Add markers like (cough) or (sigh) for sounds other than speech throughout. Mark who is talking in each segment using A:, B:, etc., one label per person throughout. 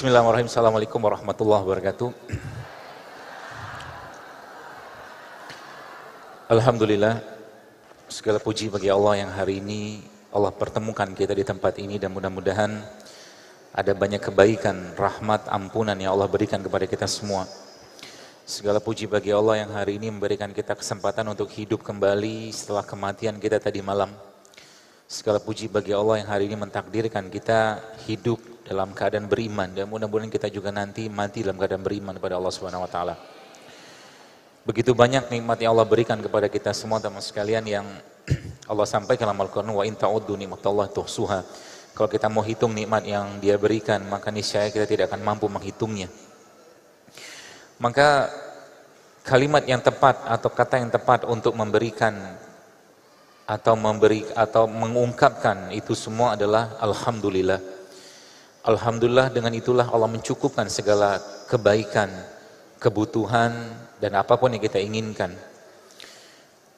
A: Bismillahirrahmanirrahim. Assalamualaikum warahmatullahi wabarakatuh. Alhamdulillah, segala puji bagi Allah yang hari ini Allah pertemukan kita di tempat ini dan mudah-mudahan ada banyak kebaikan, rahmat, ampunan yang Allah berikan kepada kita semua. Segala puji bagi Allah yang hari ini memberikan kita kesempatan untuk hidup kembali setelah kematian kita tadi malam. Segala puji bagi Allah yang hari ini mentakdirkan kita hidup dalam keadaan beriman dan mudah-mudahan kita juga nanti mati dalam keadaan beriman kepada Allah Subhanahu wa taala. Begitu banyak nikmat yang Allah berikan kepada kita semua teman sekalian yang (clears throat) Allah sampaikan dalam Al-Quran wa in ta'uddu nikmatallah tuhsuha. Kalau kita mau hitung nikmat yang dia berikan, maka niscaya kita tidak akan mampu menghitungnya. Maka kalimat yang tepat atau kata yang tepat untuk memberikan atau memberi atau mengungkapkan itu semua adalah alhamdulillah. Alhamdulillah dengan itulah Allah mencukupkan segala kebaikan, kebutuhan dan apa pun yang kita inginkan.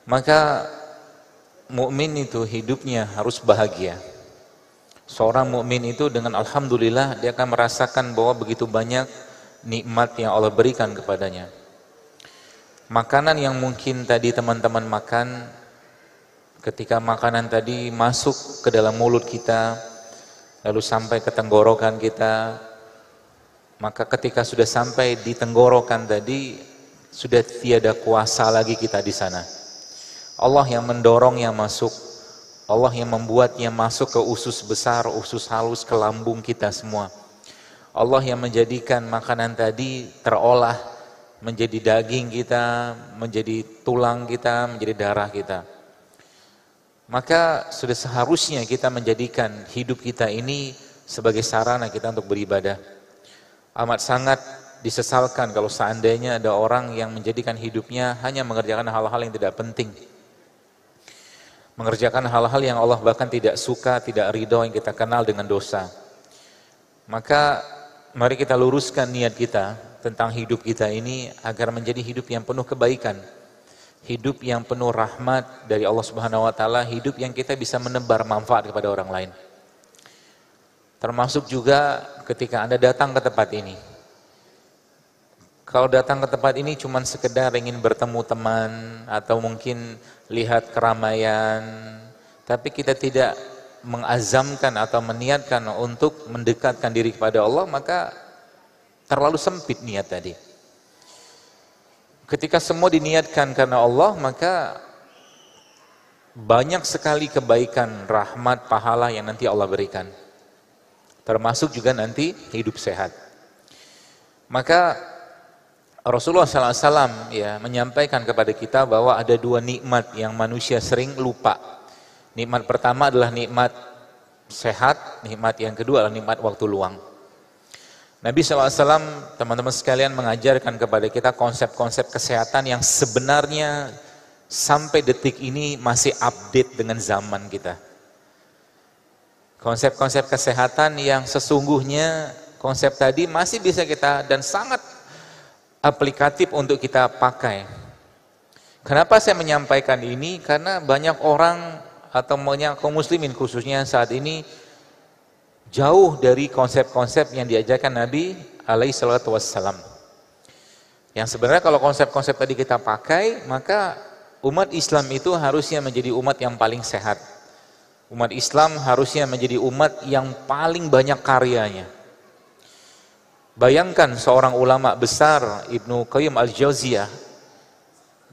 A: Maka mukmin itu hidupnya harus bahagia. Seorang mukmin itu dengan alhamdulillah dia akan merasakan bahwa begitu banyak nikmat yang Allah berikan kepadanya. Makanan yang mungkin tadi teman-teman makan ketika makanan tadi masuk ke dalam mulut kita lalu sampai ke tenggorokan kita maka ketika sudah sampai di tenggorokan tadi sudah tiada kuasa lagi kita di sana. Allah yang mendorongnya masuk, Allah yang membuatnya masuk ke usus besar, usus halus, ke lambung kita semua. Allah yang menjadikan makanan tadi terolah menjadi daging kita, menjadi tulang kita, menjadi darah kita. Maka sudah seharusnya kita menjadikan hidup kita ini sebagai sarana kita untuk beribadah. Amat sangat disesalkan kalau seandainya ada orang yang menjadikan hidupnya hanya mengerjakan hal-hal yang tidak penting. Mengerjakan hal-hal yang Allah bahkan tidak suka, tidak ridho yang kita kenal dengan dosa. Maka mari kita luruskan niat kita tentang hidup kita ini agar menjadi hidup yang penuh kebaikan. Hidup yang penuh rahmat dari Allah Subhanahu wa taala, hidup yang kita bisa menebar manfaat kepada orang lain. Termasuk juga ketika Anda datang ke tempat ini, kalau datang ke tempat ini cuma sekedar ingin bertemu teman atau mungkin lihat keramaian, tapi kita tidak mengazamkan atau meniatkan untuk mendekatkan diri kepada Allah, maka terlalu sempit niat tadi. Ketika semua diniatkan karena Allah, maka banyak sekali kebaikan, rahmat, pahala yang nanti Allah berikan. Termasuk juga nanti hidup sehat. Maka Rasulullah SAW ya menyampaikan kepada kita bahwa ada dua nikmat yang manusia sering lupa. Nikmat pertama adalah nikmat sehat, nikmat yang kedua adalah nikmat waktu luang. Nabi SAW, teman-teman sekalian mengajarkan kepada kita konsep-konsep kesehatan yang sebenarnya sampai detik ini masih update dengan zaman kita. Konsep-konsep kesehatan yang sesungguhnya konsep tadi masih bisa kita dan sangat aplikatif untuk kita pakai. Kenapa saya menyampaikan ini? Karena banyak orang atau banyak kaum muslimin khususnya saat ini jauh dari konsep-konsep yang diajarkan Nabi alaihi salatu wassalam. Yang sebenarnya kalau konsep-konsep tadi kita pakai, maka umat Islam itu harusnya menjadi umat yang paling sehat. Umat Islam harusnya menjadi umat yang paling banyak karyanya. Bayangkan seorang ulama besar Ibnu Qayyim Al-Jauziyah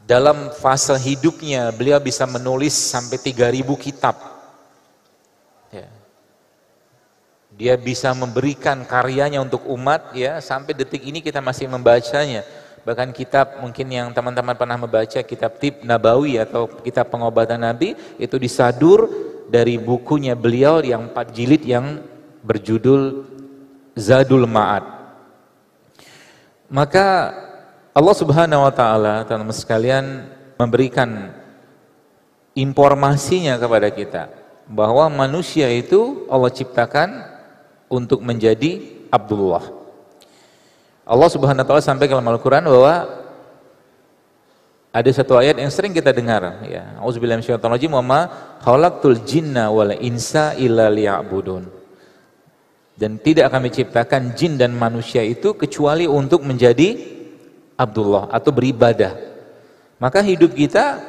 A: dalam fase hidupnya beliau bisa menulis sampai 3000 kitab. Ya. Dia bisa memberikan karyanya untuk umat ya sampai detik ini kita masih membacanya. Bahkan kitab mungkin yang teman-teman pernah membaca kitab Tib Nabawi atau kitab pengobatan Nabi itu disadur dari bukunya beliau yang empat jilid yang berjudul Zadul Ma'ad. Maka Allah Subhanahu wa taala teman-teman sekalian memberikan informasinya kepada kita bahwa manusia itu Allah ciptakan untuk menjadi Abdullah. Allah Subhanahu wa taala sampaikan dalam Al-Qur'an bahwa ada satu ayat yang sering kita dengar ya. Auzubillahi minasyaitonir rajim wa ma khalaqtul jinna wal insa illa liya'budun. Dan tidak kami ciptakan jin dan manusia itu kecuali untuk menjadi Abdullah atau beribadah. Maka hidup kita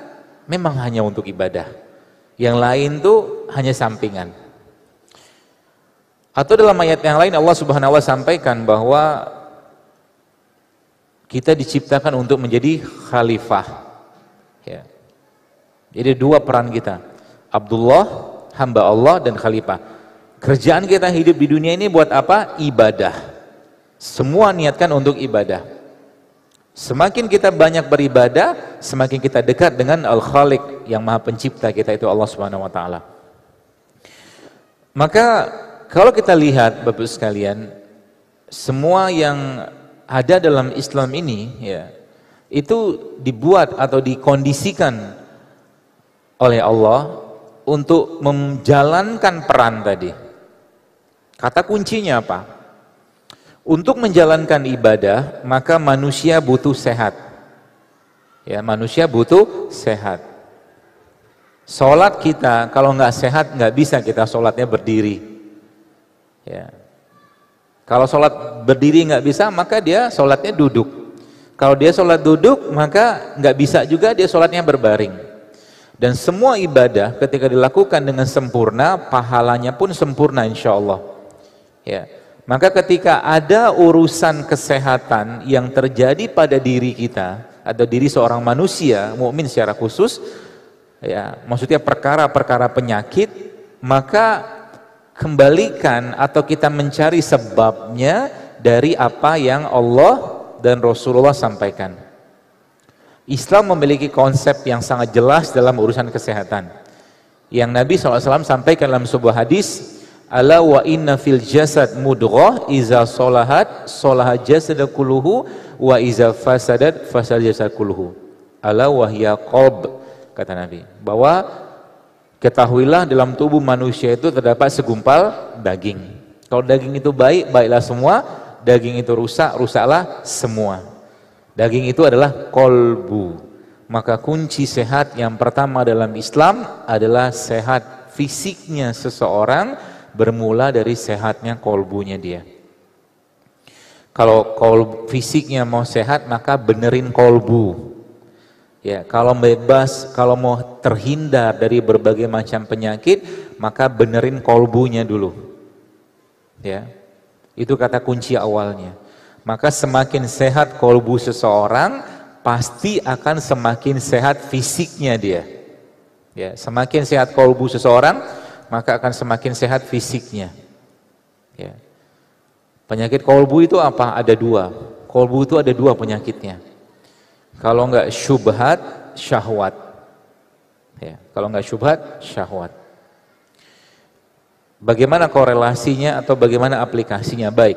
A: memang hanya untuk ibadah. Yang lain tuh hanya sampingan. Atau dalam ayat yang lain Allah Subhanahu wa sampaikan bahwa kita diciptakan untuk menjadi khalifah. Ya. Jadi dua peran kita. Abdullah, hamba Allah dan khalifah. Kerjaan kita hidup di dunia ini buat apa? Ibadah. Semua niatkan untuk ibadah. Semakin kita banyak beribadah, semakin kita dekat dengan Al-Khaliq yang Maha Pencipta kita itu Allah Subhanahu wa taala. Maka kalau kita lihat Bapak sekalian, semua yang ada dalam Islam ini ya, itu dibuat atau dikondisikan oleh Allah untuk menjalankan peran tadi. Kata kuncinya apa? Untuk menjalankan ibadah, maka manusia butuh sehat. Ya, manusia butuh sehat. Sholat kita kalau nggak sehat nggak bisa kita sholatnya berdiri. Ya. Kalau sholat berdiri nggak bisa, maka dia sholatnya duduk. Kalau dia sholat duduk, maka nggak bisa juga dia sholatnya berbaring. Dan semua ibadah ketika dilakukan dengan sempurna, pahalanya pun sempurna insya Allah. Ya. Maka ketika ada urusan kesehatan yang terjadi pada diri kita, atau diri seorang manusia, mukmin secara khusus, ya, maksudnya perkara-perkara penyakit, maka kembalikan atau kita mencari sebabnya dari apa yang Allah dan Rasulullah sampaikan. Islam memiliki konsep yang sangat jelas dalam urusan kesehatan. Yang Nabi SAW sampaikan dalam sebuah hadis, Ala wa inna fil jasad mudghah iza solahat solahat jasad kuluhu wa iza fasadat fasad jasad kuluhu. Ala wahya qalb kata Nabi. Bahwa Ketahuilah dalam tubuh manusia itu terdapat segumpal daging. Kalau daging itu baik, baiklah semua. Daging itu rusak, rusaklah semua. Daging itu adalah kolbu. Maka kunci sehat yang pertama dalam Islam adalah sehat fisiknya seseorang bermula dari sehatnya kolbunya dia. Kalau kolbu, fisiknya mau sehat maka benerin kolbu. Ya, kalau bebas, kalau mau terhindar dari berbagai macam penyakit, maka benerin kolbunya dulu. Ya. Itu kata kunci awalnya. Maka semakin sehat kolbu seseorang, pasti akan semakin sehat fisiknya dia. Ya, semakin sehat kolbu seseorang, maka akan semakin sehat fisiknya. Ya. Penyakit kolbu itu apa? Ada dua. Kolbu itu ada dua penyakitnya. Kalau enggak syubhat, syahwat. Ya, kalau enggak syubhat, syahwat. Bagaimana korelasinya atau bagaimana aplikasinya? Baik.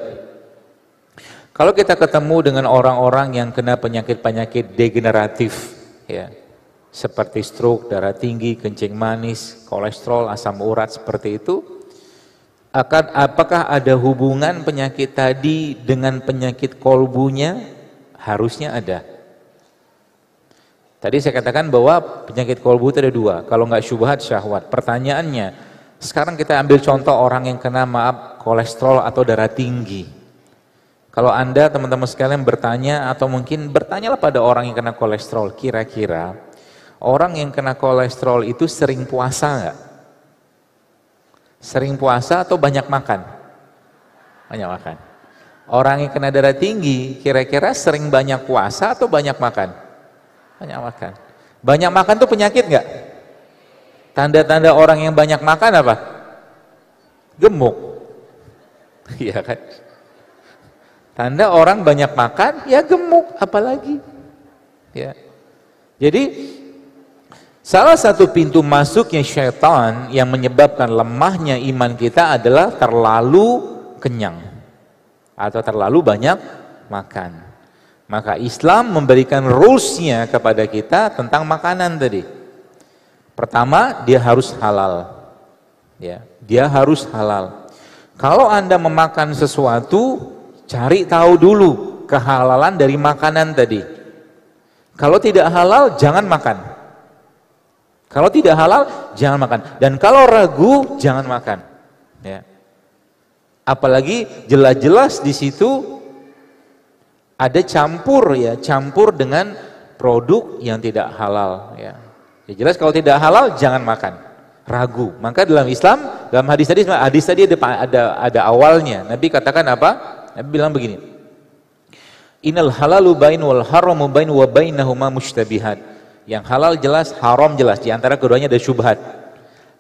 A: Kalau kita ketemu dengan orang-orang yang kena penyakit-penyakit degeneratif, ya, seperti stroke, darah tinggi, kencing manis, kolesterol, asam urat seperti itu, akan apakah ada hubungan penyakit tadi dengan penyakit kolbunya? Harusnya ada. Tadi saya katakan bahwa penyakit kolbu itu ada dua. Kalau nggak syubhat, syahwat. Pertanyaannya, sekarang kita ambil contoh orang yang kena maaf kolesterol atau darah tinggi. Kalau anda teman-teman sekalian bertanya atau mungkin bertanyalah pada orang yang kena kolesterol, kira-kira orang yang kena kolesterol itu sering puasa nggak? Sering puasa atau banyak makan? Banyak makan. Orang yang kena darah tinggi, kira-kira sering banyak puasa atau banyak makan? Banyak makan. Banyak makan tuh penyakit nggak? Tanda-tanda orang yang banyak makan apa? Gemuk. (laughs) Iya kan? Tanda orang banyak makan, ya gemuk, apalagi. Ya. Jadi salah satu pintu masuknya syaitan yang menyebabkan lemahnya iman kita adalah terlalu kenyang atau terlalu banyak makan. Maka Islam memberikan rulesnya kepada kita tentang makanan tadi. Pertama, dia harus halal. Ya, dia harus halal. Kalau Anda memakan sesuatu, cari tahu dulu kehalalan dari makanan tadi. Kalau tidak halal, jangan makan. Kalau tidak halal, jangan makan. Dan kalau ragu, jangan makan. Ya. Apalagi jelas-jelas di situ ada campur ya, campur dengan produk yang tidak halal ya. Ya jelas kalau tidak halal jangan makan. Ragu. Maka dalam Islam, dalam hadis tadi hadis tadi ada ada ada awalnya. Nabi katakan apa? Nabi bilang begini. Innal halalu bain wal haramu bain wa bainahuma mushtabihat. Yang halal jelas, haram jelas. Di antara keduanya ada syubhat.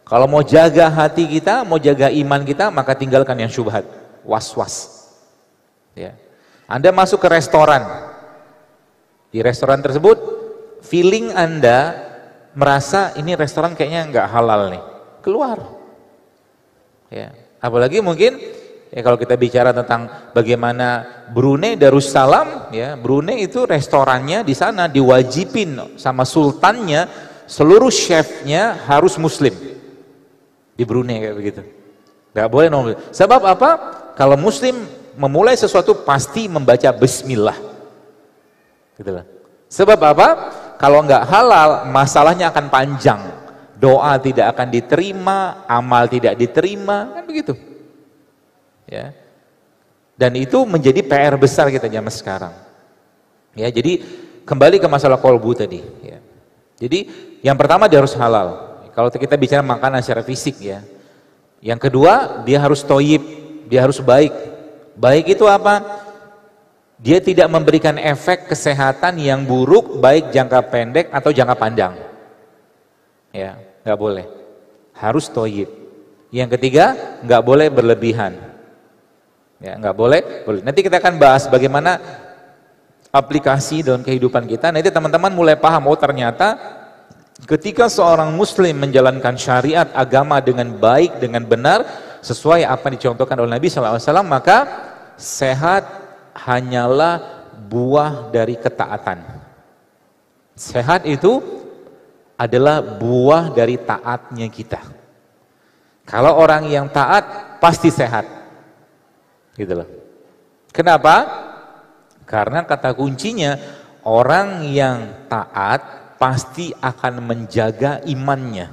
A: Kalau mau jaga hati kita, mau jaga iman kita, maka tinggalkan yang syubhat. Was-was. Ya. Anda masuk ke restoran. Di restoran tersebut, feeling Anda merasa ini restoran kayaknya nggak halal nih. Keluar. Ya. Apalagi mungkin ya kalau kita bicara tentang bagaimana Brunei Darussalam ya, Brunei itu restorannya di sana diwajibin sama sultannya seluruh chefnya harus muslim di Brunei kayak begitu. Gak boleh nomor. Sebab apa? Kalau muslim memulai sesuatu pasti membaca bismillah. Gitu. Sebab apa? Kalau nggak halal, masalahnya akan panjang. Doa tidak akan diterima, amal tidak diterima, kan begitu. Ya. Dan itu menjadi PR besar kita zaman sekarang. Ya, jadi kembali ke masalah kolbu tadi. Ya. Jadi yang pertama dia harus halal. Kalau kita bicara makanan secara fisik ya. Yang kedua, dia harus toyib, dia harus baik. Baik itu apa? Dia tidak memberikan efek kesehatan yang buruk baik jangka pendek atau jangka panjang. Ya, nggak boleh. Harus toyib. Yang ketiga, nggak boleh berlebihan. Ya, nggak boleh, boleh. Nanti kita akan bahas bagaimana aplikasi dalam kehidupan kita. Nanti teman-teman mulai paham, oh ternyata Ketika seorang muslim menjalankan syariat agama dengan baik, dengan benar, sesuai apa yang dicontohkan oleh Nabi SAW, maka sehat hanyalah buah dari ketaatan. Sehat itu adalah buah dari taatnya kita. Kalau orang yang taat, pasti sehat. Gitu loh. Kenapa? Karena kata kuncinya, orang yang taat pasti akan menjaga imannya.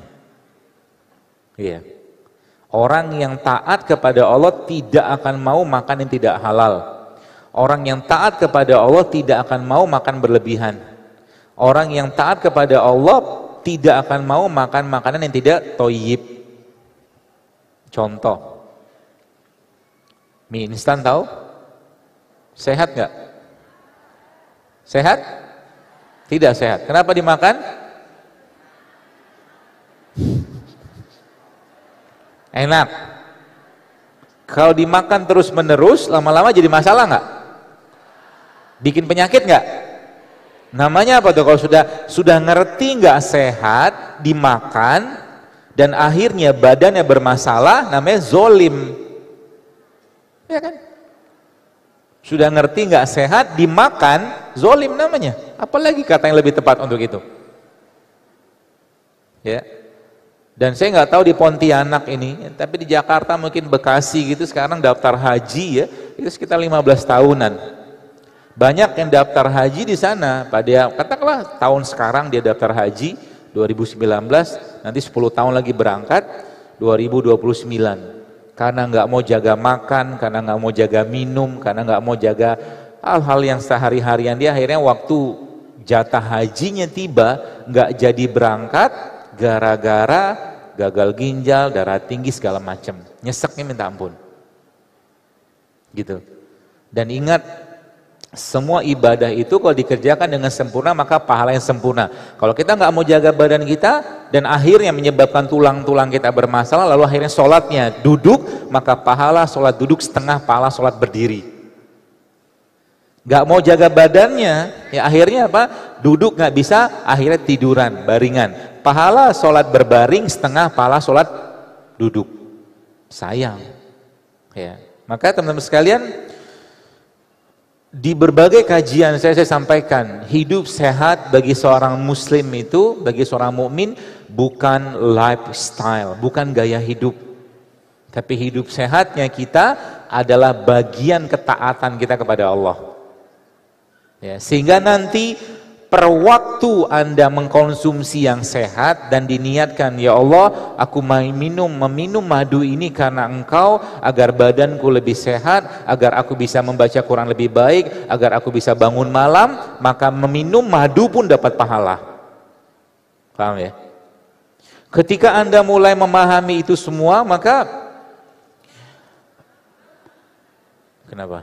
A: Iya. Orang yang taat kepada Allah tidak akan mau makan yang tidak halal. Orang yang taat kepada Allah tidak akan mau makan berlebihan. Orang yang taat kepada Allah tidak akan mau makan makanan yang tidak toyib. Contoh. Mie instan tahu? Sehat nggak? Sehat? Tidak sehat. Kenapa dimakan? Enak. Kalau dimakan terus menerus, lama-lama jadi masalah nggak? Bikin penyakit nggak? Namanya apa tuh? Kalau sudah sudah ngerti nggak sehat, dimakan dan akhirnya badannya bermasalah, namanya zolim. Ya kan? Sudah ngerti nggak sehat, dimakan, zolim namanya. Apalagi kata yang lebih tepat untuk itu. Ya. Dan saya nggak tahu di Pontianak ini, tapi di Jakarta mungkin Bekasi gitu sekarang daftar haji ya, itu sekitar 15 tahunan. Banyak yang daftar haji di sana, pada katakanlah tahun sekarang dia daftar haji 2019, nanti 10 tahun lagi berangkat 2029 karena nggak mau jaga makan, karena nggak mau jaga minum, karena nggak mau jaga hal-hal yang sehari-harian. Dia akhirnya waktu jatah hajinya tiba nggak jadi berangkat gara-gara gagal ginjal, darah tinggi segala macam. Nyeseknya minta ampun. Gitu. Dan ingat semua ibadah itu kalau dikerjakan dengan sempurna maka pahala yang sempurna. Kalau kita nggak mau jaga badan kita dan akhirnya menyebabkan tulang-tulang kita bermasalah lalu akhirnya sholatnya duduk maka pahala sholat duduk setengah pahala sholat berdiri. Nggak mau jaga badannya ya akhirnya apa? Duduk nggak bisa akhirnya tiduran baringan. Pahala sholat berbaring setengah pahala sholat duduk. Sayang. Ya. Maka teman-teman sekalian di berbagai kajian saya, saya sampaikan, hidup sehat bagi seorang muslim itu, bagi seorang mukmin bukan lifestyle, bukan gaya hidup. Tapi hidup sehatnya kita adalah bagian ketaatan kita kepada Allah. Ya, sehingga nanti per waktu Anda mengkonsumsi yang sehat dan diniatkan, Ya Allah, aku minum, meminum madu ini karena Engkau, agar badanku lebih sehat, agar aku bisa membaca Quran lebih baik, agar aku bisa bangun malam, maka meminum madu pun dapat pahala. Paham ya? Ketika Anda mulai memahami itu semua, maka kenapa?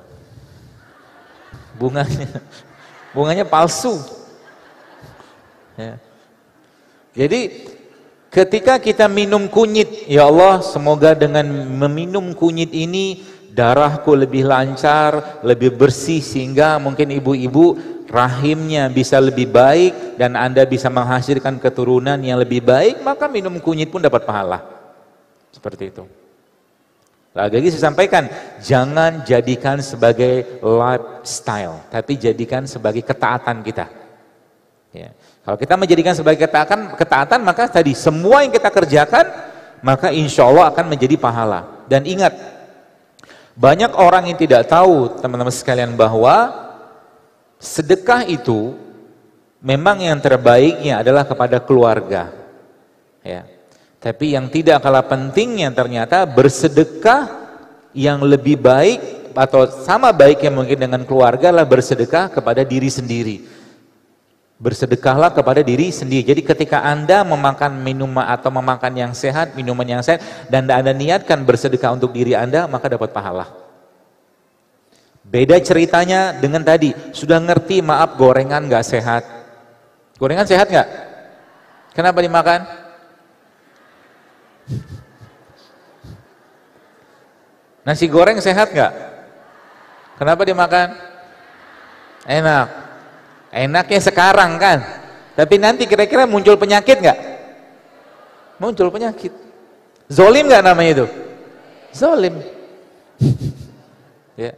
A: Bunganya bunganya palsu. Ya. Jadi ketika kita minum kunyit, ya Allah semoga dengan meminum kunyit ini darahku lebih lancar, lebih bersih sehingga mungkin ibu-ibu rahimnya bisa lebih baik dan Anda bisa menghasilkan keturunan yang lebih baik, maka minum kunyit pun dapat pahala. Seperti itu. Lagi-lagi saya sampaikan, jangan jadikan sebagai lifestyle, tapi jadikan sebagai ketaatan kita. Ya. Kalau kita menjadikan sebagai ketaatan, ketaatan maka tadi semua yang kita kerjakan maka insya Allah akan menjadi pahala. Dan ingat, banyak orang yang tidak tahu teman-teman sekalian bahwa sedekah itu memang yang terbaiknya adalah kepada keluarga. Ya. Tapi yang tidak kalah pentingnya ternyata bersedekah yang lebih baik atau sama baiknya mungkin dengan keluarga lah bersedekah kepada diri sendiri. Bersedekahlah kepada diri sendiri. Jadi ketika Anda memakan minuman atau memakan yang sehat, minuman yang sehat, dan Anda niatkan bersedekah untuk diri Anda, maka dapat pahala. Beda ceritanya dengan tadi, sudah ngerti maaf gorengan gak sehat. Gorengan sehat gak? Kenapa dimakan? Nasi goreng sehat gak? Kenapa dimakan? Enak. Enaknya sekarang kan. Tapi nanti kira-kira muncul penyakit nggak? Muncul penyakit. Zolim nggak namanya itu? Zolim. (laughs) ya.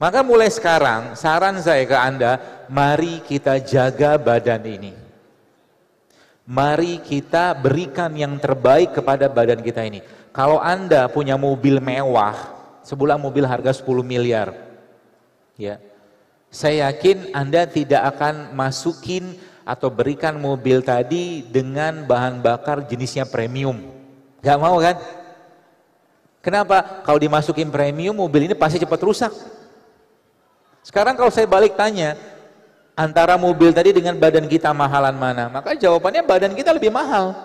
A: Maka mulai sekarang, saran saya ke Anda, mari kita jaga badan ini. Mari kita berikan yang terbaik kepada badan kita ini. Kalau Anda punya mobil mewah, sebulan mobil harga 10 miliar, ya saya yakin Anda tidak akan masukin atau berikan mobil tadi dengan bahan bakar jenisnya premium. Gak mau kan? Kenapa? Kalau dimasukin premium, mobil ini pasti cepat rusak. Sekarang kalau saya balik tanya, antara mobil tadi dengan badan kita mahalan mana? Maka jawabannya badan kita lebih mahal.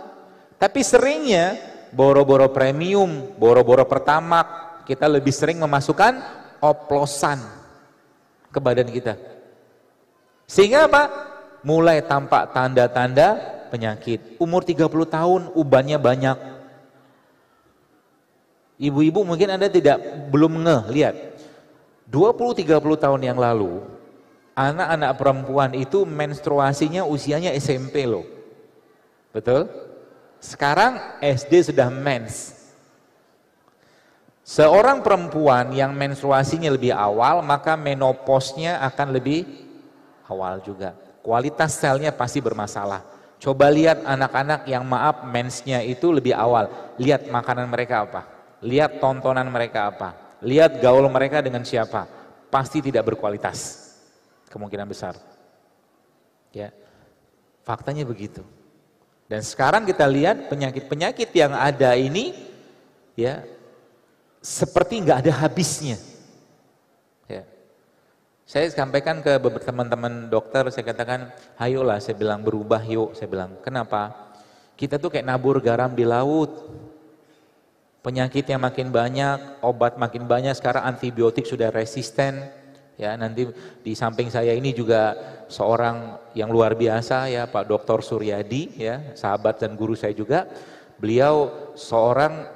A: Tapi seringnya boro-boro premium, boro-boro pertama, kita lebih sering memasukkan oplosan ke badan kita. Sehingga apa? Mulai tampak tanda-tanda penyakit. Umur 30 tahun ubannya banyak. Ibu-ibu mungkin Anda tidak belum ngeh, lihat. 20-30 tahun yang lalu, anak-anak perempuan itu menstruasinya usianya SMP loh. Betul? Sekarang SD sudah mens. Seorang perempuan yang menstruasinya lebih awal, maka menopausnya akan lebih awal juga. Kualitas selnya pasti bermasalah. Coba lihat anak-anak yang maaf mensnya itu lebih awal. Lihat makanan mereka apa. Lihat tontonan mereka apa. Lihat gaul mereka dengan siapa. Pasti tidak berkualitas. Kemungkinan besar. Ya. Faktanya begitu. Dan sekarang kita lihat penyakit-penyakit yang ada ini ya seperti nggak ada habisnya. Ya. Saya sampaikan ke beberapa teman-teman dokter, saya katakan, ayolah, saya bilang berubah yuk, saya bilang, kenapa? Kita tuh kayak nabur garam di laut, penyakitnya makin banyak, obat makin banyak, sekarang antibiotik sudah resisten, ya nanti di samping saya ini juga seorang yang luar biasa ya Pak Dr. Suryadi ya sahabat dan guru saya juga beliau seorang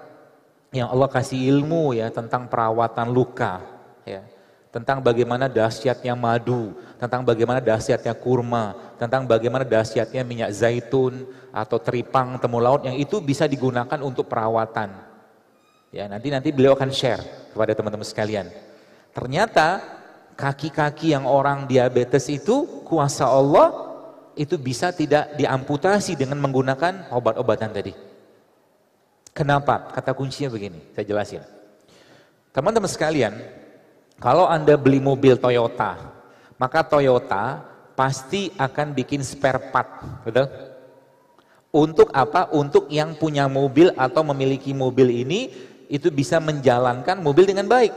A: yang Allah kasih ilmu ya tentang perawatan luka ya tentang bagaimana dahsyatnya madu, tentang bagaimana dahsyatnya kurma, tentang bagaimana dahsyatnya minyak zaitun atau teripang temulawak yang itu bisa digunakan untuk perawatan. Ya, nanti nanti beliau akan share kepada teman-teman sekalian. Ternyata kaki-kaki yang orang diabetes itu kuasa Allah itu bisa tidak diamputasi dengan menggunakan obat-obatan tadi. Kenapa? Kata kuncinya begini, saya jelasin. Teman-teman sekalian, kalau Anda beli mobil Toyota, maka Toyota pasti akan bikin spare part, betul? Untuk apa? Untuk yang punya mobil atau memiliki mobil ini itu bisa menjalankan mobil dengan baik.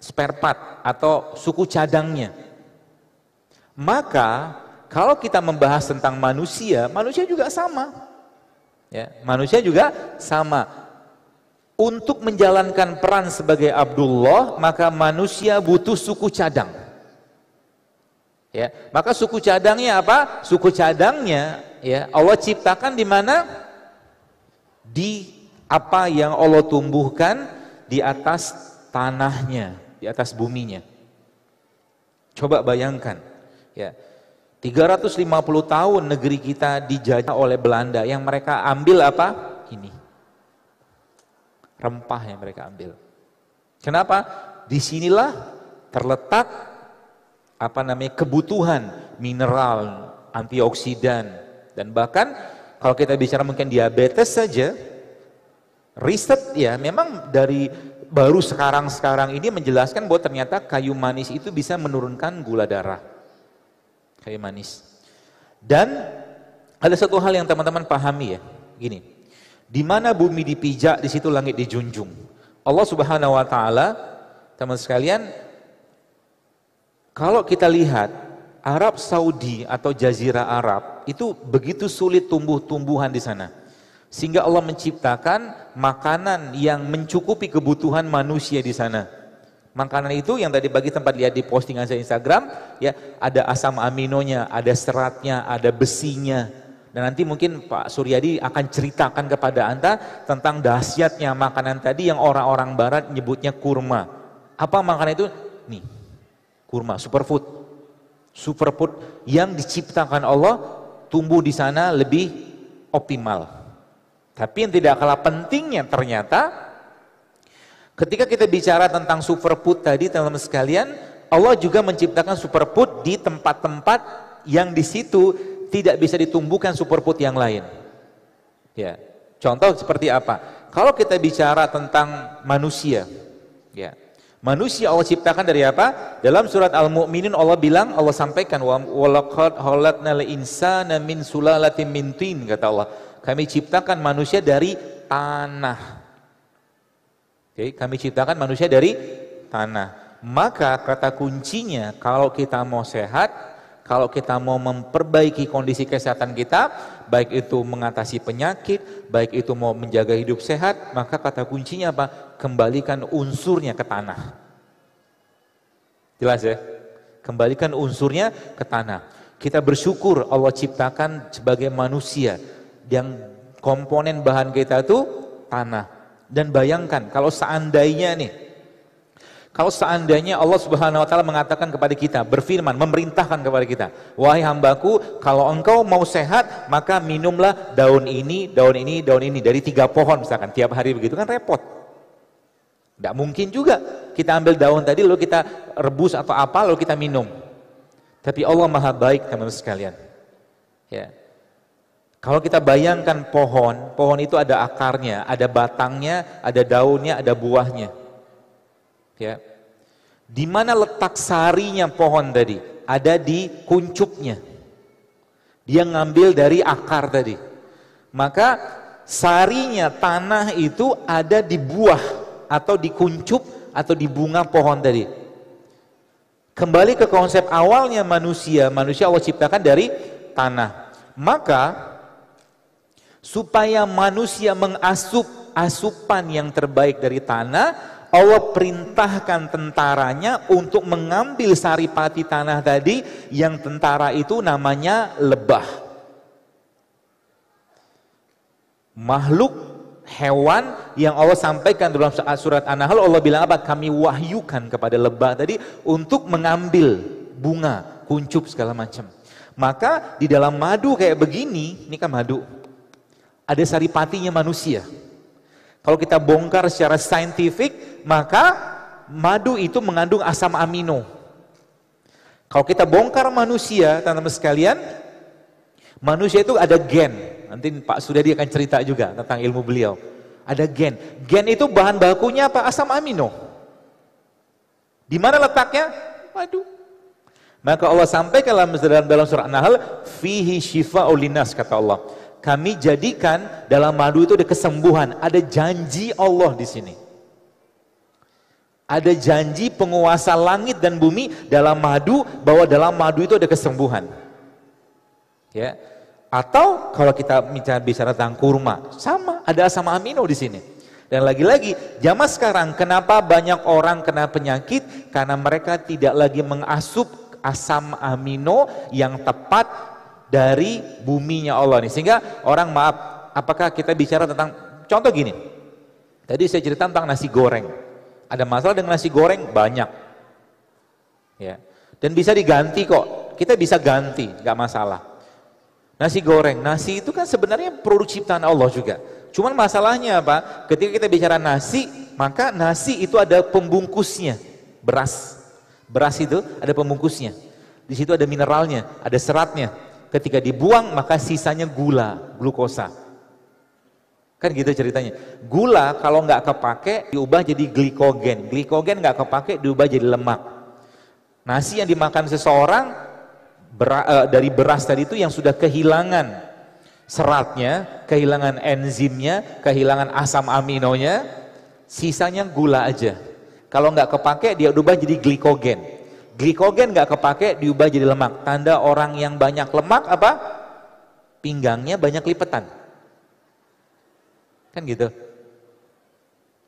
A: Spare part atau suku cadangnya. Maka kalau kita membahas tentang manusia, manusia juga sama. Ya, manusia juga sama. Untuk menjalankan peran sebagai Abdullah, maka manusia butuh suku cadang. Ya, maka suku cadangnya apa? Suku cadangnya ya Allah ciptakan di mana? Di apa yang Allah tumbuhkan di atas tanahnya, di atas buminya. Coba bayangkan, ya. 350 tahun negeri kita dijajah oleh Belanda yang mereka ambil apa? Ini. Rempah yang mereka ambil. Kenapa? Di sinilah terletak apa namanya kebutuhan mineral, antioksidan dan bahkan kalau kita bicara mungkin diabetes saja riset ya memang dari baru sekarang-sekarang ini menjelaskan bahwa ternyata kayu manis itu bisa menurunkan gula darah. Kayu manis. Dan ada satu hal yang teman-teman pahami ya, gini. Di mana bumi dipijak, di situ langit dijunjung. Allah Subhanahu wa taala, teman sekalian, kalau kita lihat Arab Saudi atau Jazirah Arab itu begitu sulit tumbuh-tumbuhan di sana. Sehingga Allah menciptakan makanan yang mencukupi kebutuhan manusia di sana. Makanan itu yang tadi bagi tempat lihat di postingan saya Instagram, ya ada asam aminonya, ada seratnya, ada besinya. Dan nanti mungkin Pak Suryadi akan ceritakan kepada Anda tentang dahsyatnya makanan tadi yang orang-orang barat nyebutnya kurma. Apa makanan itu? Nih, kurma, superfood. Superfood yang diciptakan Allah tumbuh di sana lebih optimal. Tapi yang tidak kalah pentingnya ternyata ketika kita bicara tentang superfood tadi teman-teman sekalian, Allah juga menciptakan superfood di tempat-tempat yang di situ tidak bisa ditumbuhkan superfood yang lain. Ya. Contoh seperti apa? Kalau kita bicara tentang manusia, ya. Manusia Allah ciptakan dari apa? Dalam surat Al-Mu'minin Allah bilang, Allah sampaikan walaqad khalaqnal insana min sulalatin min tin kata Allah. Kami ciptakan manusia dari tanah. Oke, kami ciptakan manusia dari tanah. Maka kata kuncinya kalau kita mau sehat, kalau kita mau memperbaiki kondisi kesehatan kita, baik itu mengatasi penyakit, baik itu mau menjaga hidup sehat, maka kata kuncinya apa? kembalikan unsurnya ke tanah. Jelas ya? Kembalikan unsurnya ke tanah. Kita bersyukur Allah ciptakan sebagai manusia yang komponen bahan kita itu tanah. Dan bayangkan kalau seandainya nih, kalau seandainya Allah Subhanahu wa taala mengatakan kepada kita, berfirman, memerintahkan kepada kita, "Wahai hambaku, kalau engkau mau sehat, maka minumlah daun ini, daun ini, daun ini dari tiga pohon misalkan tiap hari begitu kan repot." Tidak mungkin juga kita ambil daun tadi lalu kita rebus atau apa lalu kita minum. Tapi Allah maha baik teman-teman sekalian. Ya. Kalau kita bayangkan pohon, pohon itu ada akarnya, ada batangnya, ada daunnya, ada buahnya. Ya. Di mana letak sarinya pohon tadi? Ada di kuncupnya. Dia ngambil dari akar tadi. Maka sarinya tanah itu ada di buah atau di kuncup atau di bunga pohon tadi. Kembali ke konsep awalnya manusia, manusia Allah ciptakan dari tanah. Maka supaya manusia mengasup asupan yang terbaik dari tanah, Allah perintahkan tentaranya untuk mengambil saripati tanah tadi yang tentara itu namanya lebah. Makhluk hewan yang Allah sampaikan dalam surat An-Nahl Allah bilang apa? Kami wahyukan kepada lebah tadi untuk mengambil bunga, kuncup segala macam. Maka di dalam madu kayak begini, ini kan madu. Ada saripatinya manusia. Kalau kita bongkar secara saintifik, maka madu itu mengandung asam amino. Kalau kita bongkar manusia, teman-teman sekalian, manusia itu ada gen, Nanti Pak Sudadi akan cerita juga tentang ilmu beliau. Ada gen. Gen itu bahan bakunya apa? Asam amino. Di mana letaknya? Waduh. Maka Allah sampaikan dalam, dalam surah An-Nahl, fihi shifa ulinas kata Allah. Kami jadikan dalam madu itu ada kesembuhan, ada janji Allah di sini. Ada janji penguasa langit dan bumi dalam madu bahwa dalam madu itu ada kesembuhan. Ya. Atau kalau kita bicara tentang kurma, sama ada asam amino di sini. Dan lagi-lagi, zaman sekarang kenapa banyak orang kena penyakit? Karena mereka tidak lagi mengasup asam amino yang tepat dari buminya Allah nih. Sehingga orang maaf, apakah kita bicara tentang contoh gini. Tadi saya cerita tentang nasi goreng. Ada masalah dengan nasi goreng banyak. Ya. Dan bisa diganti kok. Kita bisa ganti, nggak masalah. Nasi goreng, nasi itu kan sebenarnya produk ciptaan Allah juga. Cuman masalahnya apa? Ketika kita bicara nasi, maka nasi itu ada pembungkusnya, beras. Beras itu ada pembungkusnya. Di situ ada mineralnya, ada seratnya. Ketika dibuang maka sisanya gula, glukosa. Kan gitu ceritanya. Gula kalau nggak kepake diubah jadi glikogen. Glikogen nggak kepake diubah jadi lemak. Nasi yang dimakan seseorang bera, uh, dari beras tadi itu yang sudah kehilangan seratnya, kehilangan enzimnya, kehilangan asam aminonya, sisanya gula aja. Kalau nggak kepake dia ubah jadi glikogen. Glikogen nggak kepake diubah jadi lemak. Tanda orang yang banyak lemak apa? Pinggangnya banyak lipetan. Kan gitu.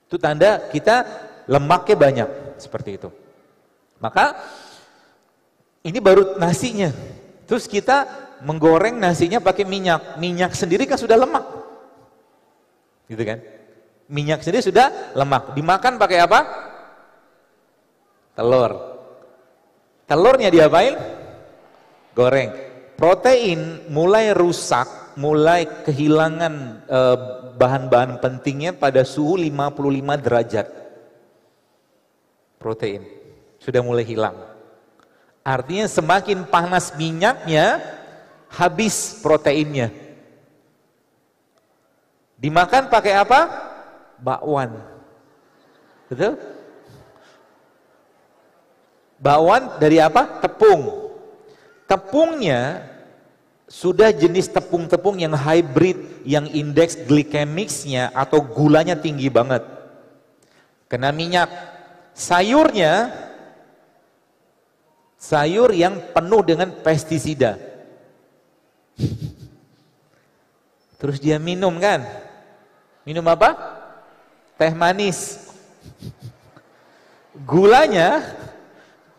A: Itu tanda kita lemaknya banyak seperti itu. Maka ini baru nasinya. Terus kita menggoreng nasinya pakai minyak. Minyak sendiri kan sudah lemak. Gitu kan? Minyak sendiri sudah lemak. Dimakan pakai apa? Telur. Telurnya diapain? Goreng. Protein mulai rusak, mulai kehilangan eh, bahan-bahan pentingnya pada suhu 55 derajat. Protein sudah mulai hilang. Artinya semakin panas minyaknya, habis proteinnya. Dimakan pakai apa? Bakwan. Betul? Bakwan dari apa? Tepung. Tepungnya sudah jenis tepung-tepung yang hybrid, yang indeks glikemicsnya atau gulanya tinggi banget. Kena minyak. Sayurnya, sayur yang penuh dengan pestisida. Terus dia minum kan? Minum apa? Teh manis. Gulanya,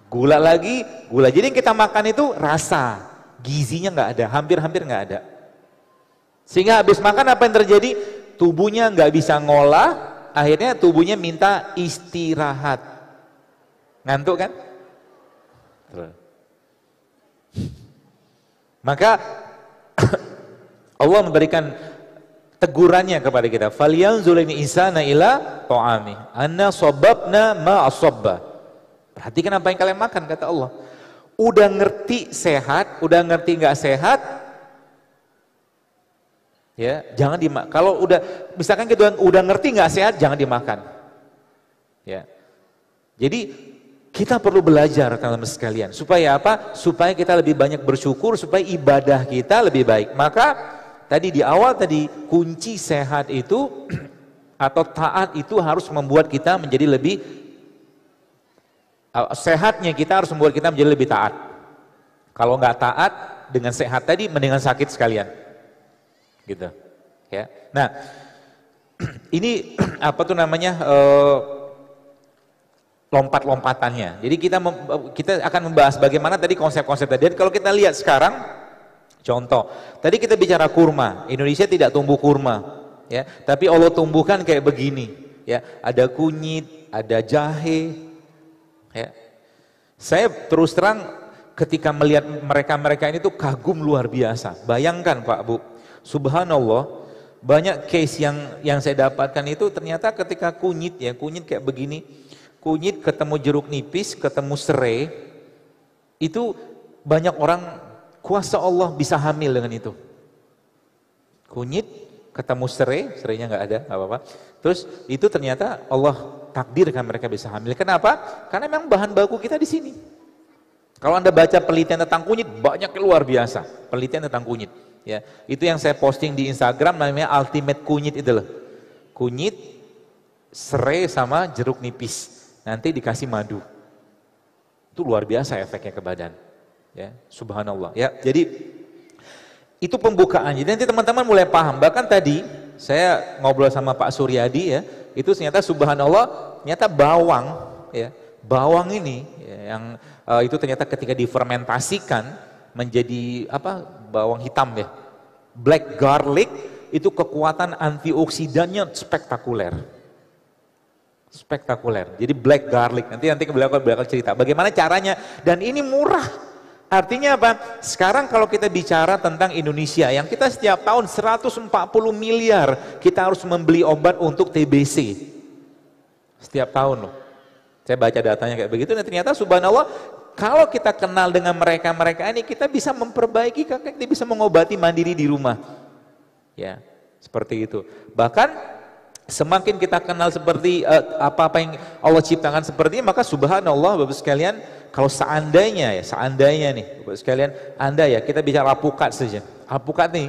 A: gula lagi, gula. Jadi yang kita makan itu rasa, gizinya nggak ada, hampir-hampir nggak ada. Sehingga habis makan apa yang terjadi? Tubuhnya nggak bisa ngolah, akhirnya tubuhnya minta istirahat. Ngantuk kan? Maka (coughs) Allah memberikan tegurannya kepada kita. Falyanzur ini insana ila ta'ami. Anna sababna ma. Perhatikan apa yang kalian makan kata Allah. Udah ngerti sehat, udah ngerti nggak sehat, ya jangan dimakan. Kalau udah misalkan kita udah ngerti nggak sehat, jangan dimakan. Ya. Jadi kita perlu belajar teman-teman sekalian. Supaya apa? Supaya kita lebih banyak bersyukur, supaya ibadah kita lebih baik. Maka Tadi di awal tadi kunci sehat itu (clears throat) atau taat itu harus membuat kita menjadi lebih sehatnya kita harus membuat kita menjadi lebih taat. Kalau nggak taat dengan sehat tadi mendingan sakit sekalian. Gitu. Ya. Nah, (clears throat) ini (clears throat) apa tuh namanya uh, lompat-lompatannya. Jadi kita kita akan membahas bagaimana tadi konsep-konsep tadi. Dan kalau kita lihat sekarang Contoh, tadi kita bicara kurma, Indonesia tidak tumbuh kurma, ya, tapi Allah tumbuhkan kayak begini, ya, ada kunyit, ada jahe, ya. Saya terus terang ketika melihat mereka-mereka ini tuh kagum luar biasa. Bayangkan Pak Bu, Subhanallah, banyak case yang yang saya dapatkan itu ternyata ketika kunyit ya, kunyit kayak begini, kunyit ketemu jeruk nipis, ketemu serai, itu banyak orang Kuasa Allah bisa hamil dengan itu. Kunyit ketemu serai, serainya nggak ada, nggak apa-apa. Terus itu ternyata Allah takdirkan mereka bisa hamil. Kenapa? Karena memang bahan baku kita di sini. Kalau Anda baca penelitian tentang kunyit, banyak luar biasa. Penelitian tentang kunyit. Ya, itu yang saya posting di Instagram namanya ultimate kunyit itu loh. Kunyit, serai sama jeruk nipis. Nanti dikasih madu. Itu luar biasa efeknya ke badan. Ya, subhanallah. Ya, jadi itu pembukaan. Jadi nanti teman-teman mulai paham. Bahkan tadi saya ngobrol sama Pak Suryadi ya, itu ternyata subhanallah, ternyata bawang ya, bawang ini ya, yang uh, itu ternyata ketika difermentasikan menjadi apa bawang hitam ya black garlic itu kekuatan antioksidannya spektakuler. Spektakuler. Jadi black garlic. Nanti nanti beliau akan cerita bagaimana caranya. Dan ini murah Artinya apa? Sekarang kalau kita bicara tentang Indonesia yang kita setiap tahun 140 miliar kita harus membeli obat untuk TBC. Setiap tahun loh. Saya baca datanya kayak begitu dan ternyata subhanallah kalau kita kenal dengan mereka-mereka ini, kita bisa memperbaiki, kita bisa mengobati mandiri di rumah. Ya, seperti itu. Bahkan semakin kita kenal seperti uh, apa-apa yang Allah ciptakan seperti ini, maka subhanallah Bapak sekalian, kalau seandainya ya, seandainya nih Bapak sekalian, Anda ya, kita bicara alpukat saja. Alpukat nih,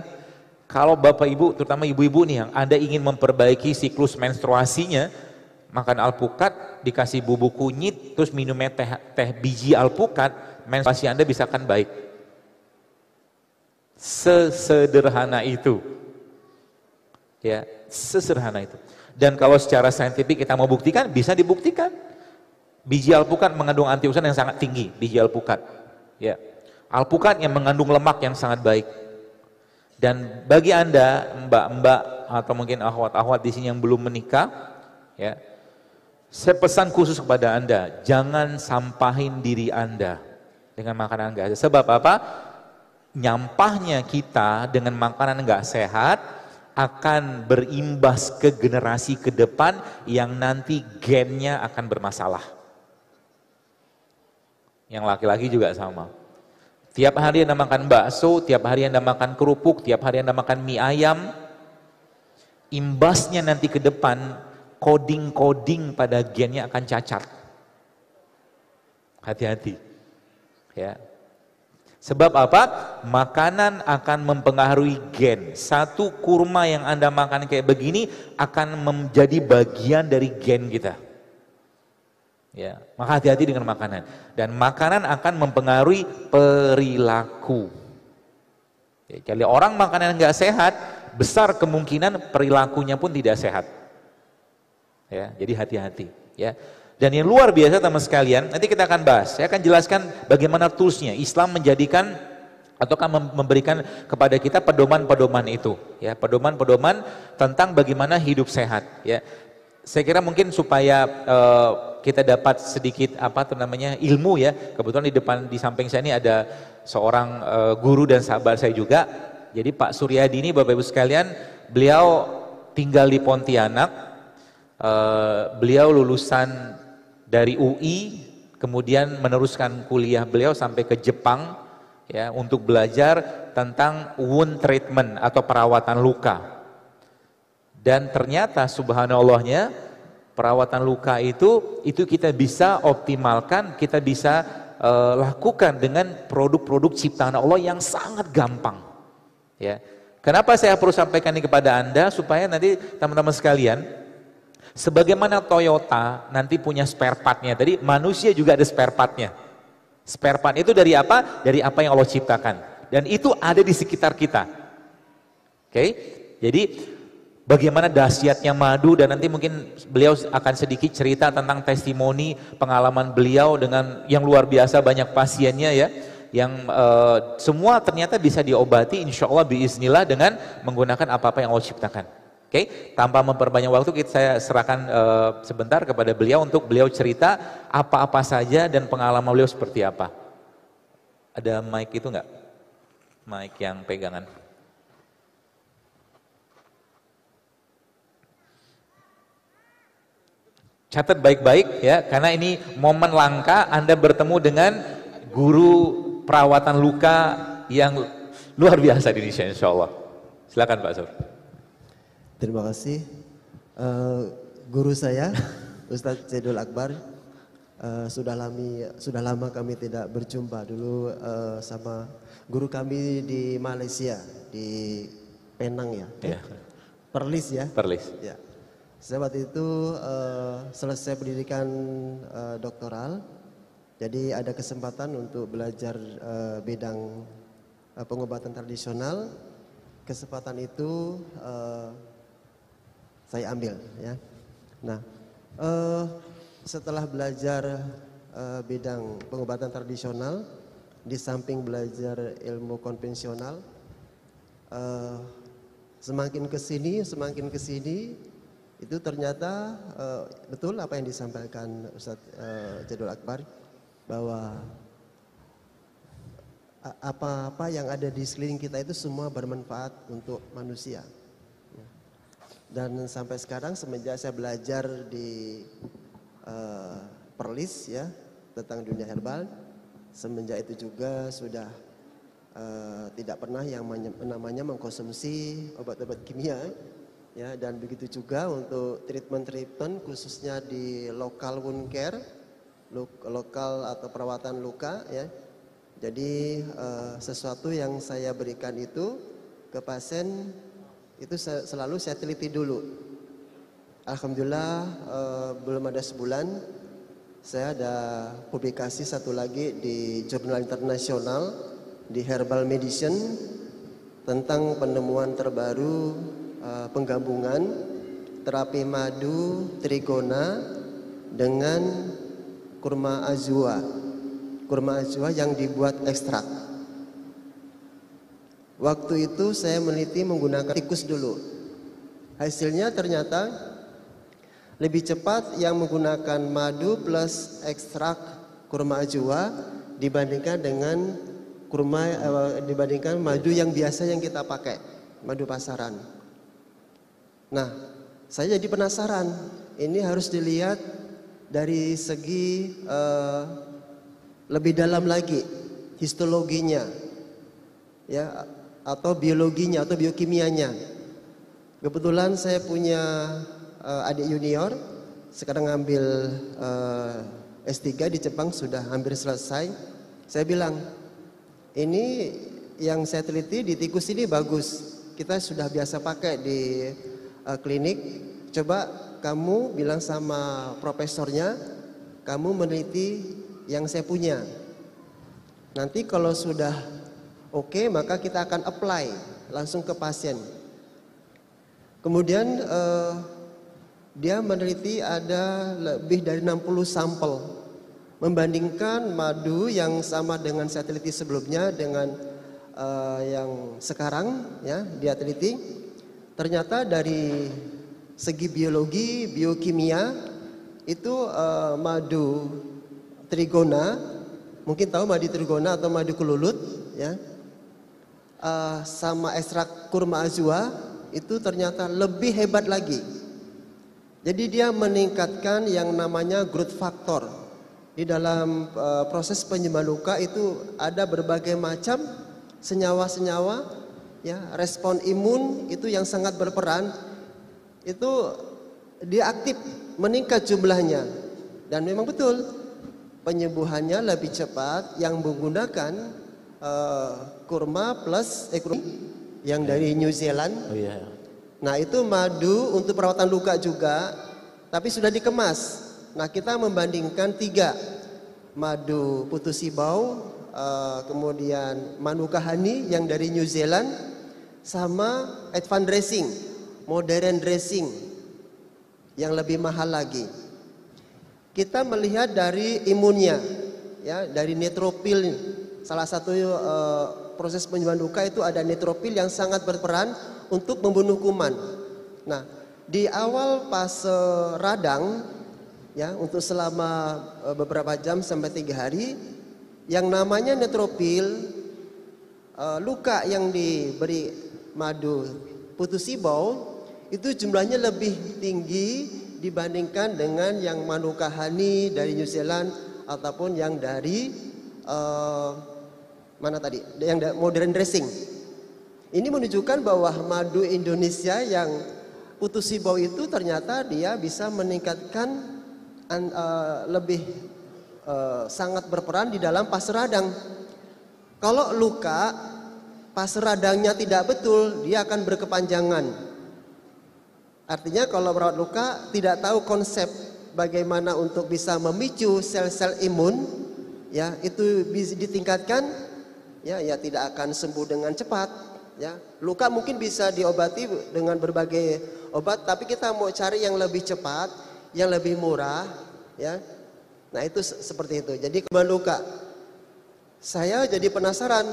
A: kalau Bapak Ibu, terutama ibu-ibu nih yang Anda ingin memperbaiki siklus menstruasinya, makan alpukat, dikasih bubuk kunyit, terus minumnya teh, teh biji alpukat, menstruasi Anda bisa kan baik. Sesederhana itu. Ya, sesederhana itu. Dan kalau secara saintifik kita mau buktikan, bisa dibuktikan. Biji alpukat mengandung antioksidan yang sangat tinggi, biji alpukat. Ya. Alpukat yang mengandung lemak yang sangat baik. Dan bagi Anda, mbak-mbak atau mungkin ahwat-ahwat di sini yang belum menikah, ya, saya pesan khusus kepada Anda, jangan sampahin diri Anda dengan makanan enggak sehat. Sebab apa? Nyampahnya kita dengan makanan enggak sehat akan berimbas ke generasi ke depan yang nanti gennya akan bermasalah. Yang laki-laki juga sama. Tiap hari Anda makan bakso, tiap hari Anda makan kerupuk, tiap hari Anda makan mie ayam, imbasnya nanti ke depan coding-coding pada gennya akan cacat. Hati-hati. Ya. Sebab apa? Makanan akan mempengaruhi gen. Satu kurma yang Anda makan kayak begini akan menjadi bagian dari gen kita. Ya, maka hati-hati dengan makanan. Dan makanan akan mempengaruhi perilaku. Ya, kalau orang makanan nggak sehat, besar kemungkinan perilakunya pun tidak sehat. Ya, jadi hati-hati. Ya. Dan yang luar biasa teman sekalian, nanti kita akan bahas. Saya akan jelaskan bagaimana toolsnya. Islam menjadikan ataukah memberikan kepada kita pedoman-pedoman itu. Ya, pedoman-pedoman tentang bagaimana hidup sehat. Ya, saya kira mungkin supaya uh, kita dapat sedikit apa namanya ilmu ya. Kebetulan di depan di samping saya ini ada seorang uh, guru dan sahabat saya juga. Jadi Pak Suryadi ini Bapak Ibu sekalian, beliau tinggal di Pontianak, Uh, beliau lulusan dari UI, kemudian meneruskan kuliah beliau sampai ke Jepang ya untuk belajar tentang wound treatment atau perawatan luka. Dan ternyata subhanallahnya perawatan luka itu itu kita bisa optimalkan, kita bisa uh, lakukan dengan produk-produk ciptaan Allah yang sangat gampang. Ya. Kenapa saya perlu sampaikan ini kepada Anda supaya nanti teman-teman sekalian Sebagaimana Toyota nanti punya spare partnya, tadi manusia juga ada spare partnya. Spare part itu dari apa? Dari apa yang Allah ciptakan. Dan itu ada di sekitar kita. Oke, okay? jadi bagaimana dahsyatnya madu dan nanti mungkin beliau akan sedikit cerita tentang testimoni pengalaman beliau dengan yang luar biasa banyak pasiennya ya yang uh, semua ternyata bisa diobati insya Allah biiznillah dengan menggunakan apa-apa yang Allah ciptakan. Oke, okay? tanpa memperbanyak waktu kita saya serahkan uh, sebentar kepada beliau untuk beliau cerita apa-apa saja dan pengalaman beliau seperti apa. Ada mic itu enggak? Mic yang pegangan. Catat baik-baik ya, karena ini momen langka Anda bertemu dengan guru perawatan luka yang luar biasa di Indonesia insya Allah. Silakan Pak Sur.
B: Terima kasih. Uh, guru saya, (laughs) Ustadz Zedul Akbar, uh, sudah lama sudah lama kami tidak berjumpa dulu uh, sama guru kami di Malaysia di Penang ya.
A: Yeah.
B: Perlis ya.
A: Perlis.
B: Ya. Saya waktu itu uh, selesai pendidikan uh, doktoral, jadi ada kesempatan untuk belajar uh, bidang uh, pengobatan tradisional. Kesempatan itu uh, saya ambil ya. Nah, uh, setelah belajar uh, bidang pengobatan tradisional, di samping belajar ilmu konvensional, uh, semakin ke sini, semakin ke sini, itu ternyata uh, betul apa yang disampaikan Ustadz uh, Jadul Akbar bahwa apa-apa yang ada di sekeliling kita itu semua bermanfaat untuk manusia. Dan sampai sekarang semenjak saya belajar di uh, Perlis ya tentang dunia herbal, semenjak itu juga sudah uh, tidak pernah yang namanya mengkonsumsi obat-obat kimia ya. Dan begitu juga untuk treatment-treatment khususnya di lokal wound care lokal atau perawatan luka ya. Jadi uh, sesuatu yang saya berikan itu ke pasien itu selalu saya teliti dulu Alhamdulillah uh, belum ada sebulan saya ada publikasi satu lagi di jurnal internasional di Herbal Medicine tentang penemuan terbaru uh, penggabungan terapi madu trigona dengan kurma azua. Kurma azua yang dibuat ekstrak. Waktu itu saya meneliti menggunakan tikus dulu. Hasilnya ternyata lebih cepat yang menggunakan madu plus ekstrak kurma ajwa dibandingkan dengan kurma eh, dibandingkan madu yang biasa yang kita pakai, madu pasaran. Nah, saya jadi penasaran. Ini harus dilihat dari segi uh, lebih dalam lagi histologinya, ya atau biologinya atau biokimianya. Kebetulan saya punya uh, adik junior, sekarang ngambil uh, S3 di Jepang sudah hampir selesai. Saya bilang, ini yang saya teliti di tikus ini bagus. Kita sudah biasa pakai di uh, klinik, coba kamu bilang sama profesornya, kamu meneliti yang saya punya. Nanti kalau sudah oke, maka kita akan apply langsung ke pasien. Kemudian uh, dia meneliti ada lebih dari 60 sampel membandingkan madu yang sama dengan saya teliti sebelumnya dengan uh, yang sekarang ya dia teliti Ternyata dari segi biologi, biokimia itu uh, madu trigona, mungkin tahu madu trigona atau madu kelulut, ya, uh, sama ekstrak kurma azua itu ternyata lebih hebat lagi. Jadi dia meningkatkan yang namanya growth factor. Di dalam uh, proses penyembuhan luka itu ada berbagai macam senyawa-senyawa ya respon imun itu yang sangat berperan itu dia aktif meningkat jumlahnya dan memang betul penyembuhannya lebih cepat yang menggunakan uh, kurma plus eh, yang dari New Zealand. Oh, yeah. Nah itu madu untuk perawatan luka juga, tapi sudah dikemas. Nah kita membandingkan tiga madu putus ibau, uh, kemudian manuka honey yang dari New Zealand, sama advance dressing, modern dressing yang lebih mahal lagi. Kita melihat dari imunnya, ya dari netropil. Salah satu uh, proses penyembuhan luka itu ada netropil yang sangat berperan untuk membunuh kuman. Nah, di awal fase radang, ya untuk selama uh, beberapa jam sampai tiga hari, yang namanya netropil uh, luka yang diberi madu putus sibau itu jumlahnya lebih tinggi dibandingkan dengan yang manuka honey dari New Zealand ataupun yang dari uh, mana tadi yang modern dressing. Ini menunjukkan bahwa madu Indonesia yang putus sibau itu ternyata dia bisa meningkatkan uh, lebih uh, sangat berperan di dalam fase radang. Kalau luka fase radangnya tidak betul, dia akan berkepanjangan. Artinya kalau merawat luka tidak tahu konsep bagaimana untuk bisa memicu sel-sel imun, ya itu bisa ditingkatkan, ya ya tidak akan sembuh dengan cepat. Ya, luka mungkin bisa diobati dengan berbagai obat, tapi kita mau cari yang lebih cepat, yang lebih murah, ya. Nah itu seperti itu. Jadi kembali luka, saya jadi penasaran.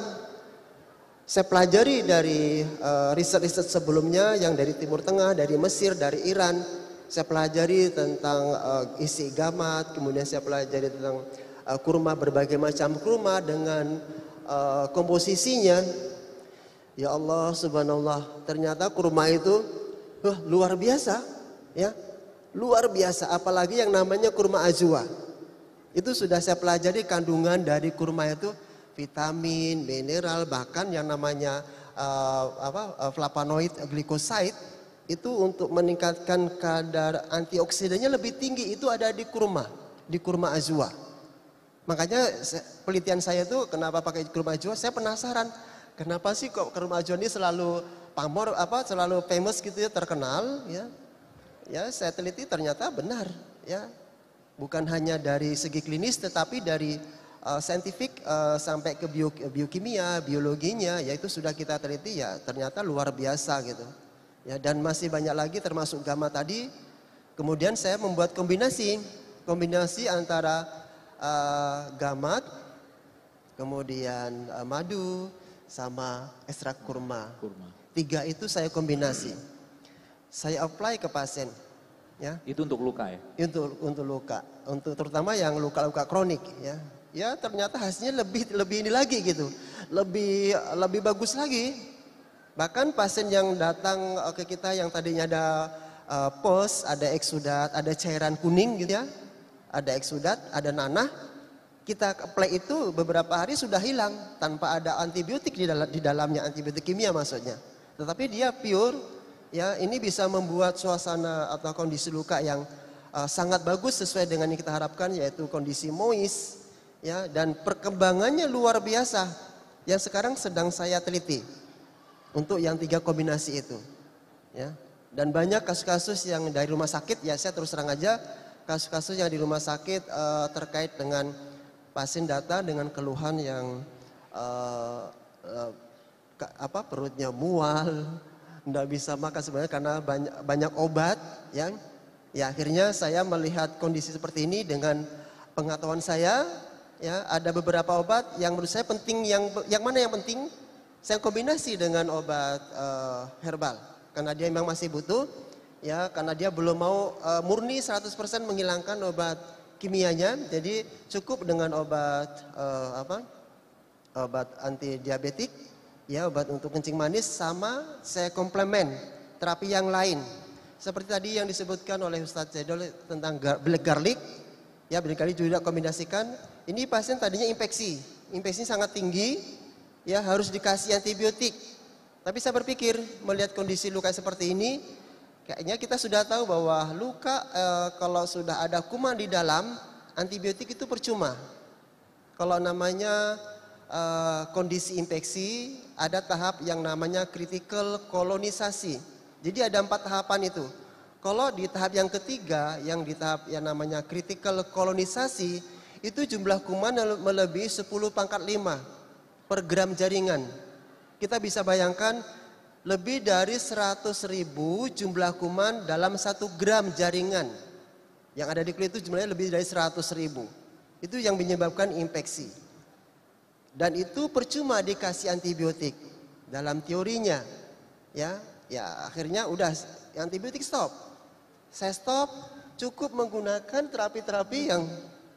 B: Saya pelajari dari uh, riset-riset sebelumnya yang dari Timur Tengah, dari Mesir, dari Iran. Saya pelajari tentang uh, isi gamat, kemudian saya pelajari tentang uh, kurma berbagai macam kurma dengan uh, komposisinya. Ya Allah, subhanallah, ternyata kurma itu uh, luar biasa, ya, luar biasa. Apalagi yang namanya kurma ajwa. Itu sudah saya pelajari kandungan dari kurma itu vitamin, mineral, bahkan yang namanya uh, apa uh, flavonoid, glikoside itu untuk meningkatkan kadar antioksidannya lebih tinggi itu ada di kurma, di kurma azwa. Makanya penelitian saya itu kenapa pakai azwa? Saya penasaran, kenapa sih kok azwa ini selalu pamor apa selalu famous gitu ya terkenal ya. Ya, saya teliti ternyata benar ya. Bukan hanya dari segi klinis tetapi dari uh, saintifik uh, sampai ke bio, biokimia, biologinya, yaitu sudah kita teliti ya ternyata luar biasa gitu. Ya dan masih banyak lagi termasuk gamma tadi. Kemudian saya membuat kombinasi, kombinasi antara uh, gamat, kemudian uh, madu, sama ekstrak kurma. kurma. Tiga itu saya kombinasi. Saya apply ke pasien.
A: Ya. Itu untuk luka ya?
B: Untuk untuk luka, untuk terutama yang luka-luka kronik ya ya ternyata hasilnya lebih lebih ini lagi gitu, lebih lebih bagus lagi. Bahkan pasien yang datang ke kita yang tadinya ada uh, pos, ada eksudat, ada cairan kuning gitu ya, ada eksudat, ada nanah, kita apply itu beberapa hari sudah hilang tanpa ada antibiotik di, dalam, di dalamnya, antibiotik kimia maksudnya. Tetapi dia pure, ya ini bisa membuat suasana atau kondisi luka yang uh, sangat bagus sesuai dengan yang kita harapkan yaitu kondisi moist, ya dan perkembangannya luar biasa. Yang sekarang sedang saya teliti untuk yang tiga kombinasi itu ya. Dan banyak kasus-kasus yang dari rumah sakit ya saya terus terang aja kasus-kasus yang di rumah sakit uh, terkait dengan pasien data dengan keluhan yang uh, uh, apa perutnya mual tidak bisa makan sebenarnya karena banyak banyak obat yang ya akhirnya saya melihat kondisi seperti ini dengan pengetahuan saya ya ada beberapa obat yang menurut saya penting yang yang mana yang penting? Saya kombinasi dengan obat uh, herbal. Karena dia memang masih butuh ya karena dia belum mau uh, murni 100% menghilangkan obat kimianya jadi cukup dengan obat uh, apa obat anti diabetik ya obat untuk kencing manis sama saya komplement terapi yang lain seperti tadi yang disebutkan oleh Ustadz Zedol tentang black garlic ya barangkali juga kombinasikan ini pasien tadinya infeksi, infeksi sangat tinggi, ya harus dikasih antibiotik. Tapi saya berpikir melihat kondisi luka seperti ini, kayaknya kita sudah tahu bahwa luka e, kalau sudah ada kuman di dalam, antibiotik itu percuma. Kalau namanya e, kondisi infeksi, ada tahap yang namanya critical kolonisasi. Jadi ada empat tahapan itu. Kalau di tahap yang ketiga, yang di tahap yang namanya critical kolonisasi, itu jumlah kuman melebihi 10 pangkat 5 per gram jaringan. Kita bisa bayangkan lebih dari 100 ribu jumlah kuman dalam satu gram jaringan. Yang ada di kulit itu jumlahnya lebih dari 100 ribu. Itu yang menyebabkan infeksi. Dan itu percuma dikasih antibiotik. Dalam teorinya, ya, ya akhirnya udah antibiotik stop. Saya stop, cukup menggunakan terapi-terapi yang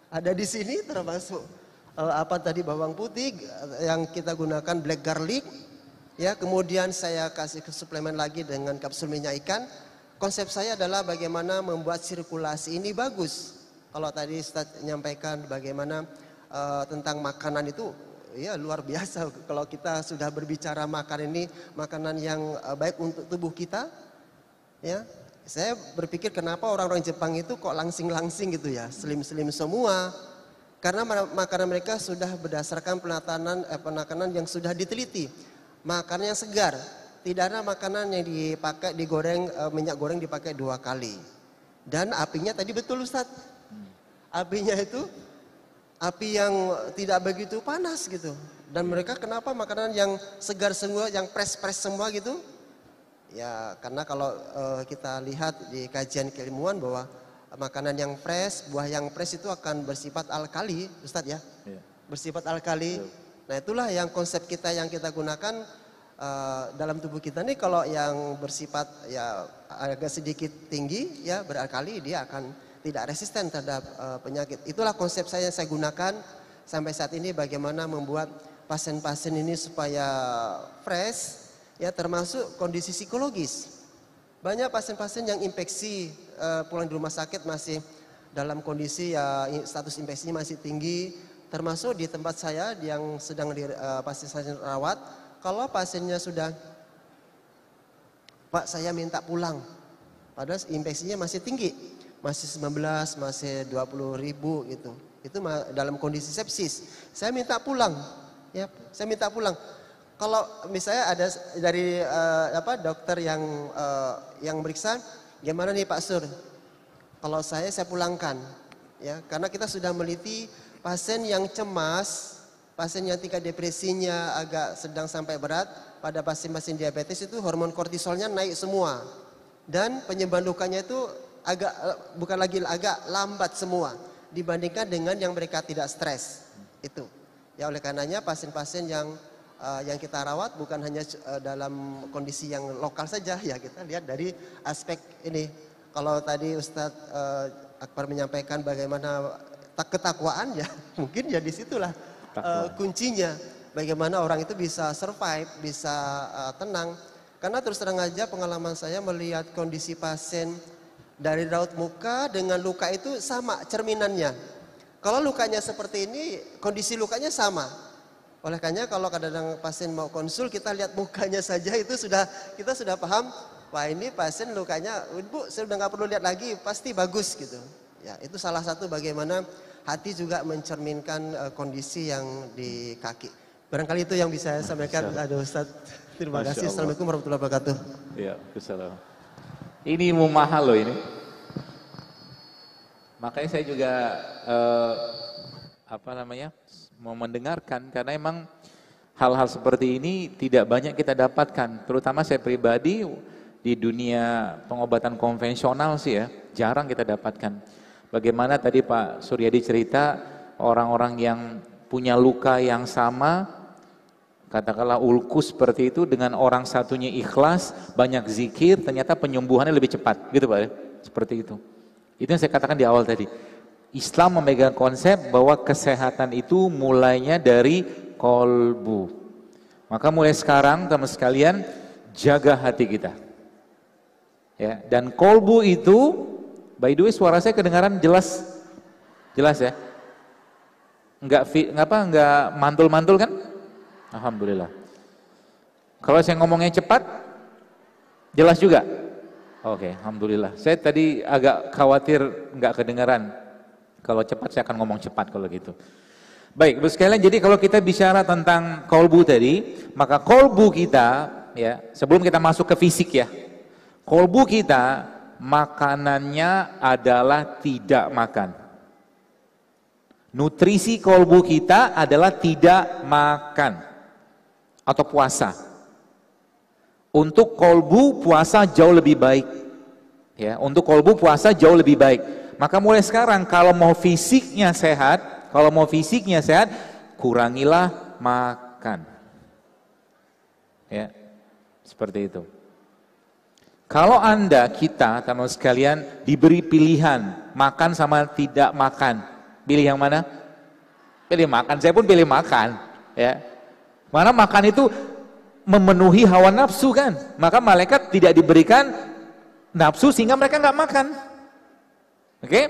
B: ada di sini termasuk uh, apa tadi bawang putih yang kita gunakan black garlic. Ya, kemudian saya kasih suplemen lagi dengan kapsul minyak ikan. Konsep saya adalah bagaimana membuat sirkulasi ini bagus. Kalau tadi Ustaz menyampaikan bagaimana uh, tentang makanan itu ya luar biasa (laughs) kalau kita sudah berbicara makan ini makanan yang uh, baik untuk tubuh kita ya saya berpikir kenapa orang-orang Jepang itu kok langsing-langsing gitu ya, slim-slim semua. Karena makanan mereka sudah berdasarkan penatanan eh, penakanan yang sudah diteliti. Makanan yang segar. Tidak ada makanan yang dipakai digoreng eh, minyak goreng dipakai dua kali. Dan apinya tadi betul Ustaz. Apinya itu api yang tidak begitu panas gitu. Dan mereka kenapa makanan yang segar semua, yang pres-pres semua gitu? Ya karena kalau uh, kita lihat di kajian keilmuan bahwa makanan yang fresh, buah yang fresh itu akan bersifat alkali, Ustadz ya. ya. Bersifat alkali. Ya. Nah itulah yang konsep kita yang kita gunakan uh, dalam tubuh kita nih kalau yang bersifat ya agak sedikit tinggi ya beralkali dia akan tidak resisten terhadap uh, penyakit. Itulah konsep saya yang saya gunakan sampai saat ini bagaimana membuat pasien-pasien ini supaya fresh ya termasuk kondisi psikologis. Banyak pasien-pasien yang infeksi uh, pulang di rumah sakit masih dalam kondisi ya status infeksinya masih tinggi, termasuk di tempat saya yang sedang di uh, pasien saya rawat. Kalau pasiennya sudah Pak saya minta pulang, padahal infeksinya masih tinggi, masih 19, masih 20 ribu gitu. Itu dalam kondisi sepsis. Saya minta pulang, ya, saya minta pulang kalau misalnya ada dari uh, apa dokter yang uh, yang meriksa, gimana nih Pak Sur? Kalau saya saya pulangkan, ya karena kita sudah meliti pasien yang cemas, pasien yang tingkat depresinya agak sedang sampai berat, pada pasien-pasien diabetes itu hormon kortisolnya naik semua dan penyembuhan lukanya itu agak eh, bukan lagi agak lambat semua dibandingkan dengan yang mereka tidak stres itu. Ya oleh karenanya pasien-pasien yang uh, yang kita rawat bukan hanya uh, dalam kondisi yang lokal saja ya kita lihat dari aspek ini. Kalau tadi Ustadz uh, Akbar menyampaikan bagaimana tak ketakwaan ya (laughs) mungkin ya di situlah uh, kuncinya bagaimana orang itu bisa survive, bisa uh, tenang. Karena terus terang aja pengalaman saya melihat kondisi pasien dari raut muka dengan luka itu sama cerminannya. Kalau lukanya seperti ini, kondisi lukanya sama. Oleh karena kalau kadang-kadang pasien mau konsul kita lihat mukanya (laughs) saja itu sudah kita sudah paham wah ini pasien lukanya bu saya sudah nggak perlu lihat lagi pasti bagus gitu. Ya itu salah satu bagaimana hati juga mencerminkan uh, kondisi yang di kaki. Barangkali itu yang bisa saya sampaikan. Aduh Ustaz, terima Masya kasih. Allah. Assalamualaikum warahmatullahi wabarakatuh.
A: Ya, Assalamualaikum. Ini mau mahal loh ini. Makanya saya juga uh, apa namanya mau mendengarkan karena emang hal-hal seperti ini tidak banyak kita dapatkan. Terutama saya pribadi di dunia pengobatan konvensional sih ya, jarang kita dapatkan. Bagaimana tadi Pak Suryadi cerita orang-orang yang punya luka yang sama, katakanlah ulkus seperti itu dengan orang satunya ikhlas, banyak zikir, ternyata penyembuhannya lebih cepat, gitu Pak ya? Seperti itu. Itu yang saya katakan di awal tadi. Islam memegang konsep bahwa kesehatan itu mulainya dari kolbu. Maka mulai sekarang teman sekalian jaga hati kita. Ya, dan kolbu itu by the way suara saya kedengaran jelas jelas ya. Enggak apa enggak mantul-mantul kan? Alhamdulillah. Kalau saya ngomongnya cepat jelas juga. Oke, alhamdulillah. Saya tadi agak khawatir enggak kedengaran. Kalau cepat saya akan ngomong cepat kalau gitu. Baik, Ibu sekalian, jadi kalau kita bicara tentang kolbu tadi, maka kolbu kita, ya, sebelum kita masuk ke fisik ya, kolbu kita makanannya adalah tidak makan. Nutrisi kolbu kita adalah tidak makan atau puasa. Untuk kolbu puasa jauh lebih baik. Ya, untuk kolbu puasa jauh lebih baik. Maka mulai sekarang kalau mau fisiknya sehat, kalau mau fisiknya sehat, kurangilah makan. Ya. Seperti itu. Kalau Anda, kita, teman sekalian, diberi pilihan, makan sama tidak makan. Pilih yang mana? Pilih makan. Saya pun pilih makan. Ya. Mana makan itu memenuhi hawa nafsu kan. Maka malaikat tidak diberikan nafsu sehingga mereka nggak makan. Oke? Okay?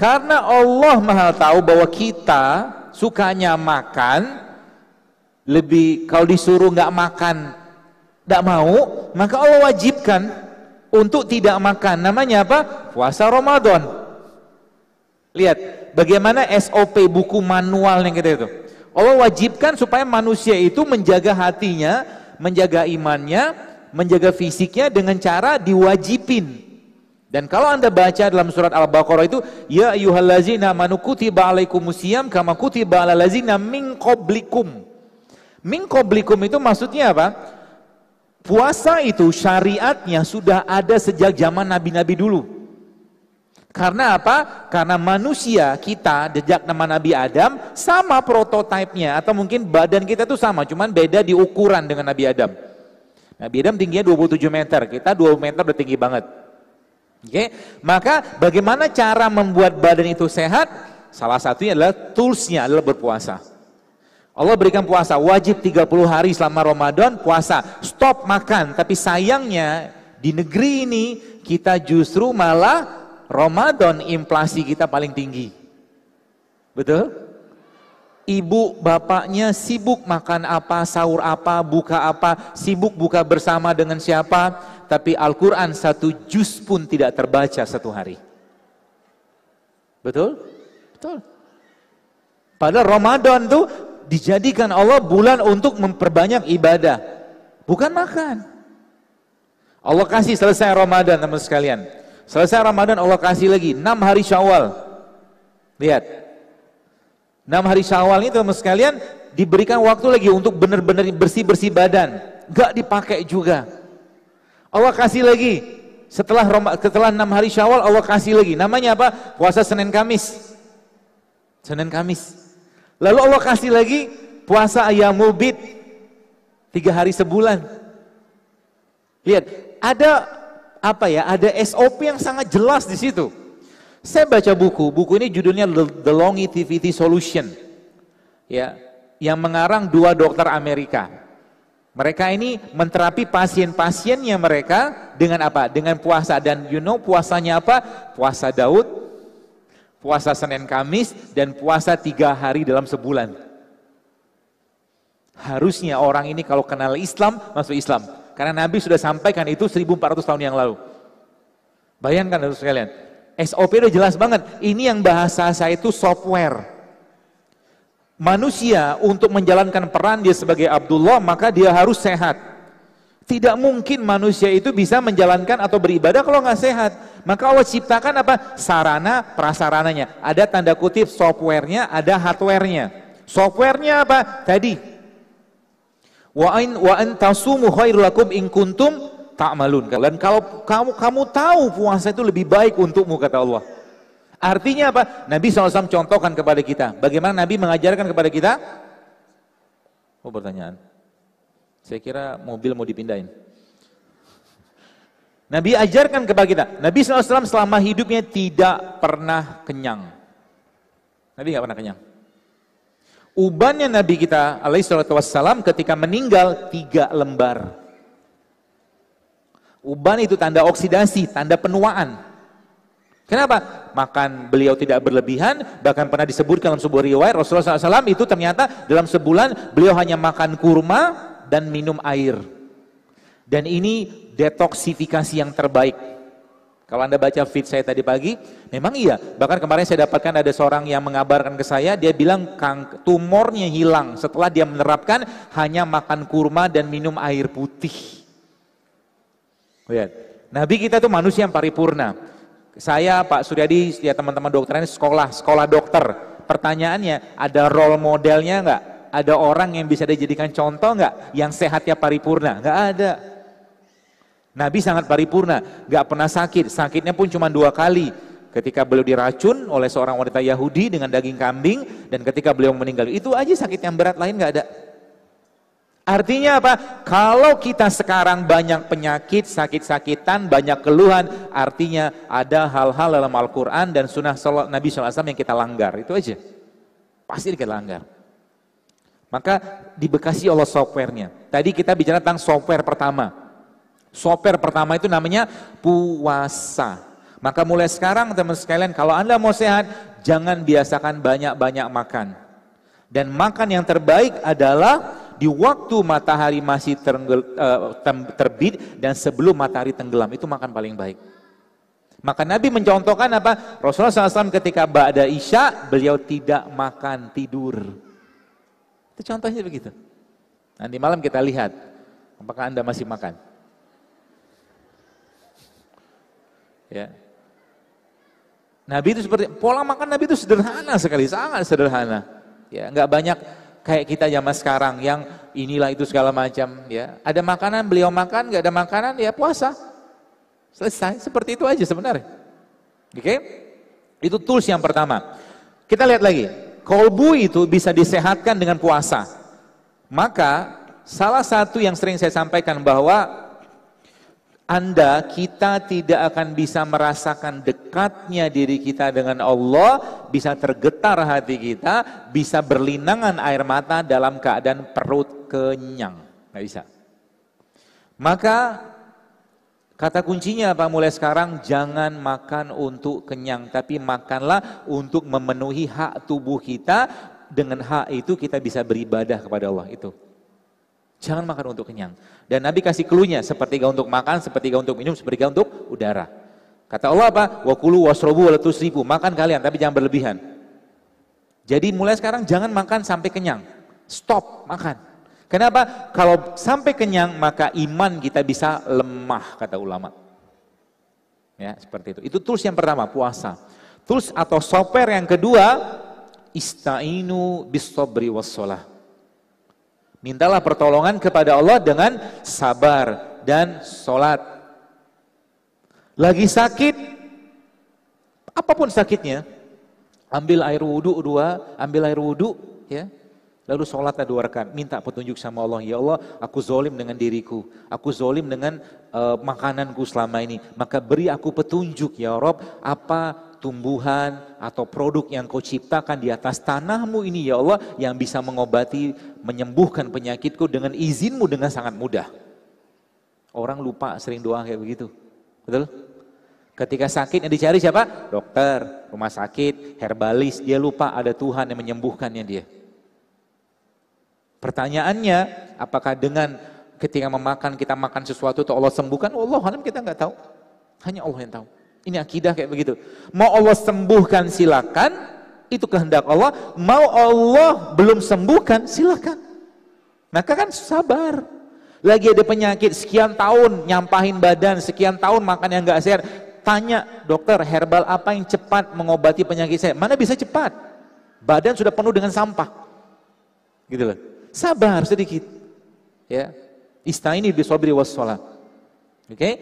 A: Karena Allah Maha tahu bahwa kita sukanya makan lebih kalau disuruh nggak makan nggak mau, maka Allah wajibkan untuk tidak makan. Namanya apa? Puasa Ramadan. Lihat, bagaimana SOP buku manual yang kita itu. Allah wajibkan supaya manusia itu menjaga hatinya, menjaga imannya, menjaga fisiknya dengan cara diwajibin. Dan kalau Anda baca dalam surat Al-Baqarah itu, ya ayyuhallazina amanu kutiba alaikumusiyam kama kutiba ladzina min qablikum. Min itu maksudnya apa? Puasa itu syariatnya sudah ada sejak zaman nabi-nabi dulu. Karena apa? Karena manusia kita sejak nama Nabi Adam sama prototipenya atau mungkin badan kita itu sama, cuman beda di ukuran dengan Nabi Adam. Nabi Adam tingginya 27 meter, kita 2 meter udah tinggi banget. Oke, maka bagaimana cara membuat badan itu sehat? Salah satunya adalah toolsnya adalah berpuasa. Allah berikan puasa, wajib 30 hari selama Ramadan puasa, stop makan. Tapi sayangnya di negeri ini kita justru malah Ramadan inflasi kita paling tinggi. Betul? Ibu bapaknya sibuk makan apa, sahur apa, buka apa, sibuk buka bersama dengan siapa, tapi Al-Quran satu juz pun tidak terbaca satu hari. Betul? Betul. Padahal Ramadan tuh dijadikan Allah bulan untuk memperbanyak ibadah. Bukan makan. Allah kasih selesai Ramadan teman sekalian. Selesai Ramadan Allah kasih lagi 6 hari Syawal. Lihat. 6 hari Syawal ini teman sekalian diberikan waktu lagi untuk benar-benar bersih-bersih badan. Gak dipakai juga. Allah kasih lagi. Setelah setelah 6 hari Syawal Allah kasih lagi. Namanya apa? Puasa Senin Kamis. Senin Kamis. Lalu Allah kasih lagi puasa ayam bid. Tiga hari sebulan. Lihat, ada apa ya, ada SOP yang sangat jelas di situ. Saya baca buku, buku ini judulnya The Longevity Solution. Ya, yang mengarang dua dokter Amerika. Mereka ini menterapi pasien-pasiennya mereka dengan apa? Dengan puasa dan you know puasanya apa? Puasa Daud, puasa Senin Kamis dan puasa tiga hari dalam sebulan. Harusnya orang ini kalau kenal Islam masuk Islam. Karena Nabi sudah sampaikan itu 1400 tahun yang lalu. Bayangkan harus sekalian. SOP itu jelas banget. Ini yang bahasa saya itu software. Manusia untuk menjalankan peran dia sebagai Abdullah maka dia harus sehat. Tidak mungkin manusia itu bisa menjalankan atau beribadah kalau nggak sehat. Maka Allah ciptakan apa? Sarana, prasarananya. Ada tanda kutip softwarenya, ada hardwarenya. Softwarenya apa? Tadi Wa in wa an tasumu khairul lakum in kuntum. Dan kalau kamu kamu tahu puasa itu lebih baik untukmu kata Allah. Artinya apa? Nabi SAW contohkan kepada kita. Bagaimana Nabi mengajarkan kepada kita? Oh pertanyaan. Saya kira mobil mau dipindahin. Nabi ajarkan kepada kita. Nabi SAW selama hidupnya tidak pernah kenyang. Nabi nggak pernah kenyang. Ubannya Nabi kita alaihissalam ketika meninggal tiga lembar. Uban itu tanda oksidasi, tanda penuaan. Kenapa? Makan beliau tidak berlebihan, bahkan pernah disebutkan dalam sebuah riwayat Rasulullah SAW itu ternyata dalam sebulan beliau hanya makan kurma dan minum air. Dan ini detoksifikasi yang terbaik. Kalau Anda baca feed saya tadi pagi, memang iya. Bahkan kemarin saya dapatkan ada seorang yang mengabarkan ke saya, dia bilang kang, tumornya hilang setelah dia menerapkan hanya makan kurma dan minum air putih. Lihat, Nabi kita itu manusia yang paripurna. Saya Pak Suryadi, ya teman-teman dokter ini sekolah, sekolah dokter. Pertanyaannya, ada role modelnya enggak? Ada orang yang bisa dijadikan contoh enggak? Yang sehatnya paripurna? Enggak ada. Nabi sangat paripurna, gak pernah sakit. Sakitnya pun cuma dua kali. Ketika beliau diracun oleh seorang wanita Yahudi dengan daging kambing dan ketika beliau meninggal itu aja sakit yang berat lain gak ada. Artinya apa? Kalau kita sekarang banyak penyakit, sakit-sakitan, banyak keluhan, artinya ada hal-hal dalam Al-Quran dan sunnah Nabi SAW yang kita langgar. Itu aja. Pasti kita langgar. Maka dibekasi Allah softwarenya. Tadi kita bicara tentang software pertama. Software pertama itu namanya puasa. Maka mulai sekarang teman sekalian kalau Anda mau sehat, jangan biasakan banyak-banyak makan. Dan makan yang terbaik adalah di waktu matahari masih terbit dan sebelum matahari tenggelam. Itu makan paling baik. Maka Nabi mencontohkan apa? Rasulullah SAW ketika Ba'da Isya, beliau tidak makan tidur. Itu contohnya begitu. Nanti malam kita lihat, apakah Anda masih makan. Ya. Nabi itu seperti pola makan Nabi itu sederhana sekali, sangat sederhana. Ya, nggak banyak kayak kita zaman sekarang yang inilah itu segala macam. Ya, ada makanan beliau makan, nggak ada makanan ya puasa. Selesai, seperti itu aja sebenarnya. Oke, okay? itu tools yang pertama. Kita lihat lagi, kolbu itu bisa disehatkan dengan puasa. Maka salah satu yang sering saya sampaikan bahwa anda, kita tidak akan bisa merasakan dekatnya diri kita dengan Allah, bisa tergetar hati kita, bisa berlinangan air mata dalam keadaan perut kenyang. Nggak bisa. Maka kata kuncinya apa mulai sekarang? Jangan makan untuk kenyang, tapi makanlah untuk memenuhi hak tubuh kita. Dengan hak itu kita bisa beribadah kepada Allah itu. Jangan makan untuk kenyang. Dan Nabi kasih klunya, sepertiga untuk makan, sepertiga untuk minum, sepertiga untuk udara. Kata Allah apa? Wakulu wasrobu walatus ribu. Makan kalian, tapi jangan berlebihan. Jadi mulai sekarang jangan makan sampai kenyang. Stop makan. Kenapa? Kalau sampai kenyang, maka iman kita bisa lemah, kata ulama. Ya, seperti itu. Itu tools yang pertama, puasa. Tools atau software yang kedua, istainu bis sobri wassalah Mintalah pertolongan kepada Allah dengan sabar dan sholat. Lagi sakit, apa pun sakitnya, ambil air wudhu dua, ambil air wudhu, ya, lalu sholatlah dua rakaat, minta petunjuk sama Allah. Ya Allah, aku zolim dengan diriku, aku zolim dengan uh, makananku selama ini, maka beri aku petunjuk ya Rob, apa tumbuhan atau produk yang kau ciptakan di atas tanahmu ini ya Allah yang bisa mengobati, menyembuhkan penyakitku dengan izinmu dengan sangat mudah. Orang lupa sering doa kayak begitu. Betul? Ketika sakit yang dicari siapa? Dokter, rumah sakit, herbalis. Dia lupa ada Tuhan yang menyembuhkannya dia. Pertanyaannya, apakah dengan ketika memakan kita makan sesuatu itu Allah sembuhkan? Allah kita nggak tahu. Hanya Allah yang tahu. Ini akidah kayak begitu. Mau Allah sembuhkan silakan, itu kehendak Allah. Mau Allah belum sembuhkan, silakan. Maka kan sabar. Lagi ada penyakit sekian tahun nyampahin badan, sekian tahun makan yang enggak sehat. Tanya dokter herbal apa yang cepat mengobati penyakit saya? Mana bisa cepat? Badan sudah penuh dengan sampah. Gitu loh. Sabar sedikit. Ya. Istaini bisobri wassalam. Oke? Okay?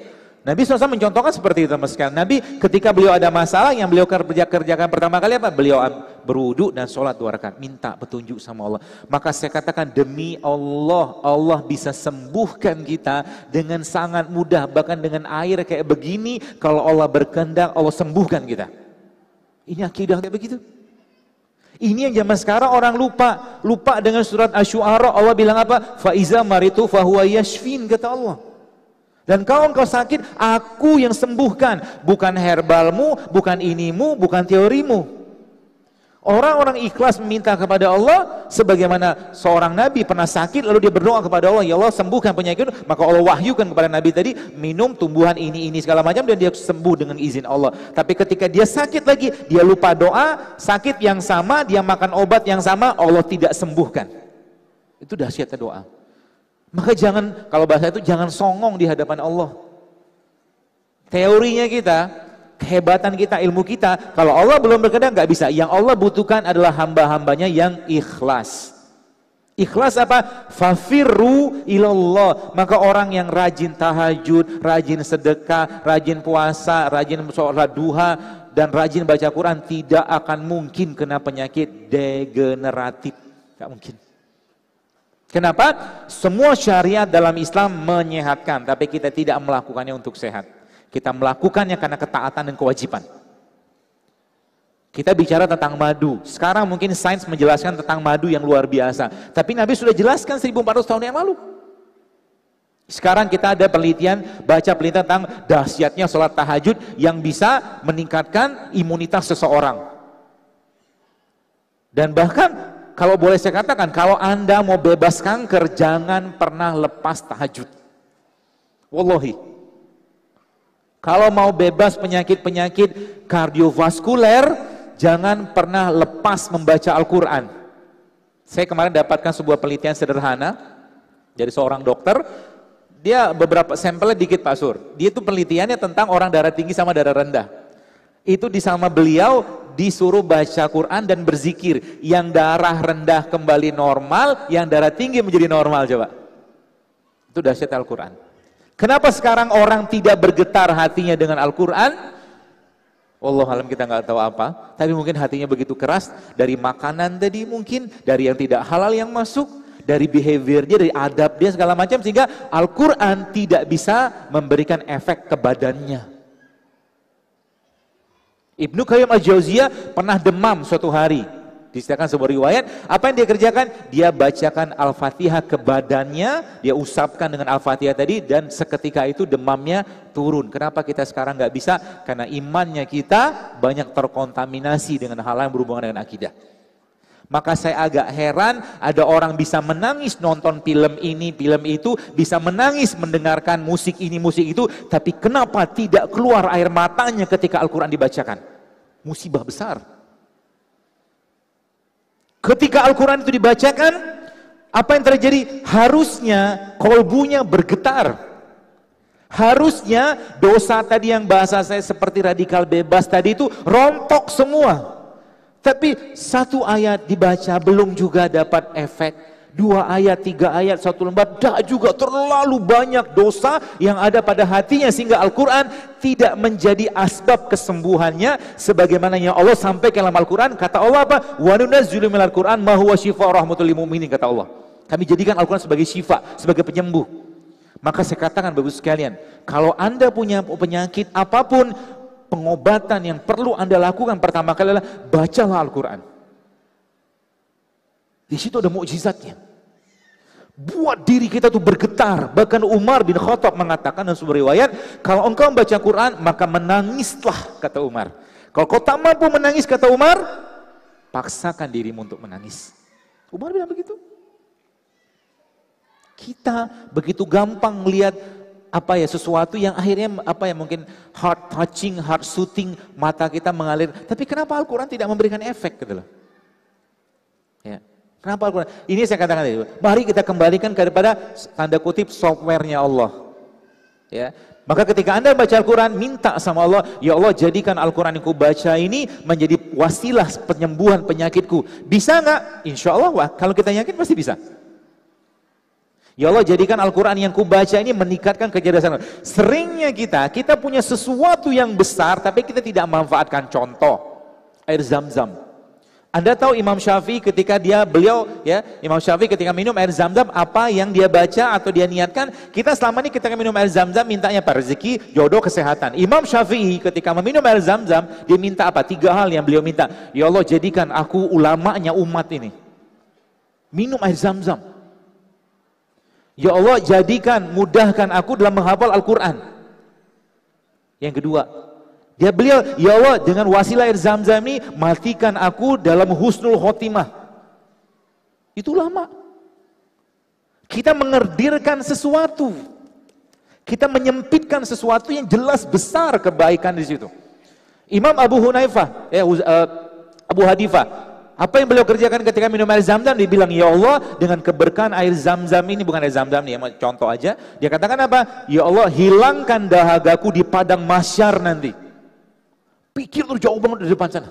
A: Nabi SAW mencontohkan seperti itu mas Nabi ketika beliau ada masalah yang beliau kerja kerjakan pertama kali apa? Beliau berwudu dan sholat dua rakaat, minta petunjuk sama Allah. Maka saya katakan demi Allah, Allah bisa sembuhkan kita dengan sangat mudah, bahkan dengan air kayak begini. Kalau Allah berkehendak, Allah sembuhkan kita. Ini akidah kayak begitu. Ini yang zaman sekarang orang lupa, lupa dengan surat Asy-Syu'ara. Allah bilang apa? Faiza maritu fahuwa yashfin kata Allah. Dan kau engkau sakit, aku yang sembuhkan. Bukan herbalmu, bukan inimu, bukan teorimu. Orang-orang ikhlas meminta kepada Allah sebagaimana seorang nabi pernah sakit lalu dia berdoa kepada Allah, ya Allah sembuhkan penyakit maka Allah wahyukan kepada nabi tadi minum tumbuhan ini ini segala macam dan dia sembuh dengan izin Allah. Tapi ketika dia sakit lagi, dia lupa doa, sakit yang sama, dia makan obat yang sama, Allah tidak sembuhkan. Itu dahsyatnya doa. Maka jangan, kalau bahasa itu jangan songong di hadapan Allah. Teorinya kita, kehebatan kita, ilmu kita, kalau Allah belum berkenan nggak bisa. Yang Allah butuhkan adalah hamba-hambanya yang ikhlas. Ikhlas apa? Fafirru ilallah. Maka orang yang rajin tahajud, rajin sedekah, rajin puasa, rajin sholat duha, dan rajin baca Quran tidak akan mungkin kena penyakit degeneratif. Gak mungkin. Kenapa? Semua syariat dalam Islam menyehatkan, tapi kita tidak melakukannya untuk sehat. Kita melakukannya karena ketaatan dan kewajiban. Kita bicara tentang madu. Sekarang mungkin sains menjelaskan tentang madu yang luar biasa. Tapi Nabi sudah jelaskan 1400 tahun yang lalu. Sekarang kita ada penelitian, baca penelitian tentang dahsyatnya sholat tahajud yang bisa meningkatkan imunitas seseorang. Dan bahkan kalau boleh saya katakan, kalau Anda mau bebas kanker, jangan pernah lepas tahajud. Wallahi. Kalau mau bebas penyakit-penyakit kardiovaskuler, jangan pernah lepas membaca Al-Quran. Saya kemarin dapatkan sebuah penelitian sederhana dari seorang dokter. Dia beberapa sampelnya dikit Pak Sur. Dia itu penelitiannya tentang orang darah tinggi sama darah rendah. Itu di sama beliau disuruh baca Quran dan berzikir. Yang darah rendah kembali normal, yang darah tinggi menjadi normal coba. Itu dahsyat Al-Quran. Kenapa sekarang orang tidak bergetar hatinya dengan Al-Quran? Allah alam kita nggak tahu apa, tapi mungkin hatinya begitu keras dari makanan tadi mungkin, dari yang tidak halal yang masuk, dari behavior dia, dari adab dia segala macam sehingga Al-Quran tidak bisa memberikan efek ke badannya. Ibnu Qayyim al-Jauziyah pernah demam suatu hari. Disediakan sebuah riwayat, apa yang dia kerjakan? Dia bacakan Al-Fatihah ke badannya, dia usapkan dengan Al-Fatihah tadi, dan seketika itu demamnya turun. Kenapa kita sekarang nggak bisa? Karena imannya kita banyak terkontaminasi dengan hal yang berhubungan dengan akidah. Maka saya agak heran ada orang bisa menangis nonton film ini, film itu, bisa menangis mendengarkan musik ini, musik itu, tapi kenapa tidak keluar air matanya ketika Al-Quran dibacakan? Musibah besar. Ketika Al-Quran itu dibacakan, apa yang terjadi? Harusnya kolbunya bergetar. Harusnya dosa tadi yang bahasa saya seperti radikal bebas tadi itu rontok semua. Tapi satu ayat dibaca belum juga dapat efek dua ayat, tiga ayat, satu lembar, tak juga terlalu banyak dosa yang ada pada hatinya sehingga Al-Quran tidak menjadi asbab kesembuhannya. Sebagaimana yang Allah sampaikan dalam Al-Quran kata Allah apa? wa nunazzilu minal Quran ma huwa syifa rahmatul mu'minin kata Allah. Kami jadikan Al-Quran sebagai syifa, sebagai penyembuh. Maka saya katakan bagus sekalian kalau anda punya penyakit apa pun pengobatan yang perlu anda lakukan pertama kali adalah bacalah Al-Quran di situ ada mukjizatnya. Buat diri kita tuh bergetar. Bahkan Umar bin Khattab mengatakan dalam sebuah riwayat, kalau engkau membaca Quran, maka menangislah, kata Umar. Kalau kau tak mampu menangis, kata Umar, paksakan dirimu untuk menangis. Umar bilang begitu. Kita begitu gampang melihat apa ya sesuatu yang akhirnya apa ya mungkin heart touching, heart soothing, mata kita mengalir. Tapi kenapa Al-Quran tidak memberikan efek gitu loh? Ya. Kenapa Al-Quran? Ini saya katakan tadi, mari kita kembalikan kepada tanda kutip softwarenya Allah. Ya, maka ketika Anda baca Al-Quran, minta sama Allah, Ya Allah jadikan Al-Quran yang ku baca ini menjadi wasilah penyembuhan penyakitku. Bisa nggak? Insya Allah, wah, kalau kita yakin pasti bisa. Ya Allah jadikan Al-Quran yang ku baca ini meningkatkan kecerdasan. Seringnya kita, kita punya sesuatu yang besar tapi kita tidak memanfaatkan contoh. Air zam-zam. Anda tahu Imam Syafi'i ketika dia beliau ya Imam Syafi'i ketika minum air zam-zam apa yang dia baca atau dia niatkan? Kita selama ini ketika minum air zam-zam mintanya apa? Rezeki jodoh kesehatan. Imam Syafi'i ketika meminum air zam-zam dia minta apa? Tiga hal yang beliau minta. Ya Allah jadikan aku ulamanya umat ini. Minum air zam-zam. Ya Allah jadikan mudahkan aku dalam menghafal Al-Quran. Yang kedua Ya beliau, ya Allah dengan wasilah air zam-zam ini matikan aku dalam husnul khotimah. Itu lama. Kita mengerdirkan sesuatu. Kita menyempitkan sesuatu yang jelas besar kebaikan di situ. Imam Abu Hunaifah, eh, uh, Abu Hadifah, apa yang beliau kerjakan ketika minum air zam-zam? Dia bilang, Ya Allah, dengan keberkahan air zam-zam ini, bukan air zam-zam nih, contoh aja. Dia katakan apa? Ya Allah, hilangkan dahagaku di padang masyar nanti. Pikir tuh jauh banget dari depan sana.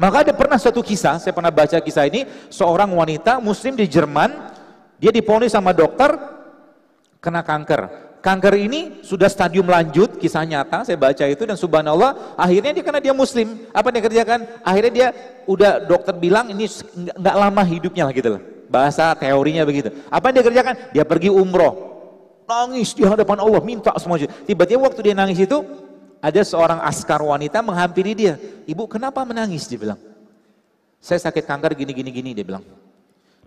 A: Maka ada pernah satu kisah, saya pernah baca kisah ini, seorang wanita muslim di Jerman, dia diponis sama dokter kena kanker. Kanker ini sudah stadium lanjut, kisah nyata, saya baca itu dan subhanallah, akhirnya dia karena dia muslim, apa dia kerjakan? Akhirnya dia udah dokter bilang ini nggak lama hidupnya lah gitu loh. Bahasa teorinya begitu. Apa yang dia kerjakan? Dia pergi umroh. Nangis di hadapan Allah, minta semua. Tiba-tiba waktu dia nangis itu, ada seorang askar wanita menghampiri dia. Ibu kenapa menangis? Dia bilang. Saya sakit kanker gini gini gini dia bilang.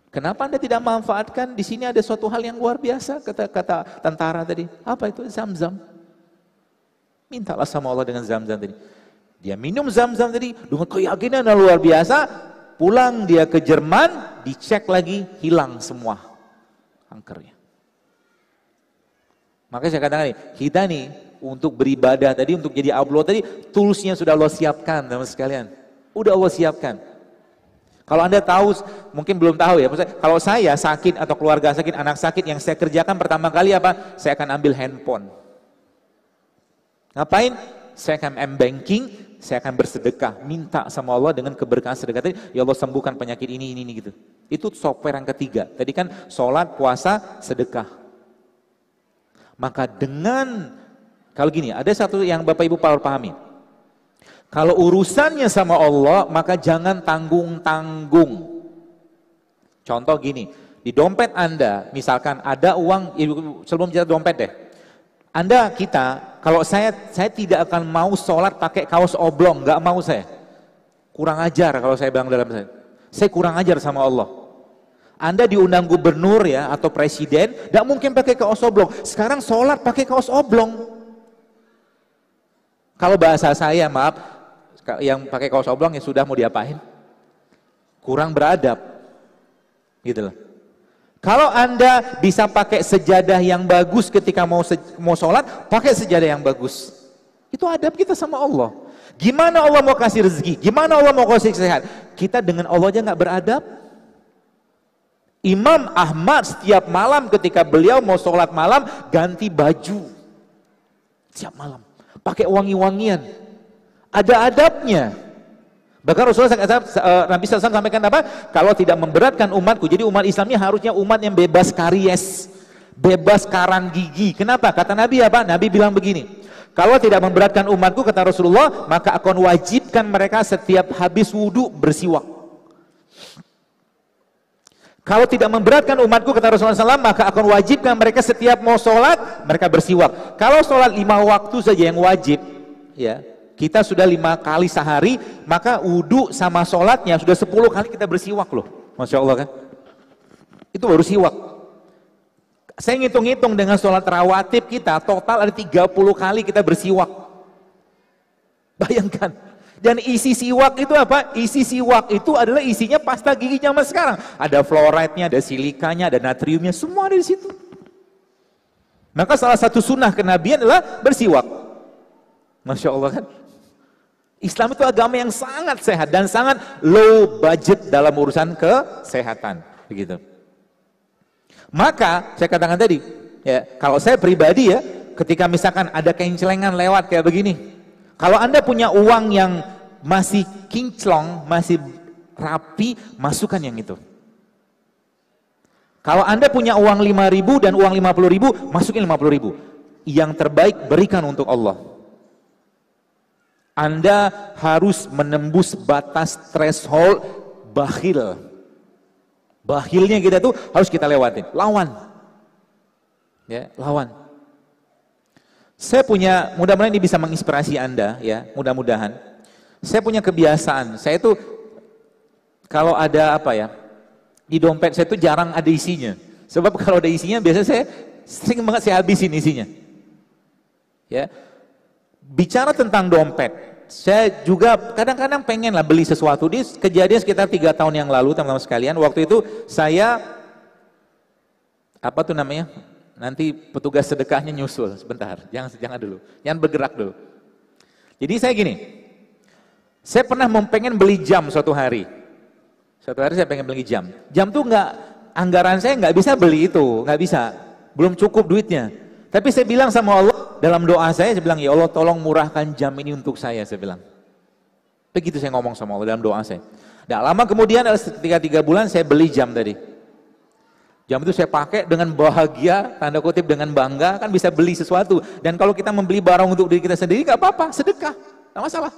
A: Kenapa anda tidak manfaatkan di sini ada suatu hal yang luar biasa kata kata tentara tadi. Apa itu zam-zam? Mintalah sama Allah dengan zam-zam tadi. Dia minum zam-zam tadi dengan keyakinan yang luar biasa. Pulang dia ke Jerman, dicek lagi hilang semua kankernya. Makanya saya katakan nih, kita nih untuk beribadah tadi, untuk jadi upload tadi, toolsnya sudah Allah siapkan teman sekalian. Udah Allah siapkan. Kalau Anda tahu, mungkin belum tahu ya, maksudnya, kalau saya sakit atau keluarga sakit, anak sakit, yang saya kerjakan pertama kali apa? Saya akan ambil handphone. Ngapain? Saya akan m-banking, saya akan bersedekah, minta sama Allah dengan keberkahan sedekah tadi, ya Allah sembuhkan penyakit ini, ini, ini gitu. Itu software yang ketiga. Tadi kan sholat, puasa, sedekah. Maka dengan, kalau gini, ada satu yang Bapak Ibu harus pahami. Kalau urusannya sama Allah, maka jangan tanggung-tanggung. Contoh gini, di dompet Anda, misalkan ada uang, sebelum kita dompet deh. Anda kita, kalau saya saya tidak akan mau sholat pakai kaos oblong, nggak mau saya. Kurang ajar kalau saya bilang dalam saya. Saya kurang ajar sama Allah. Anda diundang gubernur ya atau presiden, tidak mungkin pakai kaos oblong. Sekarang sholat pakai kaos oblong. Kalau bahasa saya, maaf, yang pakai kaos oblong ya sudah mau diapain? Kurang beradab. Gitu loh. Kalau Anda bisa pakai sejadah yang bagus ketika mau mau sholat, pakai sejadah yang bagus. Itu adab kita sama Allah. Gimana Allah mau kasih rezeki? Gimana Allah mau kasih sehat? Kita dengan Allah aja nggak beradab. Imam Ahmad setiap malam ketika beliau mau sholat malam ganti baju. Setiap malam. Pakai wangi-wangian. Ada adabnya. Bahkan Rasulullah SAW, eh, Nabi SAW sampaikan apa? Kalau tidak memberatkan umatku, jadi umat Islamnya harusnya umat yang bebas karies, bebas karang gigi. Kenapa? Kata Nabi apa? Nabi bilang begini, kalau tidak memberatkan umatku, kata Rasulullah, maka akan wajibkan mereka setiap habis wudhu bersiwak. Kalau tidak memberatkan umatku, kata Rasulullah SAW, maka akan wajibkan mereka setiap mau sholat, mereka bersiwak. Kalau sholat lima waktu saja yang wajib, ya kita sudah lima kali sehari, maka wudhu sama sholatnya sudah sepuluh kali kita bersiwak loh. Masya Allah kan. Itu baru siwak. Saya ngitung-ngitung dengan sholat rawatib kita, total ada 30 kali kita bersiwak. Bayangkan. Dan isi siwak itu apa? Isi siwak itu adalah isinya pasta gigi zaman sekarang. Ada fluoride-nya, ada silikanya, ada natriumnya, semua ada di situ. Maka salah satu sunnah kenabian adalah bersiwak. Masya Allah kan. Islam itu agama yang sangat sehat dan sangat low budget dalam urusan kesehatan, begitu. Maka saya katakan tadi, ya kalau saya pribadi ya, ketika misalkan ada kencelengan lewat kayak begini, kalau anda punya uang yang masih kinclong, masih rapi, masukkan yang itu. Kalau anda punya uang 5 ribu dan uang 50 ribu, masukin 50 ribu. Yang terbaik berikan untuk Allah. Anda harus menembus batas threshold bakhil. Bakhilnya kita tuh harus kita lewatin. Lawan. Ya, lawan. Saya punya, mudah-mudahan ini bisa menginspirasi Anda ya, mudah-mudahan. Saya punya kebiasaan, saya itu kalau ada apa ya, di dompet saya itu jarang ada isinya. Sebab kalau ada isinya biasanya saya sering banget saya habisin isinya. Ya, bicara tentang dompet, saya juga kadang-kadang pengen lah beli sesuatu. Di kejadian sekitar tiga tahun yang lalu, teman-teman sekalian. Waktu itu saya apa tuh namanya? Nanti petugas sedekahnya nyusul. Sebentar, jangan jangan dulu, jangan bergerak dulu. Jadi saya gini, saya pernah mau pengen beli jam suatu hari. Suatu hari saya pengen beli jam. Jam tuh nggak anggaran saya nggak bisa beli itu, nggak bisa, belum cukup duitnya. Tapi saya bilang sama Allah, dalam doa saya, saya bilang, ya Allah tolong murahkan jam ini untuk saya, saya bilang. Begitu saya ngomong sama Allah dalam doa saya. Nah lama kemudian, ketika tiga bulan saya beli jam tadi. Jam itu saya pakai dengan bahagia, tanda kutip dengan bangga, kan bisa beli sesuatu. Dan kalau kita membeli barang untuk diri kita sendiri, gak apa-apa, sedekah, gak masalah.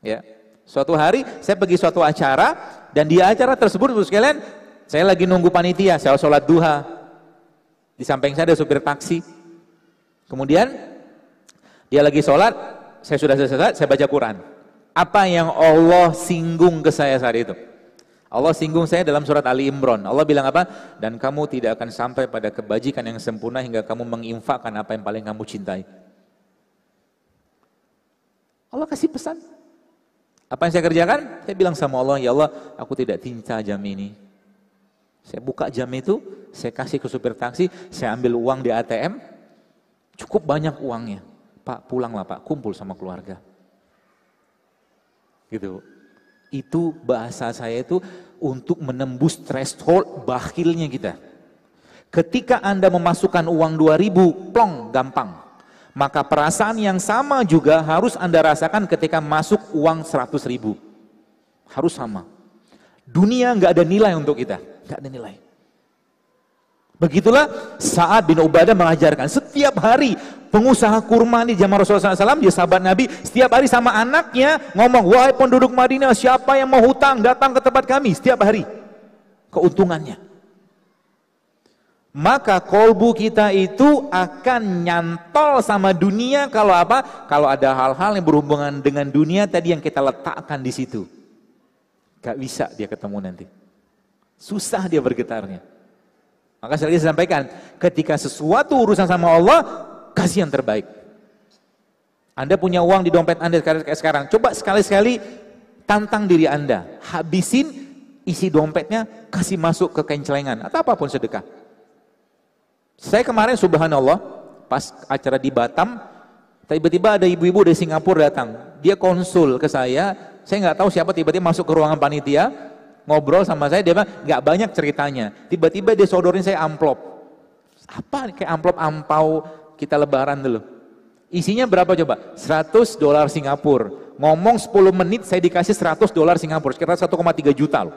A: Ya, Suatu hari saya pergi suatu acara, dan di acara tersebut, sekalian, saya lagi nunggu panitia, saya sholat duha, di samping saya ada supir taksi. Kemudian dia lagi sholat, saya sudah selesai, saya baca Quran. Apa yang Allah singgung ke saya saat itu? Allah singgung saya dalam surat Ali Imran. Allah bilang apa? Dan kamu tidak akan sampai pada kebajikan yang sempurna hingga kamu menginfakkan apa yang paling kamu cintai. Allah kasih pesan. Apa yang saya kerjakan? Saya bilang sama Allah, ya Allah, aku tidak cinta jam ini. Saya buka jam itu, saya kasih ke supir taksi, saya ambil uang di ATM, Cukup banyak uangnya. Pak pulanglah Pak, kumpul sama keluarga. Gitu. Itu bahasa saya itu untuk menembus threshold bakhilnya kita. Ketika Anda memasukkan uang 2000, plong, gampang. Maka perasaan yang sama juga harus Anda rasakan ketika masuk uang 100 ribu. Harus sama. Dunia nggak ada nilai untuk kita, nggak ada nilai. Begitulah saat bin Ubadah mengajarkan setiap hari pengusaha kurma di zaman Rasulullah SAW, dia sahabat Nabi, setiap hari sama anaknya ngomong, wahai penduduk Madinah, siapa yang mau hutang datang ke tempat kami setiap hari. Keuntungannya. Maka kolbu kita itu akan nyantol sama dunia kalau apa? Kalau ada hal-hal yang berhubungan dengan dunia tadi yang kita letakkan di situ. Gak bisa dia ketemu nanti. Susah dia bergetarnya. Maka saya sampaikan, ketika sesuatu urusan sama Allah, kasih yang terbaik. Anda punya uang di dompet Anda sekarang. Coba sekali-sekali tantang diri Anda. Habisin isi dompetnya, kasih masuk ke kain celengan. Atau apa pun sedekah. Saya kemarin subhanallah, pas acara di Batam, tiba-tiba ada ibu-ibu dari Singapura datang. Dia konsul ke saya, saya nggak tahu siapa tiba-tiba masuk ke ruangan panitia, ngobrol sama saya, dia bilang nggak banyak ceritanya. Tiba-tiba dia sodorin saya amplop. Apa kayak amplop ampau kita lebaran dulu. Isinya berapa coba? 100 dolar Singapura. Ngomong 10 menit saya dikasih 100 dolar Singapura, sekitar 1,3 juta loh.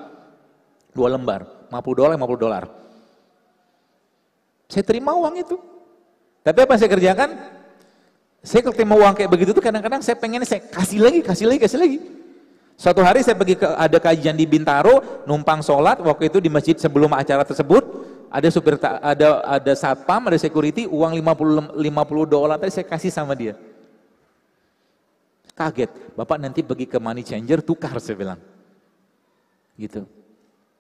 A: Dua lembar, 50 dolar, 50 dolar. Saya terima uang itu. Tapi apa yang saya kerjakan? Saya terima uang kayak begitu tuh kadang-kadang saya pengen saya kasih lagi, kasih lagi, kasih lagi. Suatu hari saya pergi ke ada kajian di Bintaro, numpang sholat, waktu itu di masjid sebelum acara tersebut, ada supir ada ada satpam, ada security, uang 50 50 dolar tadi saya kasih sama dia. Kaget, Bapak nanti pergi ke money changer tukar saya bilang. Gitu.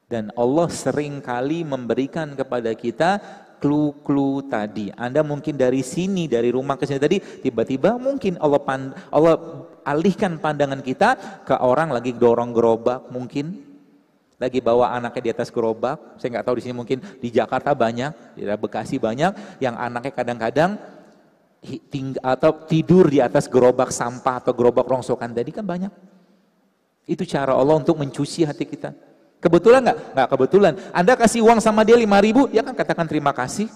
A: Dan Allah sering kali memberikan kepada kita clue-clue tadi. Anda mungkin dari sini, dari rumah ke sini tadi, tiba-tiba mungkin Allah pand Allah alihkan pandangan kita ke orang lagi dorong gerobak mungkin, lagi bawa anaknya di atas gerobak. Saya nggak tahu di sini mungkin di Jakarta banyak, di Bekasi banyak, yang anaknya kadang-kadang atau tidur di atas gerobak sampah atau gerobak rongsokan tadi kan banyak. Itu cara Allah untuk mencuci hati kita. Kebetulan nggak? Nggak kebetulan. Anda kasih uang sama dia 5 ribu, dia kan katakan terima kasih.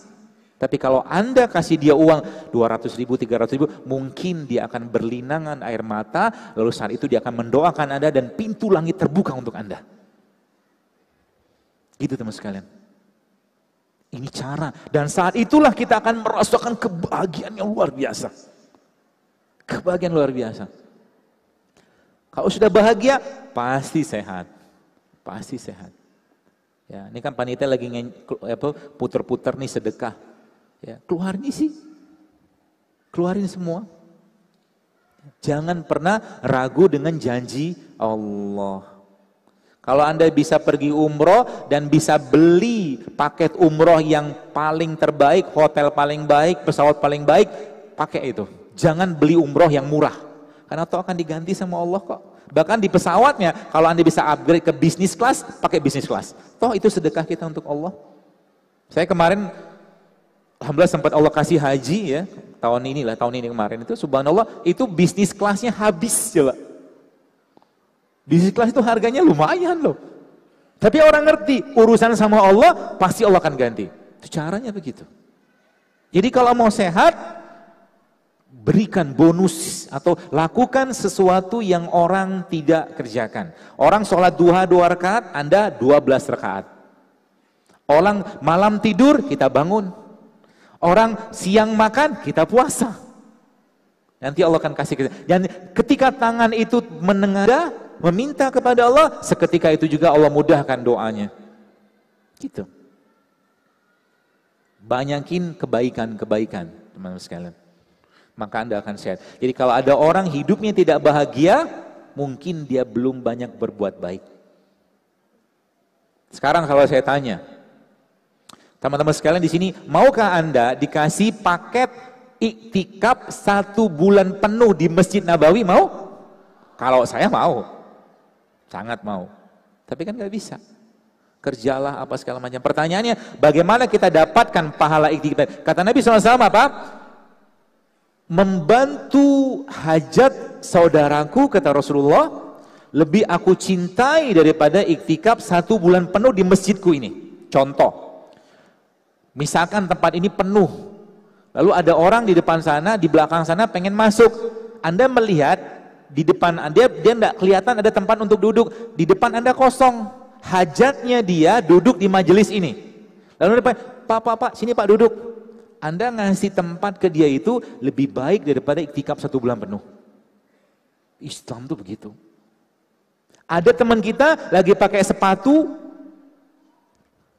A: Tapi kalau Anda kasih dia uang 200 ribu, 300 ribu, mungkin dia akan berlinangan air mata, lalu saat itu dia akan mendoakan Anda dan pintu langit terbuka untuk Anda. Gitu teman sekalian. Ini cara. Dan saat itulah kita akan merasakan kebahagiaan yang luar biasa. Kebahagiaan luar biasa. Kalau sudah bahagia, pasti sehat. Pasti sehat. Ya, ini kan panitia lagi puter-puter nih sedekah. Ya, keluarin sih. Keluarin semua. Jangan pernah ragu dengan janji Allah. Kalau Anda bisa pergi umroh dan bisa beli paket umroh yang paling terbaik, hotel paling baik, pesawat paling baik, pakai itu. Jangan beli umroh yang murah. Karena itu akan diganti sama Allah kok. Bahkan di pesawatnya, kalau Anda bisa upgrade ke bisnis kelas, pakai bisnis kelas. Toh itu sedekah kita untuk Allah. Saya kemarin, Alhamdulillah sempat Allah kasih haji ya, tahun ini lah, tahun ini kemarin itu subhanallah, itu bisnis kelasnya habis coba. Bisnis kelas itu harganya lumayan loh. Tapi orang ngerti, urusan sama Allah, pasti Allah akan ganti. Itu caranya begitu. Jadi kalau mau sehat, berikan bonus atau lakukan sesuatu yang orang tidak kerjakan. Orang sholat duha dua rakaat, Anda dua belas rakaat. Orang malam tidur, kita bangun. Orang siang makan, kita puasa. Nanti Allah akan kasih kita. Dan ketika tangan itu menengadah, meminta kepada Allah, seketika itu juga Allah mudahkan doanya. Gitu. Banyakin kebaikan-kebaikan, teman-teman sekalian maka Anda akan sehat. Jadi kalau ada orang hidupnya tidak bahagia, mungkin dia belum banyak berbuat baik. Sekarang kalau saya tanya, teman-teman sekalian di sini, maukah Anda dikasih paket iktikaf satu bulan penuh di Masjid Nabawi? Mau? Kalau saya mau, sangat mau. Tapi kan nggak bisa. Kerjalah apa segala macam. Pertanyaannya, bagaimana kita dapatkan pahala iktikaf? Kata Nabi SAW apa? Membantu hajat saudaraku kata Rasulullah lebih aku cintai daripada iktikaf satu bulan penuh di masjidku ini. Contoh, misalkan tempat ini penuh, lalu ada orang di depan sana, di belakang sana pengen masuk. Anda melihat di depan dia dia tidak kelihatan ada tempat untuk duduk, di depan Anda kosong. Hajatnya dia duduk di majelis ini. Lalu depan, Pak, Pak, Pak, sini Pak duduk. Anda ngasih tempat ke dia itu lebih baik daripada iktikaf satu bulan penuh. Islam tuh begitu. Ada teman kita lagi pakai sepatu,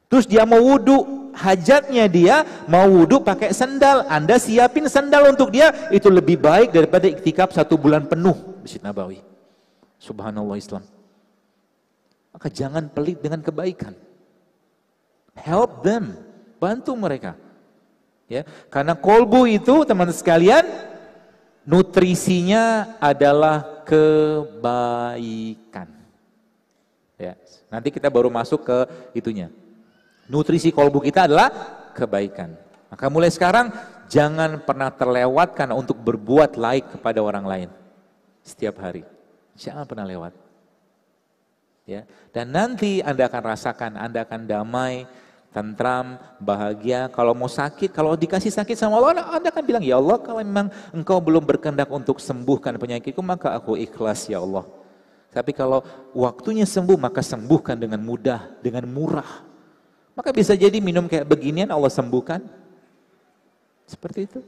A: terus dia mau wudhu, hajatnya dia mau wudhu pakai sendal. Anda siapin sendal untuk dia, itu lebih baik daripada iktikaf satu bulan penuh. Masjid Nabawi. Subhanallah Islam. Maka jangan pelit dengan kebaikan. Help them, bantu mereka. Ya, karena kolbu itu teman sekalian nutrisinya adalah kebaikan. Ya, nanti kita baru masuk ke itunya. Nutrisi kolbu kita adalah kebaikan. Maka mulai sekarang jangan pernah terlewatkan untuk berbuat baik kepada orang lain setiap hari. Jangan pernah lewat. Ya, dan nanti Anda akan rasakan, Anda akan damai, tentram, bahagia. Kalau mau sakit, kalau dikasih sakit sama Allah, Anda akan bilang, Ya Allah, kalau memang Engkau belum berkehendak untuk sembuhkan penyakitku, maka aku ikhlas, Ya Allah. Tapi kalau waktunya sembuh maka sembuhkan dengan mudah, dengan murah. Maka bisa jadi minum kayak beginian Allah sembuhkan. Seperti itu.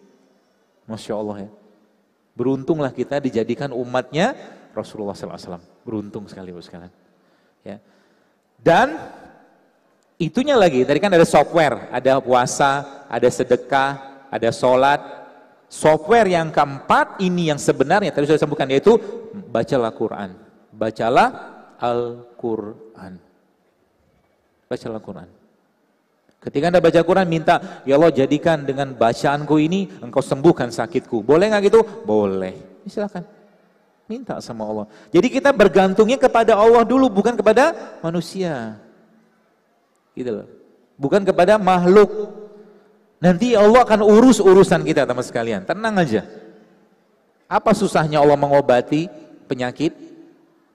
A: Masya Allah ya. Beruntunglah kita dijadikan umatnya Rasulullah SAW. Beruntung sekali bos sekalian. Ya. Dan itunya lagi, tadi kan ada software, ada puasa, ada sedekah, ada sholat. Software yang keempat ini yang sebenarnya tadi sudah sebutkan yaitu bacalah Quran bacalah Al-Quran. Bacalah Al-Quran. Ketika anda baca Quran minta, ya Allah jadikan dengan bacaanku ini engkau sembuhkan sakitku. Boleh nggak gitu? Boleh. Silakan. Minta sama Allah. Jadi kita bergantungnya kepada Allah dulu, bukan kepada manusia. Gitu loh. Bukan kepada makhluk. Nanti Allah akan urus urusan kita teman sekalian. Tenang aja. Apa susahnya Allah mengobati penyakit?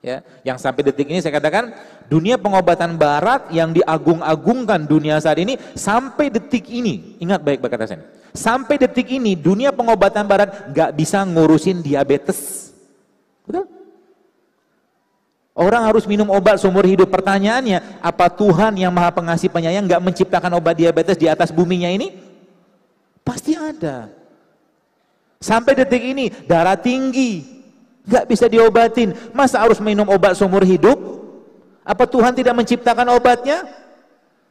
A: ya yang sampai detik ini saya katakan dunia pengobatan barat yang diagung-agungkan dunia saat ini sampai detik ini ingat baik baik kata saya sampai detik ini dunia pengobatan barat nggak bisa ngurusin diabetes betul Orang harus minum obat seumur hidup. Pertanyaannya, apa Tuhan yang maha pengasih penyayang nggak menciptakan obat diabetes di atas buminya ini? Pasti ada. Sampai detik ini, darah tinggi, Gak bisa diobatin. Masa harus minum obat seumur hidup? Apa Tuhan tidak menciptakan obatnya?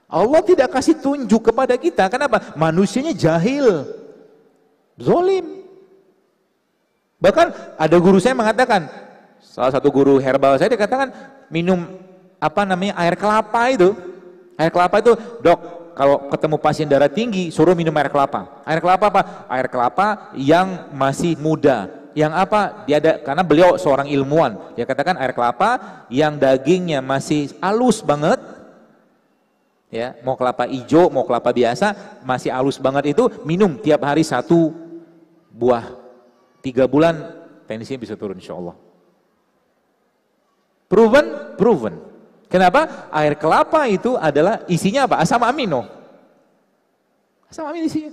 A: Allah tidak kasih tunjuk kepada kita. Kenapa? Manusianya jahil. Zolim. Bahkan ada guru saya mengatakan, salah satu guru herbal saya dikatakan minum apa namanya air kelapa itu. Air kelapa itu, dok, kalau ketemu pasien darah tinggi, suruh minum air kelapa. Air kelapa apa? Air kelapa yang masih muda yang apa? Dia ada karena beliau seorang ilmuwan. Dia katakan air kelapa yang dagingnya masih halus banget. Ya, mau kelapa hijau, mau kelapa biasa, masih halus banget itu minum tiap hari satu buah. Tiga bulan tensinya bisa turun insya Allah. Proven? Proven. Kenapa? Air kelapa itu adalah isinya apa? Asam amino. Asam amino isinya.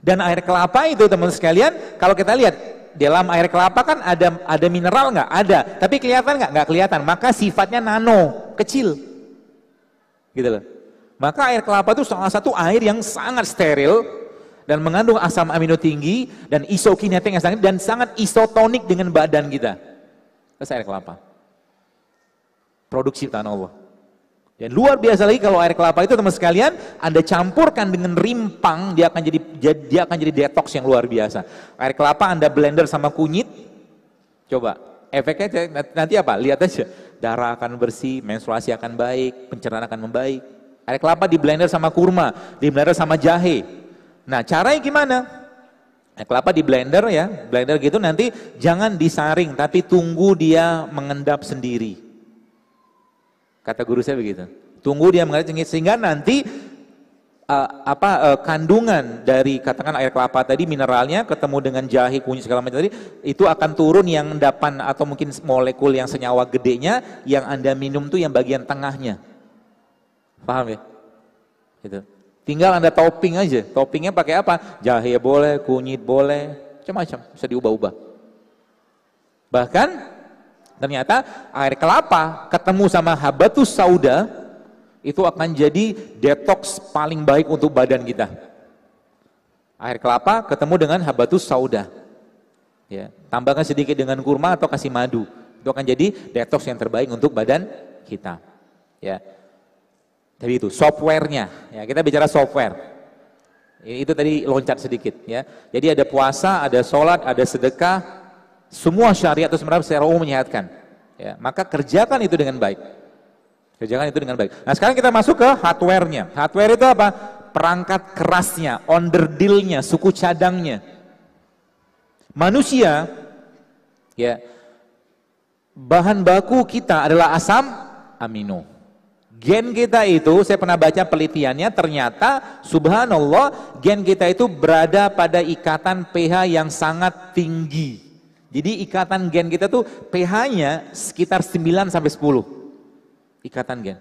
A: Dan air kelapa itu teman sekalian, kalau kita lihat dalam air kelapa kan ada ada mineral nggak? Ada. Tapi kelihatan nggak? Nggak kelihatan. Maka sifatnya nano, kecil. Gitu loh. Maka air kelapa itu salah satu air yang sangat steril dan mengandung asam amino tinggi dan isokinetik yang sangat dan sangat isotonik dengan badan kita. Itu air kelapa. Produksi tanah Allah. Dan luar biasa lagi kalau air kelapa itu teman sekalian, Anda campurkan dengan rimpang, dia akan jadi dia akan jadi detox yang luar biasa. Air kelapa Anda blender sama kunyit, coba efeknya nanti apa? Lihat aja, darah akan bersih, menstruasi akan baik, pencernaan akan membaik. Air kelapa di blender sama kurma, di blender sama jahe. Nah caranya gimana? Air kelapa di blender ya, blender gitu nanti jangan disaring, tapi tunggu dia mengendap sendiri. Kata guru saya begitu. Tunggu dia mengalir sehingga nanti uh, apa uh, kandungan dari katakan air kelapa tadi mineralnya ketemu dengan jahe kunyit segala macam tadi itu akan turun yang endapan atau mungkin molekul yang senyawa gedenya yang anda minum tuh yang bagian tengahnya. Paham ya? Gitu. Tinggal anda topping aja. Toppingnya pakai apa? Jahe boleh kunyit boleh macam-macam. Bisa diubah-ubah. Bahkan ternyata air kelapa ketemu sama habatus sauda itu akan jadi detox paling baik untuk badan kita. Air kelapa ketemu dengan habatus sauda. Ya, tambahkan sedikit dengan kurma atau kasih madu. Itu akan jadi detox yang terbaik untuk badan kita. Ya. Jadi itu softwarenya. Ya, kita bicara software. Itu tadi loncat sedikit ya. Jadi ada puasa, ada sholat, ada sedekah, semua syariat itu sebenarnya secara umum menyehatkan. Ya, maka kerjakan itu dengan baik. Kerjakan itu dengan baik. Nah sekarang kita masuk ke hardware-nya. Hardware itu apa? Perangkat kerasnya, onderdilnya, suku cadangnya. Manusia, ya, bahan baku kita adalah asam amino. Gen kita itu, saya pernah baca penelitiannya, ternyata subhanallah gen kita itu berada pada ikatan pH yang sangat tinggi. Jadi ikatan gen kita tuh pH-nya sekitar 9 sampai 10 ikatan gen.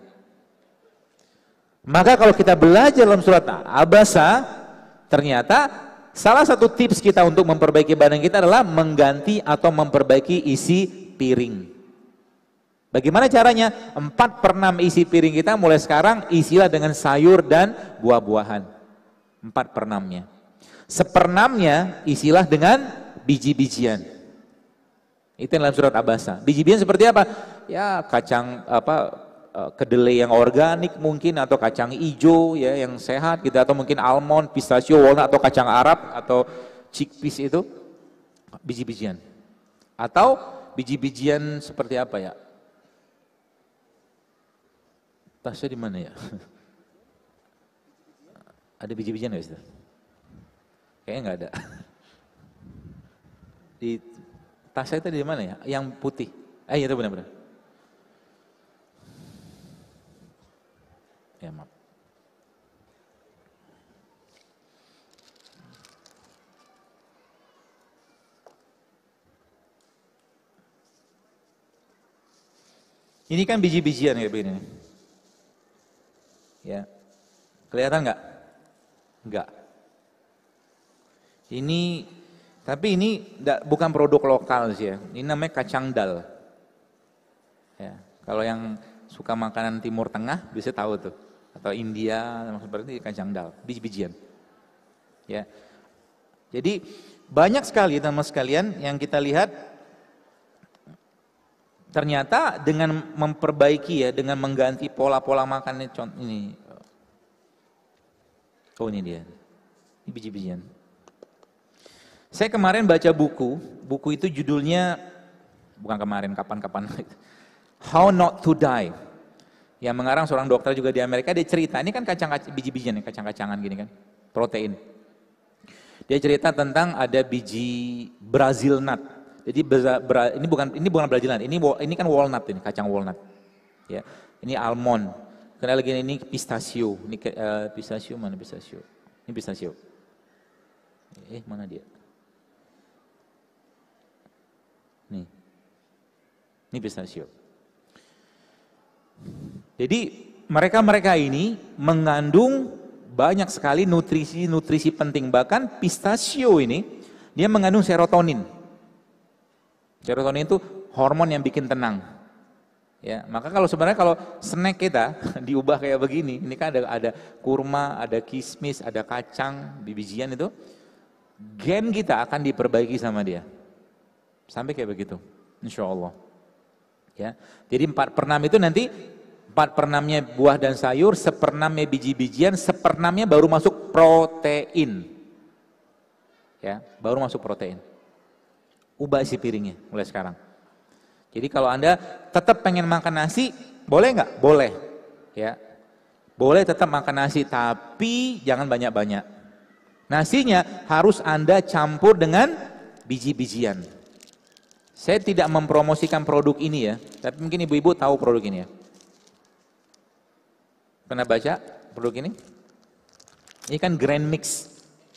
A: Maka kalau kita belajar dalam surat Abasa, ternyata salah satu tips kita untuk memperbaiki badan kita adalah mengganti atau memperbaiki isi piring. Bagaimana caranya? 4 per 6 isi piring kita mulai sekarang isilah dengan sayur dan buah-buahan. 4 per 6-nya. Seperenamnya isilah dengan biji-bijian. Itu dalam surat Abasa. Biji-bijian seperti apa? Ya kacang apa Eh, kedelai yang organik mungkin atau kacang hijau ya yang sehat gitu atau mungkin almond, pistachio, walnut atau kacang Arab atau chickpeas itu biji-bijian. Atau biji-bijian seperti apa ya? Tasnya di mana ya? (laughs) Ada biji-bijian nggak? Kayaknya nggak ada. (laughs) Di tasnya itu di mana ya? Yang putih. Eh iya benar-benar. Ya maaf. Ini kan biji-bijian ya begini. Ya. Kelihatan nggak? Enggak. Ini tapi ini bukan produk lokal sih ya. Ini namanya kacang dal. Ya. Kalau yang suka makanan Timur Tengah bisa tahu tuh atau India seperti kacang dal, biji-bijian. Ya. Jadi banyak sekali teman sekalian yang kita lihat ternyata dengan memperbaiki ya dengan mengganti pola-pola makan ini oh ini dia ini biji-bijian saya kemarin baca buku buku itu judulnya bukan kemarin kapan-kapan (laughs) How Not to Die yang mengarang seorang dokter juga di Amerika, dia cerita, ini kan kacang biji-bijian, kacang-kacangan gini kan, protein. Dia cerita tentang ada biji Brazil nut. Jadi ini bukan ini bukan Brazil nut, ini ini kan walnut ini, kacang walnut. Ya. Ini almond. Karena lagi ini pistachio. Ini uh, pistachio mana pistachio? Ini pistachio. Eh, mana dia? Nih. Ini pistachio. Jadi mereka-mereka ini mengandung banyak sekali nutrisi-nutrisi penting. Bahkan pistachio ini dia mengandung serotonin. Serotonin itu hormon yang bikin tenang. Ya, maka kalau sebenarnya kalau snack kita (laughs) diubah kayak begini, ini kan ada ada kurma, ada kismis, ada kacang, bijian itu, gen kita akan diperbaiki sama dia. Sampai kayak begitu, insya Allah. Ya, jadi 4 per 6 itu nanti 4 per 6 buah dan sayur, sepernamnya biji-bijian, sepernamnya baru masuk protein. Ya, baru masuk protein. Ubah isi piringnya mulai sekarang. Jadi kalau Anda tetap pengen makan nasi, boleh nggak? Boleh. Ya. Boleh tetap makan nasi, tapi jangan banyak-banyak. Nasinya harus Anda campur dengan biji-bijian. Saya tidak mempromosikan produk ini ya, tapi mungkin ibu-ibu tahu produk ini ya. Pernah baca produk ini? Ini kan grand mix.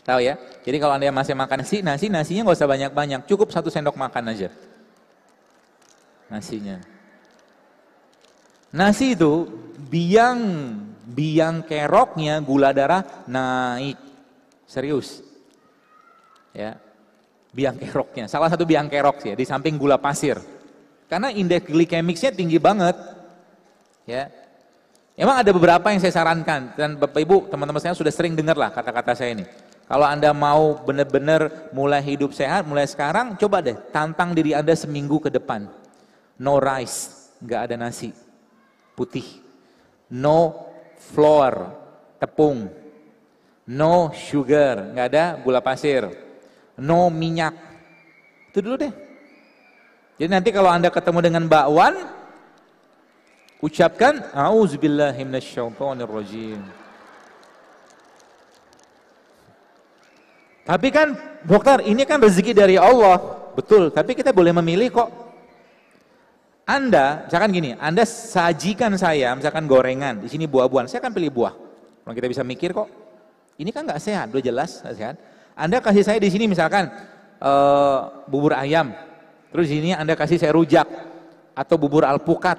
A: Tahu ya? Jadi kalau Anda masih makan nasi, nasi nasinya nggak usah banyak-banyak, cukup satu sendok makan aja. Nasinya. Nasi itu biang biang keroknya gula darah naik. Serius. Ya. Biang keroknya. Salah satu biang kerok ya, di samping gula pasir. Karena indeks glikemiknya tinggi banget. Ya. Emang ada beberapa yang saya sarankan dan Bapak Ibu, teman-teman saya sudah sering dengar lah kata-kata saya ini. Kalau Anda mau benar-benar mulai hidup sehat, mulai sekarang, coba deh tantang diri Anda seminggu ke depan. No rice, nggak ada nasi putih. No flour, tepung. No sugar, nggak ada gula pasir. No minyak. Itu dulu deh. Jadi nanti kalau Anda ketemu dengan bakwan, ucapkan auzubillahiminasyaitonirrajim. Tapi kan dokter ini kan rezeki dari Allah. Betul, tapi kita boleh memilih kok. Anda, misalkan gini, Anda sajikan saya, misalkan gorengan, di sini buah-buahan, saya akan pilih buah. Kalau kita bisa mikir kok, ini kan nggak sehat, udah jelas gak sehat. Anda kasih saya di sini misalkan uh, bubur ayam, terus di sini Anda kasih saya rujak atau bubur alpukat.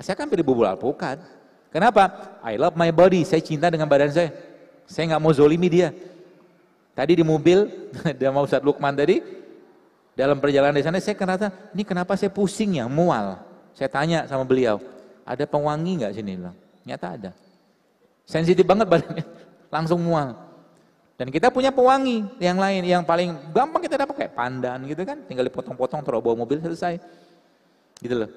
A: Saya akan pilih bubur alpukat. Kenapa? I love my body, saya cinta dengan badan saya. Saya nggak mau zolimi dia. Tadi di mobil, (laughs) sama Ustadz Lukman tadi, dalam perjalanan di sana saya kenapa, ini kenapa saya pusing ya, mual. Saya tanya sama beliau, ada pewangi nggak sini? Nyata ada. Sensitif banget badannya, (laughs) langsung mual. Dan kita punya pewangi yang lain, yang paling gampang kita dapat kayak pandan gitu kan, tinggal dipotong-potong, taruh bawa mobil selesai. Gitu loh.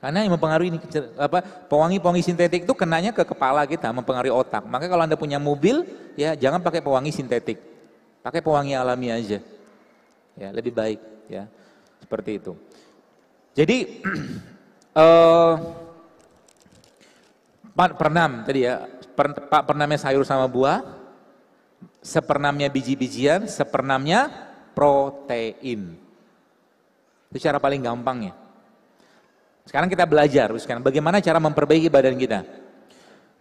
A: Karena yang mempengaruhi ini apa pewangi-pewangi sintetik itu kenanya ke kepala kita, mempengaruhi otak. Maka kalau Anda punya mobil, ya jangan pakai pewangi sintetik. Pakai pewangi alami aja. Ya, lebih baik ya. Seperti itu. Jadi (clears throat) uh, pernam tadi ya, per, pernamnya sayur sama buah, sepernamnya biji-bijian, sepernamnya protein. Itu cara paling gampang ya. Sekarang kita belajar, sekarang bagaimana cara memperbaiki badan kita.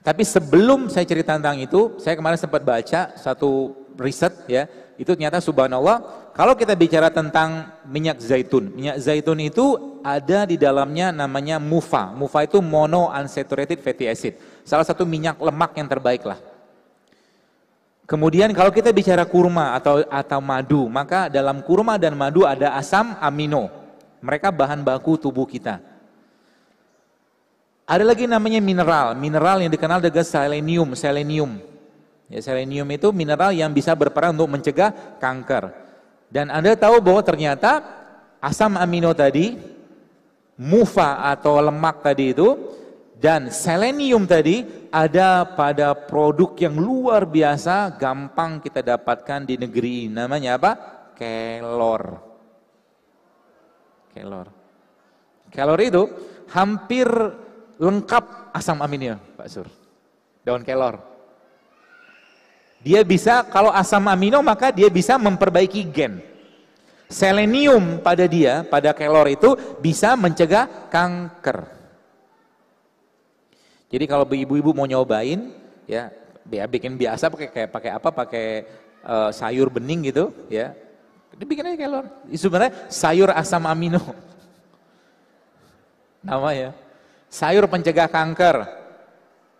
A: Tapi sebelum saya cerita tentang itu, saya kemarin sempat baca satu riset ya, itu ternyata subhanallah, kalau kita bicara tentang minyak zaitun, minyak zaitun itu ada di dalamnya namanya mufa. Mufa itu mono unsaturated fatty acid. Salah satu minyak lemak yang terbaik lah. Kemudian kalau kita bicara kurma atau atau madu, maka dalam kurma dan madu ada asam amino. Mereka bahan baku tubuh kita. Ada lagi namanya mineral, mineral yang dikenal dengan selenium, selenium. Ya, selenium itu mineral yang bisa berperan untuk mencegah kanker. Dan Anda tahu bahwa ternyata asam amino tadi, mufa atau lemak tadi itu, dan selenium tadi ada pada produk yang luar biasa gampang kita dapatkan di negeri ini. Namanya apa? Kelor. Kelor. Kelor itu hampir lengkap asam amino, Pak Sur. Daun kelor. Dia bisa, kalau asam amino maka dia bisa memperbaiki gen. Selenium pada dia, pada kelor itu bisa mencegah kanker. Jadi kalau ibu-ibu mau nyobain, ya, ya bikin biasa pakai kayak pakai apa? Pakai uh, sayur bening gitu, ya. Dibikin aja kelor. Sebenarnya sayur asam amino. (laughs) Namanya. Sayur pencegah kanker.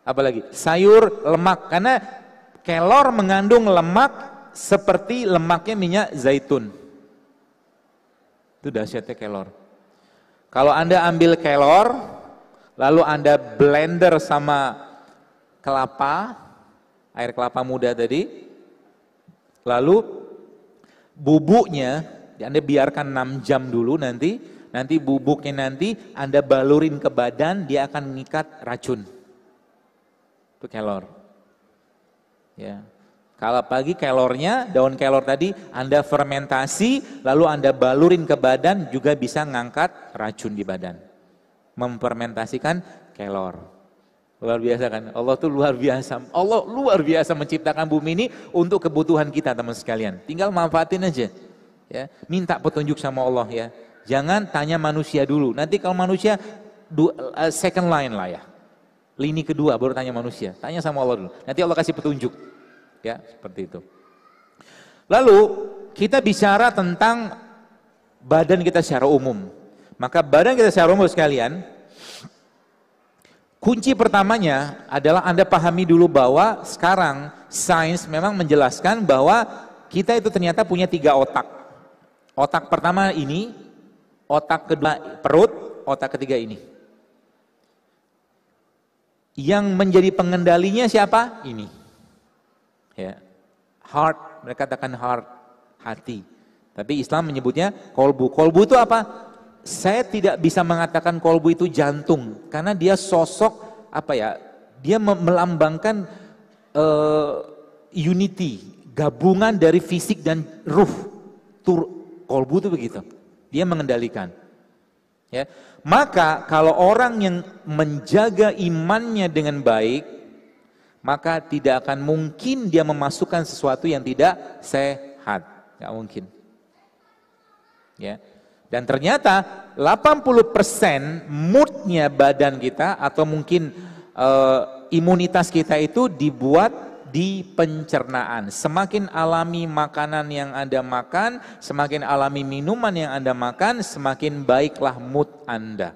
A: Apalagi sayur lemak karena kelor mengandung lemak seperti lemaknya minyak zaitun. Itu dahsyatnya kelor. Kalau Anda ambil kelor, lalu Anda blender sama kelapa, air kelapa muda tadi, lalu bubuknya Anda biarkan 6 jam dulu nanti, Nanti bubuknya nanti Anda balurin ke badan, dia akan mengikat racun. Itu kelor. Ya. Kalau pagi kelornya, daun kelor tadi Anda fermentasi, lalu Anda balurin ke badan juga bisa ngangkat racun di badan. Memfermentasikan kelor. Luar biasa kan? Allah tuh luar biasa. Allah luar biasa menciptakan bumi ini untuk kebutuhan kita teman sekalian. Tinggal manfaatin aja. Ya, minta petunjuk sama Allah ya. Jangan tanya manusia dulu. Nanti kalau manusia eh, second line lah ya. Lini kedua baru tanya manusia. Tanya sama Allah dulu. Nanti Allah kasih petunjuk. Ya, seperti itu. Lalu kita bicara tentang badan kita secara umum. Maka badan kita secara umum sekalian, kunci pertamanya adalah Anda pahami dulu bahwa sekarang sains memang menjelaskan bahwa kita itu ternyata punya tiga otak. Otak pertama ini, otak kedua perut, otak ketiga ini. Yang menjadi pengendalinya siapa? Ini. Ya. Heart, mereka katakan heart, hati. Tapi Islam menyebutnya kolbu. Kolbu itu apa? Saya tidak bisa mengatakan kolbu itu jantung karena dia sosok apa ya dia melambangkan uh, unity gabungan dari fisik dan ruh. Tur kolbu itu begitu. Dia mengendalikan ya. Maka kalau orang yang menjaga imannya dengan baik maka tidak akan mungkin dia memasukkan sesuatu yang tidak sehat. Nggak mungkin. Ya dan ternyata 80% moodnya badan kita atau mungkin uh, imunitas kita itu dibuat di pencernaan. Semakin alami makanan yang Anda makan, semakin alami minuman yang Anda makan, semakin baiklah mood Anda.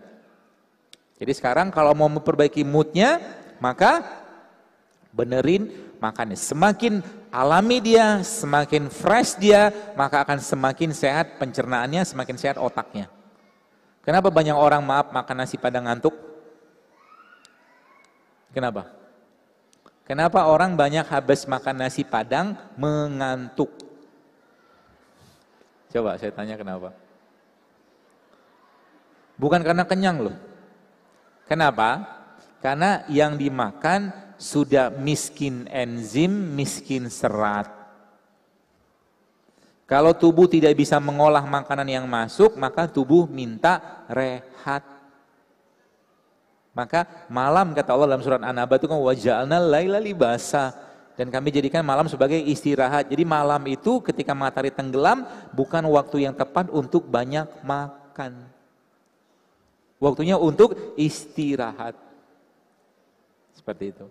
A: Jadi sekarang kalau mau memperbaiki moodnya, maka benerin makannya. Semakin alami dia, semakin fresh dia, maka akan semakin sehat pencernaannya, semakin sehat otaknya. Kenapa banyak orang maaf makan nasi padang ngantuk? Kenapa? Kenapa orang banyak habis makan nasi padang mengantuk? Coba saya tanya kenapa? Bukan karena kenyang loh. Kenapa? Karena yang dimakan sudah miskin enzim, miskin serat. Kalau tubuh tidak bisa mengolah makanan yang masuk, maka tubuh minta rehat. Maka malam kata Allah dalam surat An-Naba itu kan waja'alna laila libasa dan kami jadikan malam sebagai istirahat. Jadi malam itu ketika matahari tenggelam bukan waktu yang tepat untuk banyak makan. Waktunya untuk istirahat. Seperti itu.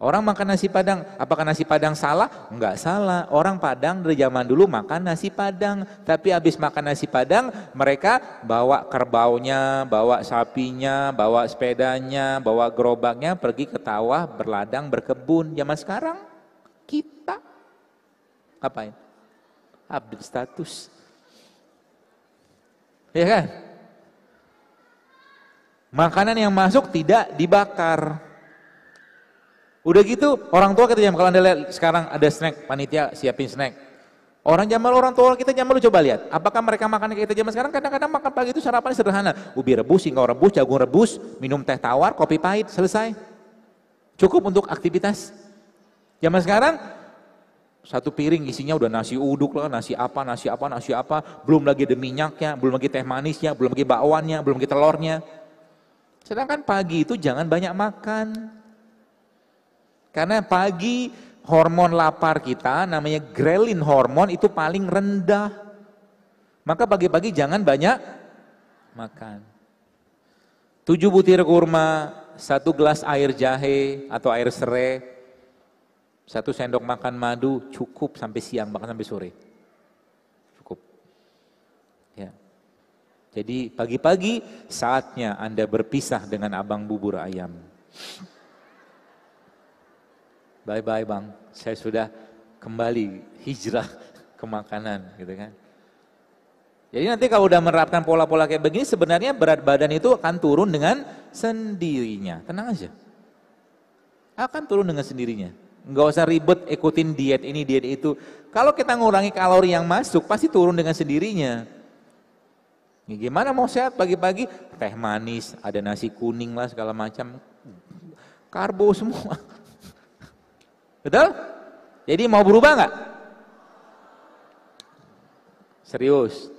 A: Orang makan nasi padang, apakah nasi padang salah? Enggak salah. Orang Padang dari zaman dulu makan nasi padang, tapi habis makan nasi padang, mereka bawa kerbaunya, bawa sapinya, bawa sepedanya, bawa gerobaknya pergi ke tawah, berladang, berkebun. Zaman sekarang kita ngapain? Update status. Ya kan? Makanan yang masuk tidak dibakar. Udah gitu orang tua kita jam kalau anda lihat sekarang ada snack panitia siapin snack. Orang zaman orang tua kita zaman lu coba lihat, apakah mereka makan kita zaman sekarang? Kadang-kadang makan pagi itu sarapan sederhana, ubi rebus, singkong rebus, jagung rebus, minum teh tawar, kopi pahit, selesai. Cukup untuk aktivitas. Zaman sekarang satu piring isinya udah nasi uduk lah, nasi apa, nasi apa, nasi apa, belum lagi ada minyaknya, belum lagi teh manisnya, belum lagi bakwannya, belum lagi telurnya. Sedangkan pagi itu jangan banyak makan, karena pagi hormon lapar kita namanya grelin hormon itu paling rendah. Maka pagi-pagi jangan banyak makan. Tujuh butir kurma, satu gelas air jahe atau air serai, satu sendok makan madu cukup sampai siang bahkan sampai sore. Cukup. Ya. Jadi pagi-pagi saatnya Anda berpisah dengan abang bubur ayam. Bye-bye bang, saya sudah kembali hijrah ke makanan gitu kan. Jadi nanti kalau udah menerapkan pola-pola kayak begini sebenarnya berat badan itu akan turun dengan sendirinya. Tenang aja. Akan turun dengan sendirinya. Enggak usah ribet ikutin diet ini, diet itu. Kalau kita ngurangi kalori yang masuk pasti turun dengan sendirinya. Gimana mau sehat pagi-pagi? Teh manis, ada nasi kuning lah segala macam. Karbo semua. Betul? Jadi mau berubah nggak? Serius.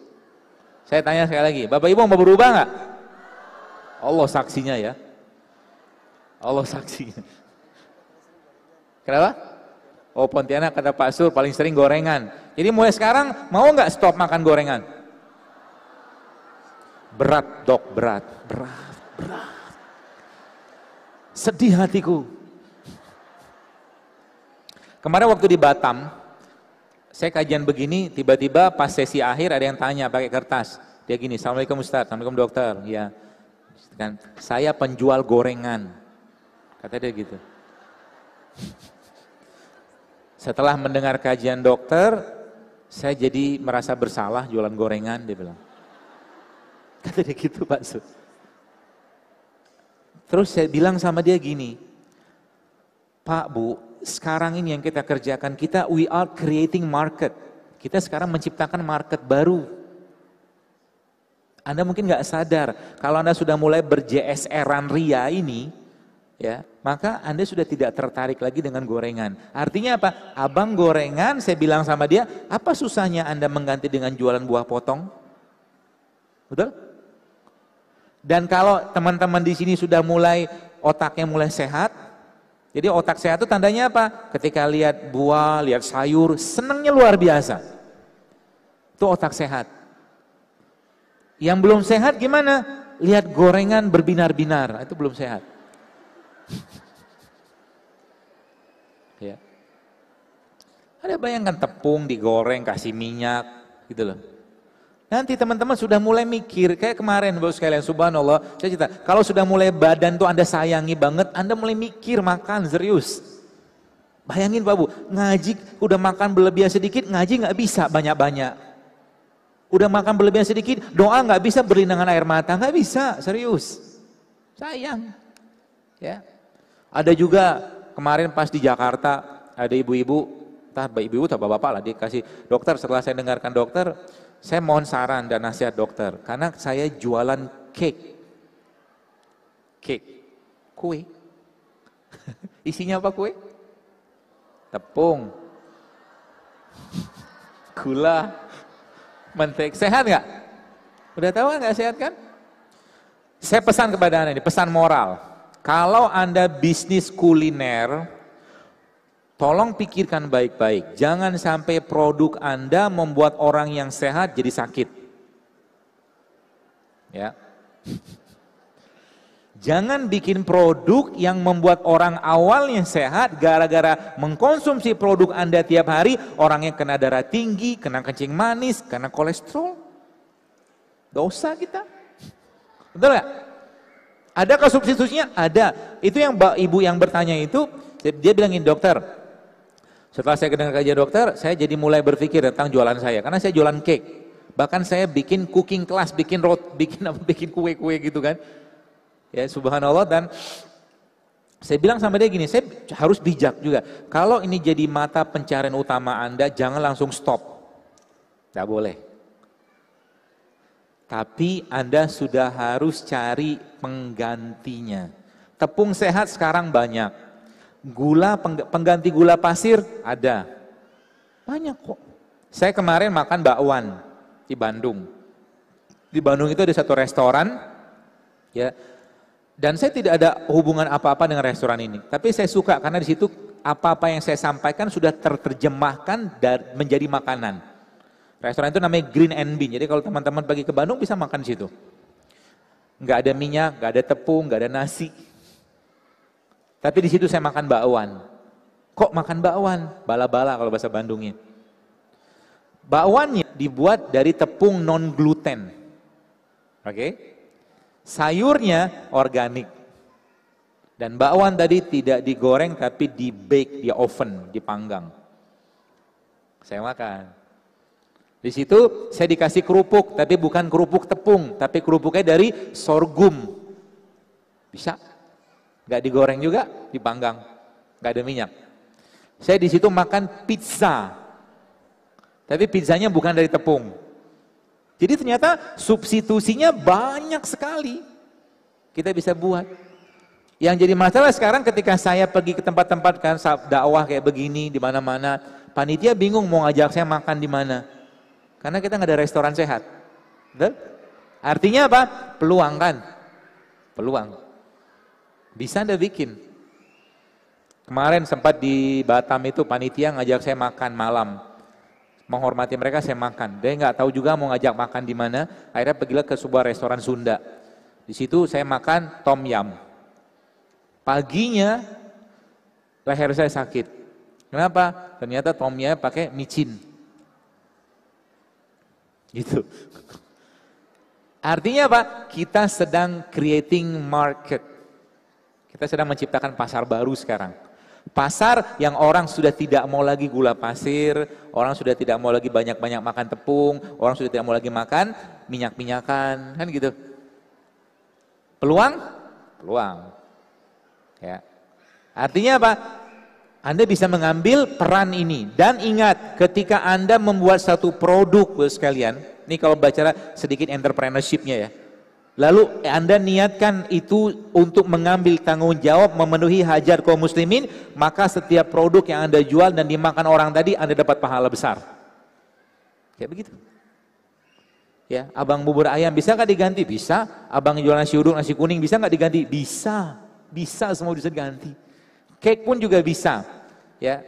A: Saya tanya sekali lagi, Bapak Ibu mau berubah nggak? Allah saksinya ya. Allah saksinya. Kenapa? Oh Pontianak kata Pak Sur paling sering gorengan. Jadi mulai sekarang mau nggak stop makan gorengan? Berat dok, berat, berat, berat. Sedih hatiku. Kemarin waktu di Batam, saya kajian begini, tiba-tiba pas sesi akhir ada yang tanya pakai kertas. Dia gini, Assalamualaikum Ustaz, Assalamualaikum dokter. Ya, kan, saya penjual gorengan. Kata dia gitu. Setelah mendengar kajian dokter, saya jadi merasa bersalah jualan gorengan, dia bilang. Kata dia gitu Pak Sud. Terus saya bilang sama dia gini, Pak Bu, sekarang ini yang kita kerjakan, kita we are creating market. Kita sekarang menciptakan market baru. Anda mungkin nggak sadar, kalau Anda sudah mulai ber-JSR-an ria ini, ya, maka Anda sudah tidak tertarik lagi dengan gorengan. Artinya apa? Abang gorengan, saya bilang sama dia, apa susahnya Anda mengganti dengan jualan buah potong? Betul? Dan kalau teman-teman di sini sudah mulai otaknya mulai sehat, jadi otak sehat itu tandanya apa? Ketika lihat buah, lihat sayur, senangnya luar biasa. Itu otak sehat. Yang belum sehat gimana? Lihat gorengan berbinar-binar, itu belum sehat. (laughs) ya. Ada bayangkan tepung digoreng, kasih minyak, gitu loh. Nanti teman-teman sudah mulai mikir, kayak kemarin Bapak sekalian, subhanallah, saya cerita, kalau sudah mulai badan tuh Anda sayangi banget, Anda mulai mikir makan serius. Bayangin Pak Bu, ngaji udah makan berlebihan sedikit, ngaji nggak bisa banyak-banyak. Udah makan berlebihan sedikit, doa nggak bisa berlinangan air mata, nggak bisa, serius. Sayang. Ya. Ada juga kemarin pas di Jakarta, ada ibu-ibu, entah ibu-ibu atau bapak-bapak lah, dikasih dokter, setelah saya dengarkan dokter, saya mohon saran dan nasihat dokter, karena saya jualan cake. Cake, kue. (laughs) Isinya apa kue? Tepung, (laughs) gula, mentega. Sehat nggak? Udah tahu nggak sehat kan? Saya pesan kepada anda ini, pesan moral. Kalau anda bisnis kuliner, Tolong pikirkan baik-baik, jangan sampai produk Anda membuat orang yang sehat jadi sakit. Ya. (laughs) Jangan bikin produk yang membuat orang awalnya sehat gara-gara mengkonsumsi produk Anda tiap hari, orangnya kena darah tinggi, kena kencing manis, kena kolesterol. Dosa kita. Betul gak? Adakah substitusinya? Ada. Itu yang ibu yang bertanya itu, dia bilangin dokter, setelah saya kedengar kajian dokter, saya jadi mulai berpikir tentang jualan saya. Karena saya jualan cake. Bahkan saya bikin cooking class, bikin rot, (laughs) bikin apa, bikin kue-kue gitu kan. Ya subhanallah dan saya bilang sama dia gini, saya harus bijak juga. Kalau ini jadi mata pencarian utama Anda, jangan langsung stop. Tidak boleh. Tapi Anda sudah harus cari penggantinya. Tepung sehat sekarang banyak Gula, pengganti gula pasir ada. Banyak kok. Saya kemarin makan bakwan di Bandung. Di Bandung itu ada satu restoran, ya. Dan saya tidak ada hubungan apa-apa dengan restoran ini. Tapi saya suka karena di situ apa-apa yang saya sampaikan sudah terjemahkan menjadi makanan. Restoran itu namanya Green and Bean. Jadi kalau teman-teman pergi ke Bandung bisa makan di situ. Enggak ada minyak, enggak ada tepung, enggak ada nasi. Tapi di situ saya makan bakwan. Kok makan bakwan? Bala-bala kalau bahasa Bandungnya. Bakwannya dibuat dari tepung non gluten. Oke? Okay? Sayurnya organik. Dan bakwan tadi tidak digoreng tapi di bake di oven, dipanggang. Saya makan. Di situ saya dikasih kerupuk, tapi bukan kerupuk tepung, tapi kerupuknya dari sorghum. Bisa? Gak digoreng juga, dipanggang. Gak ada minyak. Saya di situ makan pizza. Tapi pizzanya bukan dari tepung. Jadi ternyata substitusinya banyak sekali. Kita bisa buat. Yang jadi masalah sekarang ketika saya pergi ke tempat-tempat kan dakwah kayak begini di mana-mana, panitia bingung mau ngajak saya makan di mana. Karena kita nggak ada restoran sehat. Betul? Artinya apa? Peluang kan? Peluang. Bisa Anda bikin. Kemarin sempat di Batam itu panitia ngajak saya makan malam. Menghormati mereka saya makan. Dia nggak tahu juga mau ngajak makan di mana. Akhirnya pergilah ke sebuah restoran Sunda. Di situ saya makan tom yum. Paginya leher saya sakit. Kenapa? Ternyata tomnya pakai micin. Gitu. (laughs) Artinya apa? Kita sedang creating market. Kita sedang menciptakan pasar baru sekarang. Pasar yang orang sudah tidak mau lagi gula pasir, orang sudah tidak mau lagi banyak-banyak makan tepung, orang sudah tidak mau lagi makan minyak-minyakan, kan gitu. Peluang? Peluang. Ya. Artinya apa? Anda bisa mengambil peran ini dan ingat ketika Anda membuat satu produk sekalian, ini kalau bicara sedikit entrepreneurship-nya ya. Lalu Anda niatkan itu untuk mengambil tanggung jawab memenuhi hajat kaum muslimin, maka setiap produk yang Anda jual dan dimakan orang tadi Anda dapat pahala besar. Kayak begitu. Ya, abang bubur ayam bisa nggak diganti? Bisa. Abang jual nasi uduk, nasi kuning bisa nggak diganti? Bisa. Bisa semua bisa diganti. Cake pun juga bisa. Ya,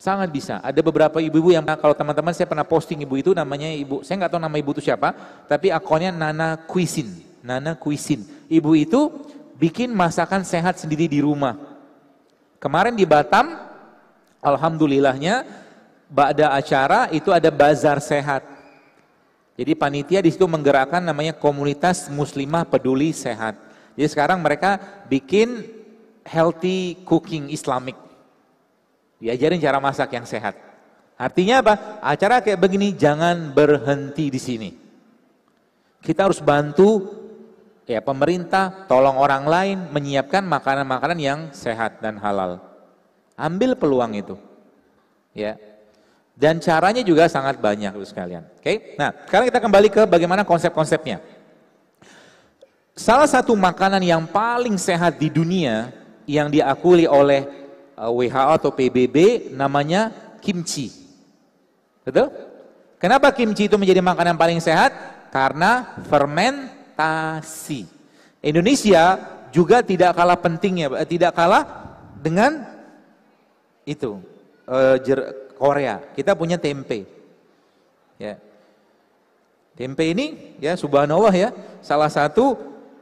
A: Sangat bisa. Ada beberapa ibu-ibu yang kalau teman-teman saya pernah posting ibu itu namanya ibu, saya nggak tahu nama ibu itu siapa, tapi akunnya Nana Cuisine. Nana Cuisine. Ibu itu bikin masakan sehat sendiri di rumah. Kemarin di Batam, alhamdulillahnya, ada acara itu ada bazar sehat. Jadi panitia di situ menggerakkan namanya komunitas muslimah peduli sehat. Jadi sekarang mereka bikin healthy cooking Islamic. Diajarin cara masak yang sehat. Artinya apa? Acara kayak begini jangan berhenti di sini. Kita harus bantu ya pemerintah tolong orang lain menyiapkan makanan-makanan yang sehat dan halal. Ambil peluang itu. Ya. Dan caranya juga sangat banyak itu sekalian. Oke. Okay? Nah, sekarang kita kembali ke bagaimana konsep-konsepnya. Salah satu makanan yang paling sehat di dunia yang diakui oleh WHO uh, atau PBB namanya kimchi. Betul? Kenapa kimchi itu menjadi makanan paling sehat? Karena ferment investasi. Indonesia juga tidak kalah pentingnya, eh, tidak kalah dengan itu uh, Korea. Kita punya tempe. Ya. Tempe ini ya subhanallah ya, salah satu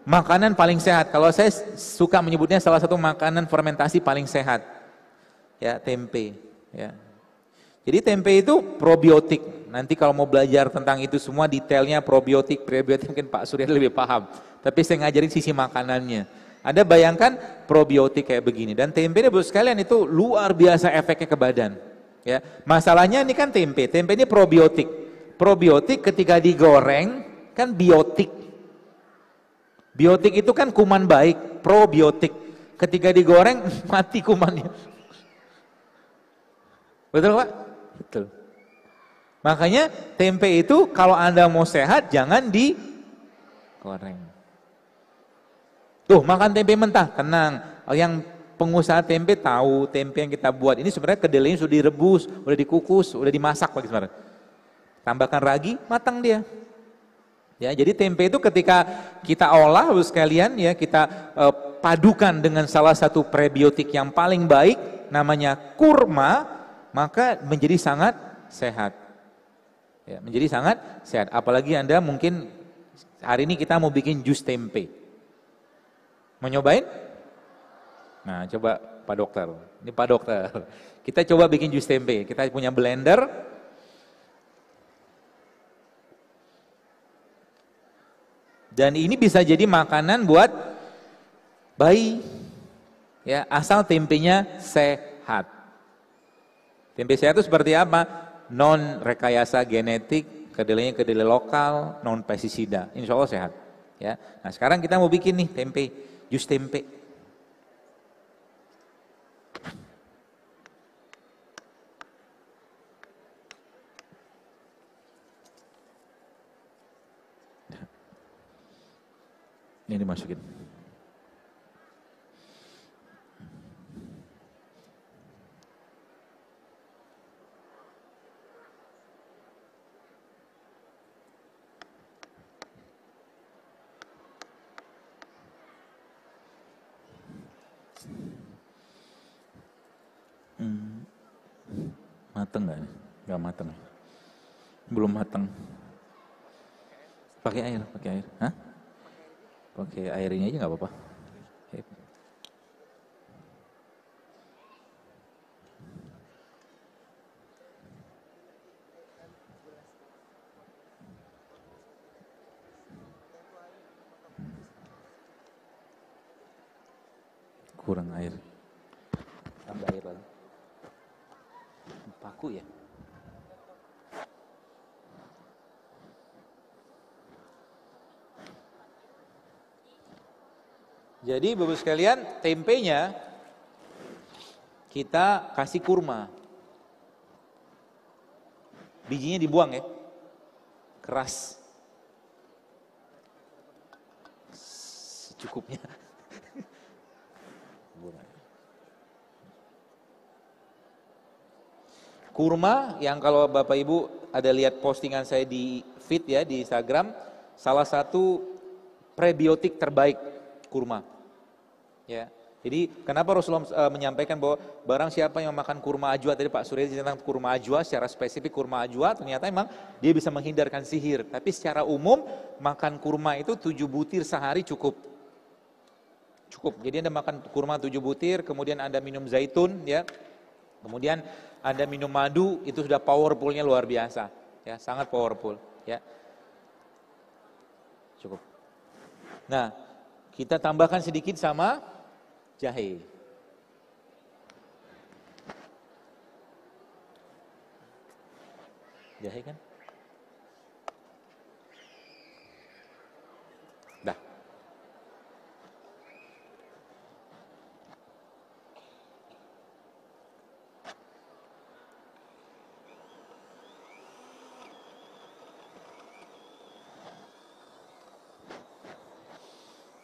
A: makanan paling sehat. Kalau saya suka menyebutnya salah satu makanan fermentasi paling sehat. Ya, tempe, ya. Jadi tempe itu probiotik. Nanti kalau mau belajar tentang itu semua detailnya probiotik, prebiotik mungkin Pak Surya lebih paham. Tapi saya ngajarin sisi makanannya. Anda bayangkan probiotik kayak begini dan tempe ini sekalian itu luar biasa efeknya ke badan. Ya, masalahnya ini kan tempe. Tempe ini probiotik. Probiotik ketika digoreng kan biotik. Biotik itu kan kuman baik, probiotik. Ketika digoreng (laughs) mati kumannya. Betul Pak? Betul. Makanya tempe itu kalau Anda mau sehat jangan digoreng. Tuh makan tempe mentah, tenang. Yang pengusaha tempe tahu tempe yang kita buat ini sebenarnya kedelainya sudah direbus, sudah dikukus, sudah dimasak bagi sebenarnya. Tambahkan ragi, matang dia. Ya, jadi tempe itu ketika kita olah sekalian ya kita eh, padukan dengan salah satu prebiotik yang paling baik namanya kurma, maka menjadi sangat sehat. Ya, menjadi sangat sehat. Apalagi Anda mungkin hari ini kita mau bikin jus tempe. Mau nyobain? Nah, coba Pak Dokter. Ini Pak Dokter. Kita coba bikin jus tempe. Kita punya blender. Dan ini bisa jadi makanan buat bayi. Ya, asal tempenya sehat. Tempe sehat itu seperti apa? Non rekayasa genetik, kedelainya kedelai lokal, non pestisida. Insya Allah sehat. Ya. Nah sekarang kita mau bikin nih tempe, jus tempe. Ini dimasukin. Mateng nggak? Nggak mateng. Belum mateng. Pakai air, pakai air. Hah? Pakai air ini aja nggak apa-apa. kurang air. Tambah air lagi. Paku ya? Jadi Bapak sekalian, tempenya kita kasih kurma. Bijinya dibuang ya. Keras. Secukupnya. (laughs) Kurma yang kalau Bapak Ibu ada lihat postingan saya di feed ya di Instagram, salah satu prebiotik terbaik kurma. Ya. Jadi kenapa Rasulullah uh, menyampaikan bahwa barang siapa yang makan kurma ajwa tadi Pak Surya tentang kurma ajwa secara spesifik kurma ajwa ternyata memang dia bisa menghindarkan sihir. Tapi secara umum makan kurma itu tujuh butir sehari cukup. Cukup. Jadi Anda makan kurma tujuh butir, kemudian Anda minum zaitun ya. Kemudian anda minum madu itu sudah powerfulnya luar biasa, ya sangat powerful, ya. Cukup. Nah, kita tambahkan sedikit sama jahe. Jahe kan?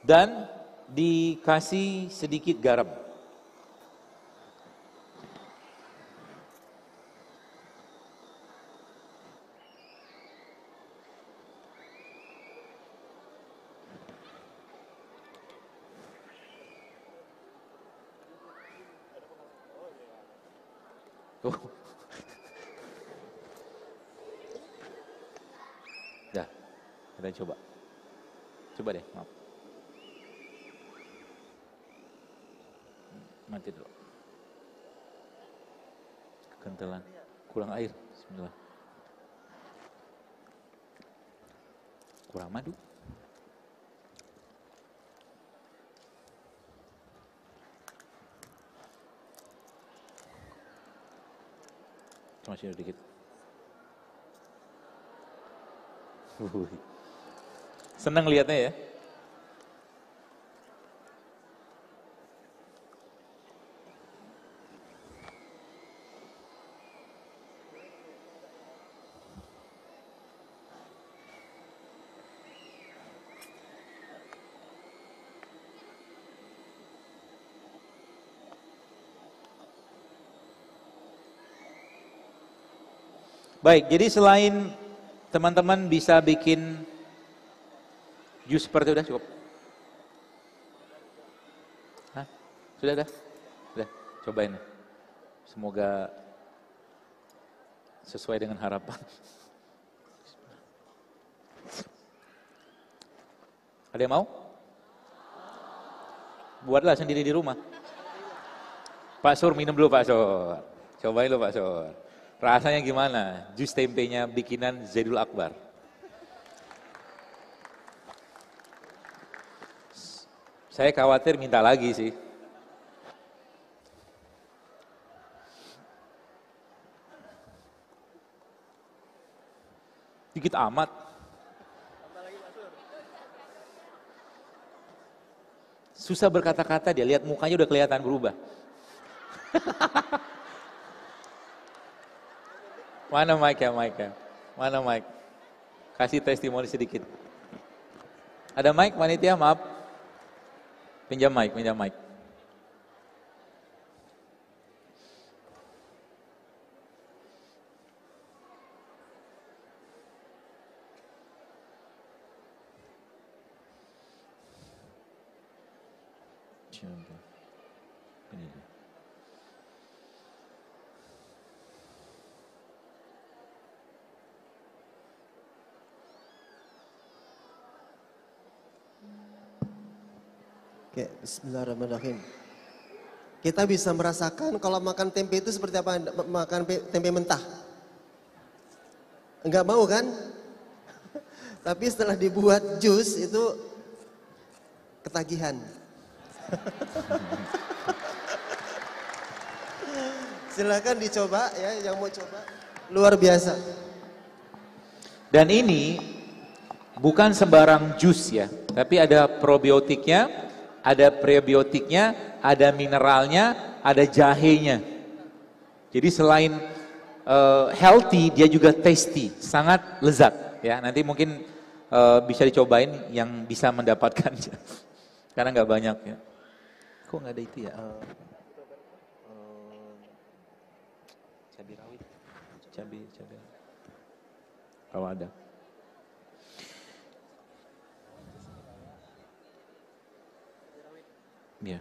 A: dan dikasih sedikit garam. Tuh. Dah, kita coba. Coba deh, maaf. mati dulu. Kekentalan, kurang air. Bismillah. Kurang madu. Masih sedikit. Senang lihatnya ya. Baik, jadi selain teman-teman bisa bikin jus seperti udah cukup? Hah? Sudah dah? Sudah, cobain. Semoga sesuai dengan harapan. Ada yang mau? Buatlah sendiri di rumah. Pak Sur minum dulu Pak Sur. Cobain dulu Pak Sur. Rasanya gimana? Jus tempenya bikinan Zaidul Akbar. Saya khawatir minta lagi sih. Dikit amat. Susah berkata-kata dia, lihat mukanya udah kelihatan berubah. (laughs) Mana mic ya, mic ya? Mana mic? Kasih testimoni sedikit. Ada mic, panitia? Maaf. Pinjam mic, pinjam mic.
B: Oke, bismillahirrahmanirrahim. Kita bisa merasakan kalau makan tempe itu seperti apa? Makan tempe mentah. Enggak mau kan? (laughs) Tapi setelah dibuat jus itu ketagihan. (laughs) Silakan dicoba ya yang mau coba. Luar biasa.
A: Dan ini bukan sembarang jus ya, tapi ada probiotiknya, ada prebiotiknya, ada mineralnya, ada jahenya. Jadi selain uh, healthy, dia juga tasty, sangat lezat ya. Nanti mungkin uh, bisa dicobain yang bisa mendapatkannya, (laughs) karena nggak banyak ya. Kok nggak ada itu ya? Uh, cabai rawit, cabai, cabai. Kalau ada. Ya.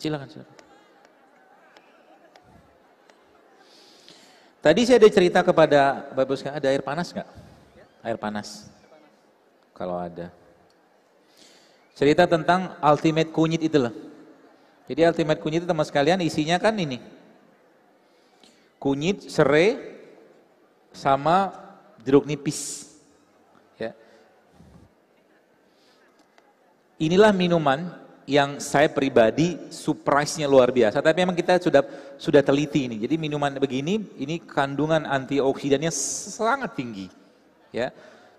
A: Silakan, silakan. Tadi saya ada cerita kepada Bapak sekalian, ada air panas nggak? Air panas. Kalau ada. Cerita tentang ultimate kunyit itu loh. Jadi ultimate kunyit itu teman sekalian isinya kan ini. Kunyit, serai, sama jeruk nipis. Ya. Inilah minuman yang saya pribadi surprise-nya luar biasa. Tapi memang kita sudah sudah teliti ini. Jadi minuman begini, ini kandungan antioksidannya sangat tinggi. Ya.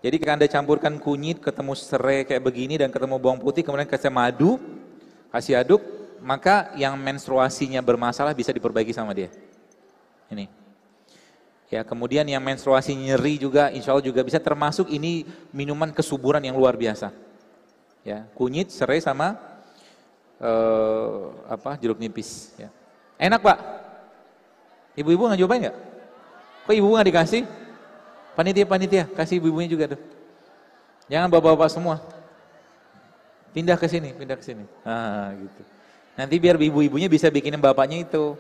A: Jadi kalau Anda campurkan kunyit, ketemu serai kayak begini dan ketemu bawang putih, kemudian kasih madu, kasih aduk, maka yang menstruasinya bermasalah bisa diperbaiki sama dia. Ini. Ya, kemudian yang menstruasi nyeri juga, insya Allah juga bisa termasuk ini minuman kesuburan yang luar biasa. Ya, kunyit, serai sama uh, apa jeruk nipis. Ya. Enak pak? Ibu-ibu nggak cobain nggak? Kok ibu nggak dikasih? Panitia-panitia, kasih ibu-ibunya juga tuh. Jangan bapak-bapak semua. Pindah ke sini, pindah ke sini. Ah, gitu. Nanti biar ibu-ibunya bisa bikinin bapaknya itu.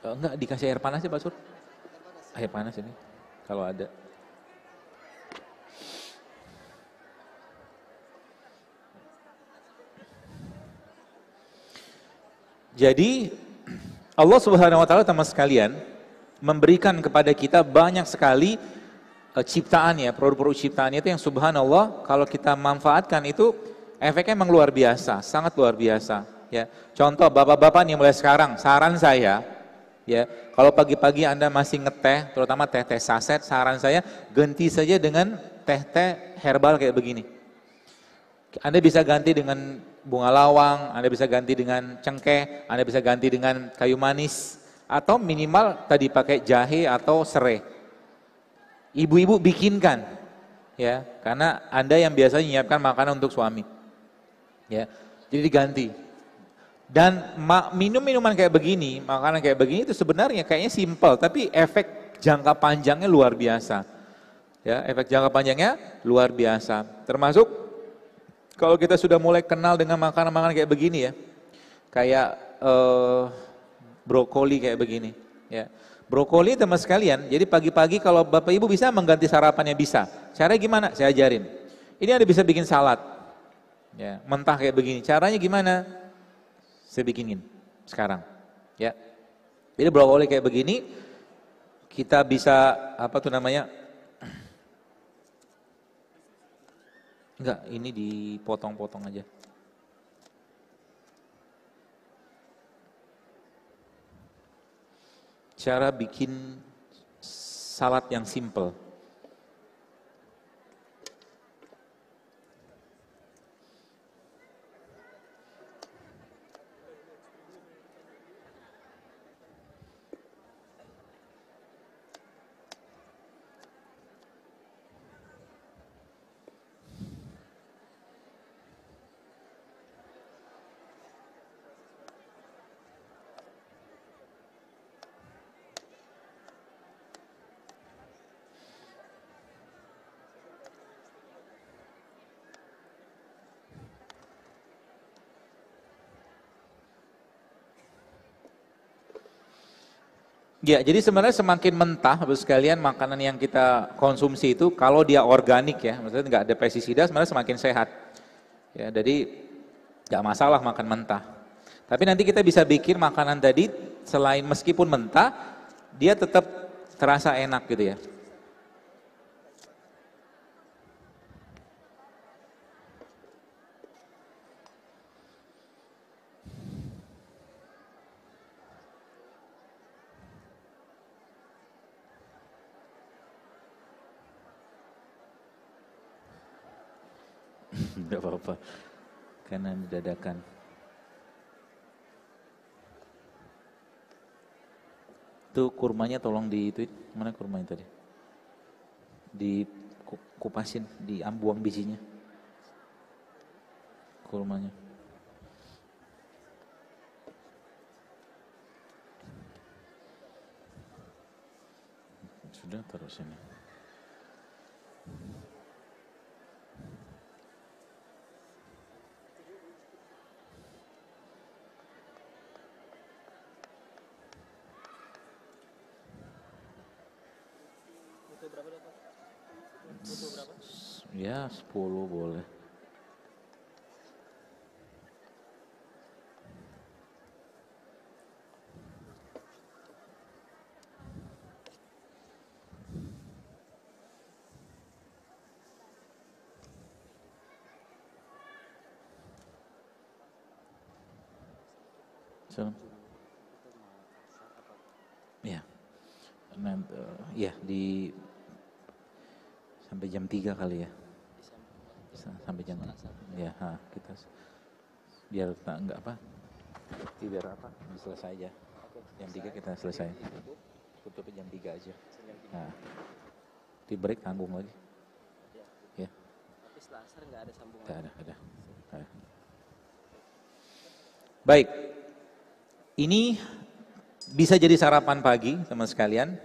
A: Oh, enggak dikasih air panas ya Pak Sur? Air panas ini kalau ada. Jadi Allah Subhanahu wa taala teman sekalian memberikan kepada kita banyak sekali uh, ciptaan ya, produk-produk ciptaannya itu yang subhanallah kalau kita manfaatkan itu efeknya memang luar biasa, sangat luar biasa ya. Contoh bapak-bapak nih mulai sekarang saran saya ya, kalau pagi-pagi Anda masih ngeteh, terutama teh-teh saset, saran saya ganti saja dengan teh-teh herbal kayak begini. Anda bisa ganti dengan bunga lawang, Anda bisa ganti dengan cengkeh, Anda bisa ganti dengan kayu manis, atau minimal tadi pakai jahe atau serai. Ibu-ibu bikinkan, ya, karena Anda yang biasanya menyiapkan makanan untuk suami. Ya, jadi diganti. Dan minum minuman kayak begini, makanan kayak begini itu sebenarnya kayaknya simpel, tapi efek jangka panjangnya luar biasa. Ya, efek jangka panjangnya luar biasa. Termasuk kalau kita sudah mulai kenal dengan makanan-makanan kayak begini ya, kayak uh, brokoli kayak begini, ya. Brokoli teman sekalian, jadi pagi-pagi kalau Bapak Ibu bisa mengganti sarapannya bisa. Caranya gimana? Saya ajarin. Ini ada bisa bikin salad. Ya, mentah kayak begini. Caranya gimana? Saya bikinin sekarang. Ya. Jadi brokoli kayak begini kita bisa apa tuh namanya? Enggak, ini dipotong-potong aja. Cara bikin salad yang simple. Ya, jadi sebenarnya semakin mentah, Bapak sekalian, makanan yang kita konsumsi itu kalau dia organik ya, maksudnya nggak ada pestisida, sebenarnya semakin sehat. Ya, jadi nggak masalah makan mentah. Tapi nanti kita bisa bikin makanan tadi selain meskipun mentah, dia tetap terasa enak gitu ya. Apa-apa. Karena didadakan. Itu kurmanya tolong di itu mana kurmanya tadi? Di kupasin, di ambuang bijinya. Kurmanya. Sudah taruh sini. Ya 10 boleh. Ya. Nanti, ya di sampai jam 3 kali ya sampai jam ya ha, kita biar tak enggak apa biar apa? selesai aja. Jam 3 kita selesai. Tutup jam 3 aja. Nah, di break tanggung lagi. Ya. Tapi setelah asar enggak ada sambungan. Enggak ada, ada. Baik. Ini bisa jadi sarapan pagi teman sekalian.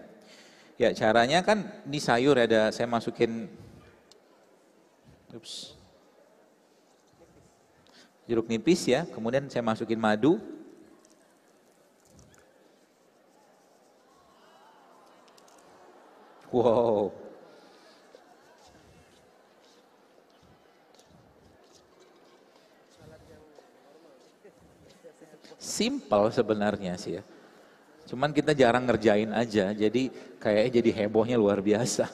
A: Ya caranya kan di sayur ada saya masukin ups, jeruk nipis ya, kemudian saya masukin madu. Wow. Simple sebenarnya sih ya. Cuman kita jarang ngerjain aja, jadi kayaknya jadi hebohnya luar biasa.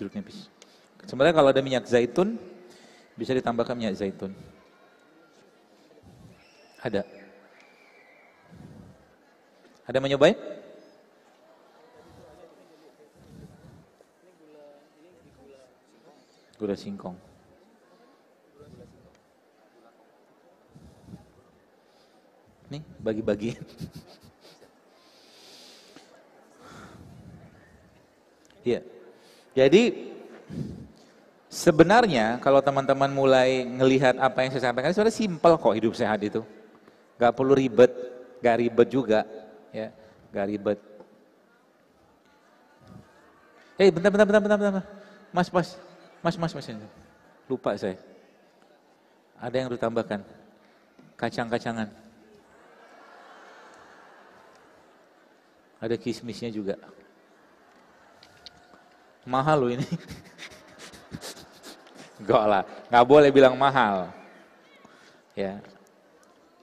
A: Jeruk nipis. Sebenarnya kalau ada minyak zaitun, bisa ditambahkan minyak zaitun. Ada. Ada mau nyobain? Gula singkong. Nih, bagi-bagi. (laughs) Iya. Jadi sebenarnya kalau teman-teman mulai ngelihat apa yang saya sampaikan sebenarnya simpel kok hidup sehat itu. Gak perlu ribet, gak ribet juga, ya, gak ribet. Eh, bentar, bentar, bentar, bentar, bentar. Mas, mas, Mas, mas, mas. Lupa saya. Ada yang ditambahkan. Kacang-kacangan. Ada kismisnya juga. Mahal loh ini. (laughs) Lah, nggak boleh bilang mahal. Ya,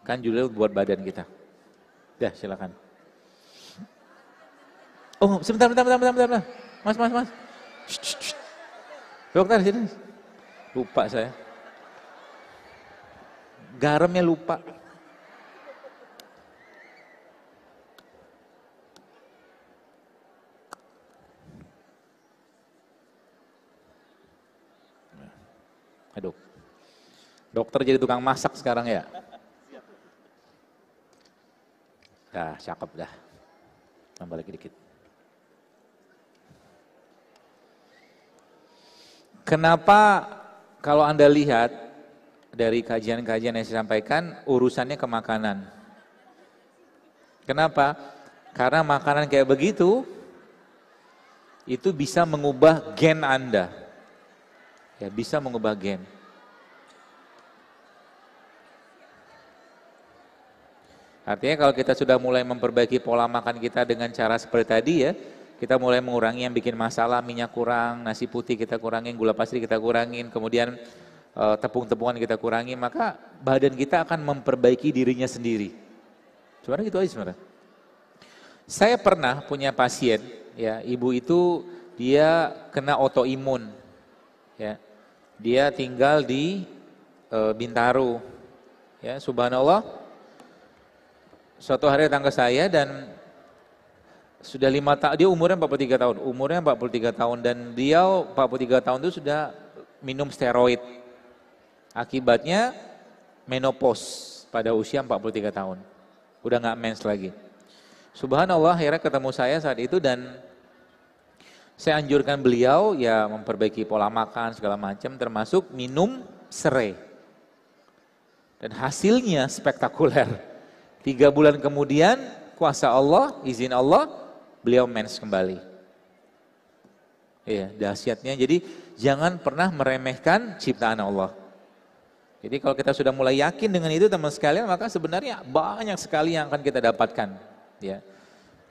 A: kan juga buat badan kita. Ya, silakan. Oh, sebentar, sebentar, sebentar, sebentar. Mas, mas, mas. Shh, shh, shh. Dokter sini. Lupa saya. Garamnya lupa. Dokter jadi tukang masak sekarang ya? Dah, cakep dah. Tambah lagi dikit. Kenapa kalau Anda lihat dari kajian-kajian yang saya sampaikan, urusannya ke makanan. Kenapa? Karena makanan kayak begitu, itu bisa mengubah gen Anda. Ya, bisa mengubah gen. Artinya kalau kita sudah mulai memperbaiki pola makan kita dengan cara seperti tadi ya, kita mulai mengurangi yang bikin masalah, minyak kurang, nasi putih kita kurangin, gula pasir kita kurangin, kemudian uh, tepung-tepungan kita kurangi, maka badan kita akan memperbaiki dirinya sendiri. Sebenarnya gitu aja sebenarnya. Saya pernah punya pasien, ya ibu itu dia kena autoimun, ya dia tinggal di e, Bintaro, ya subhanallah. Suatu hari datang ke saya dan sudah lima tahun, dia umurnya 43 tahun, umurnya 43 tahun dan dia 43 tahun itu sudah minum steroid. Akibatnya menopause pada usia 43 tahun. Udah nggak mens lagi. Subhanallah akhirnya ketemu saya saat itu dan saya anjurkan beliau ya memperbaiki pola makan segala macam termasuk minum serai. Dan hasilnya spektakuler. Tiga bulan kemudian kuasa Allah, izin Allah, beliau mens kembali. Iya, dahsyatnya. Jadi jangan pernah meremehkan ciptaan Allah. Jadi kalau kita sudah mulai yakin dengan itu teman sekalian, maka sebenarnya banyak sekali yang akan kita dapatkan. Ya.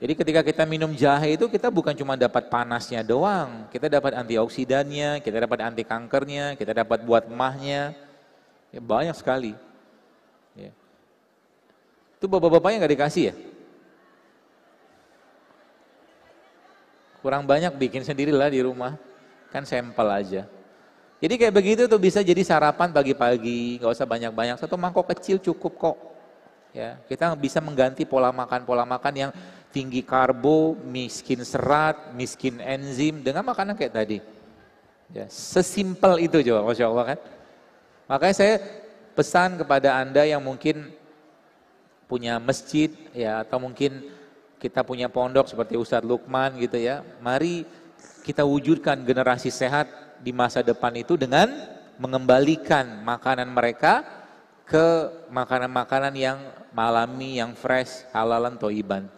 A: Jadi ketika kita minum jahe itu kita bukan cuma dapat panasnya doang, kita dapat antioksidannya, kita dapat anti kankernya, kita dapat buat emahnya. Ya, banyak sekali. Itu bapak-bapaknya nggak dikasih ya? Kurang banyak bikin sendirilah di rumah. Kan sampel aja. Jadi kayak begitu tuh bisa jadi sarapan pagi-pagi, nggak usah banyak-banyak, satu mangkok kecil cukup kok. Ya, kita bisa mengganti pola makan pola makan yang tinggi karbo, miskin serat, miskin enzim dengan makanan kayak tadi. Ya, sesimpel itu coba, masya Allah kan. Makanya saya pesan kepada anda yang mungkin punya masjid ya atau mungkin kita punya pondok seperti Ustadz Lukman gitu ya, mari kita wujudkan generasi sehat di masa depan itu dengan mengembalikan makanan mereka ke makanan-makanan yang malami, yang fresh, halalan, toiban.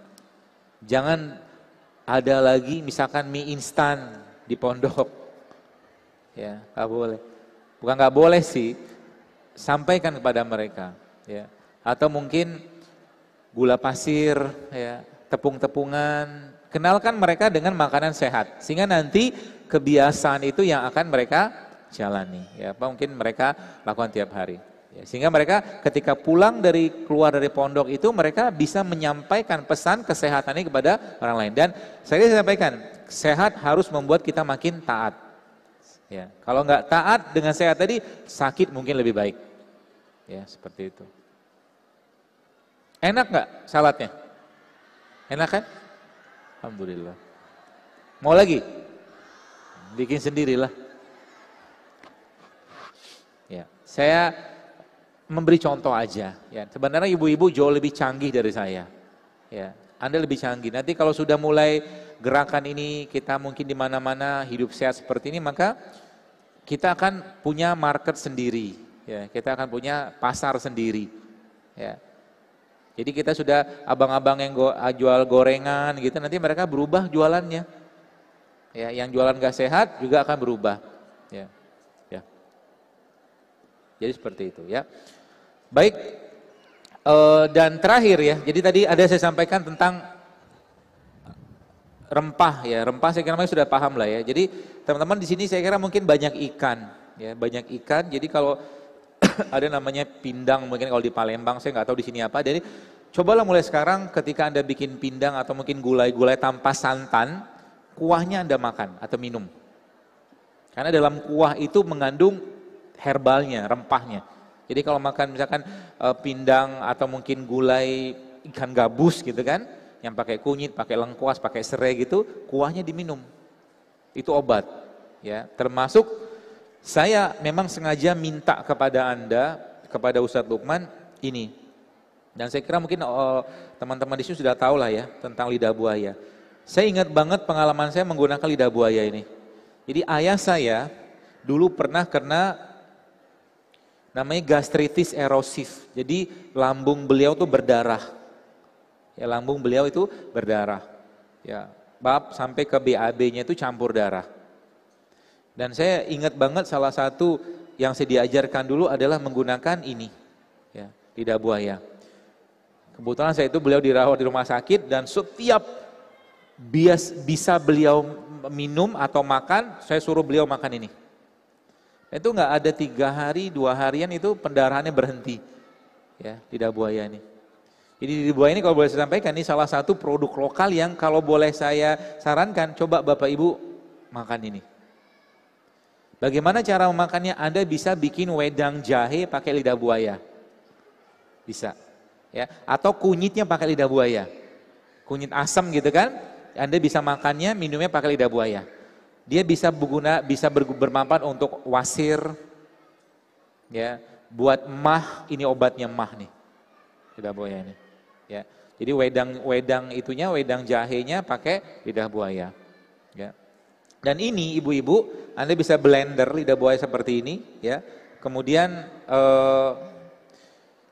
A: Jangan ada lagi misalkan mie instan di pondok. Ya, nggak boleh. Bukan nggak boleh sih, sampaikan kepada mereka. Ya, atau mungkin gula pasir, ya, tepung-tepungan. Kenalkan mereka dengan makanan sehat, sehingga nanti kebiasaan itu yang akan mereka jalani. Ya, apa mungkin mereka lakukan tiap hari. Ya, sehingga mereka ketika pulang dari keluar dari pondok itu mereka bisa menyampaikan pesan kesehatan ini kepada orang lain. Dan saya sampaikan, sehat harus membuat kita makin taat. Ya, kalau nggak taat dengan sehat tadi sakit mungkin lebih baik. Ya, seperti itu. Enak nggak salatnya? Enak kan? Alhamdulillah. Mau lagi? bikin sendirilah. Ya, saya memberi contoh aja. Ya, sebenarnya ibu-ibu jauh lebih canggih dari saya. Ya, Anda lebih canggih. Nanti kalau sudah mulai gerakan ini kita mungkin di mana-mana hidup sehat seperti ini, maka kita akan punya market sendiri. Ya, kita akan punya pasar sendiri. Ya. Jadi kita sudah abang-abang yang go, jual gorengan gitu, nanti mereka berubah jualannya. Ya yang jualan gak sehat juga akan berubah. Ya ya. Jadi seperti itu ya. Baik e, dan terakhir ya jadi tadi ada saya sampaikan tentang rempah ya rempah saya kira sudah paham lah ya. Jadi teman-teman di sini saya kira mungkin banyak ikan ya banyak ikan. Jadi kalau (coughs) ada namanya pindang mungkin kalau di Palembang saya nggak tahu di sini apa jadi cobalah mulai sekarang ketika anda bikin pindang atau mungkin gulai-gulai tanpa santan kuahnya Anda makan atau minum. Karena dalam kuah itu mengandung herbalnya, rempahnya. Jadi kalau makan misalkan e, pindang atau mungkin gulai ikan gabus gitu kan, yang pakai kunyit, pakai lengkuas, pakai serai gitu, kuahnya diminum. Itu obat. Ya, termasuk saya memang sengaja minta kepada Anda, kepada Ustadz Lukman ini. Dan saya kira mungkin oh, teman-teman di sini sudah tahu lah ya tentang lidah buaya. Saya ingat banget pengalaman saya menggunakan lidah buaya ini. Jadi ayah saya dulu pernah kena namanya gastritis erosif. Jadi lambung beliau tuh berdarah. Ya lambung beliau itu berdarah. Ya, bab sampai ke BAB-nya itu campur darah. Dan saya ingat banget salah satu yang saya diajarkan dulu adalah menggunakan ini. Ya, lidah buaya. Kebetulan saya itu beliau dirawat di rumah sakit dan setiap bias, bisa beliau minum atau makan, saya suruh beliau makan ini. Itu nggak ada tiga hari, dua harian itu pendarahannya berhenti. Ya, lidah buaya ini. Jadi lidah buaya ini kalau boleh saya sampaikan, ini salah satu produk lokal yang kalau boleh saya sarankan, coba Bapak Ibu makan ini. Bagaimana cara memakannya? Anda bisa bikin wedang jahe pakai lidah buaya. Bisa. Ya, atau kunyitnya pakai lidah buaya. Kunyit asam gitu kan? Anda bisa makannya, minumnya pakai lidah buaya. Dia bisa berguna, bisa bermanfaat untuk wasir, ya, buat mah, ini obatnya mah nih, lidah buaya ini. Ya, jadi wedang wedang itunya, wedang jahenya pakai lidah buaya. Ya. Dan ini ibu-ibu, Anda bisa blender lidah buaya seperti ini, ya. Kemudian eh,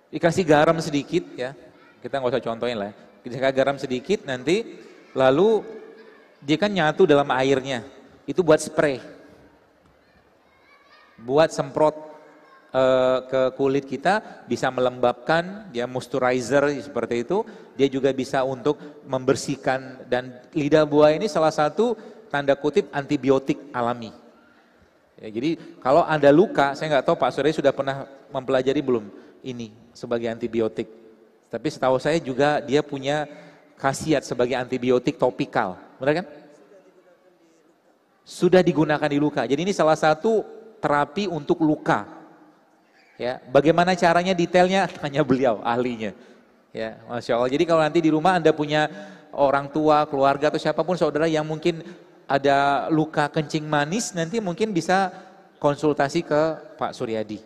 A: dikasih garam sedikit, ya. Kita nggak usah contohin lah. Kita garam sedikit, nanti Lalu dia kan nyatu dalam airnya. Itu buat spray. Buat semprot uh, ke kulit kita bisa melembabkan, dia moisturizer seperti itu. Dia juga bisa untuk membersihkan dan lidah buaya ini salah satu tanda kutip antibiotik alami. Ya, jadi kalau ada luka, saya nggak tahu Pak Surya sudah pernah mempelajari belum ini sebagai antibiotik. Tapi setahu saya juga dia punya khasiat sebagai antibiotik topikal. Benar kan? Sudah digunakan di luka. Jadi ini salah satu terapi untuk luka. Ya, bagaimana caranya detailnya (laughs) hanya beliau ahlinya. Ya, masya Allah. Jadi kalau nanti di rumah anda punya orang tua, keluarga atau siapa pun saudara yang mungkin ada luka kencing manis, nanti mungkin bisa konsultasi ke Pak Suryadi.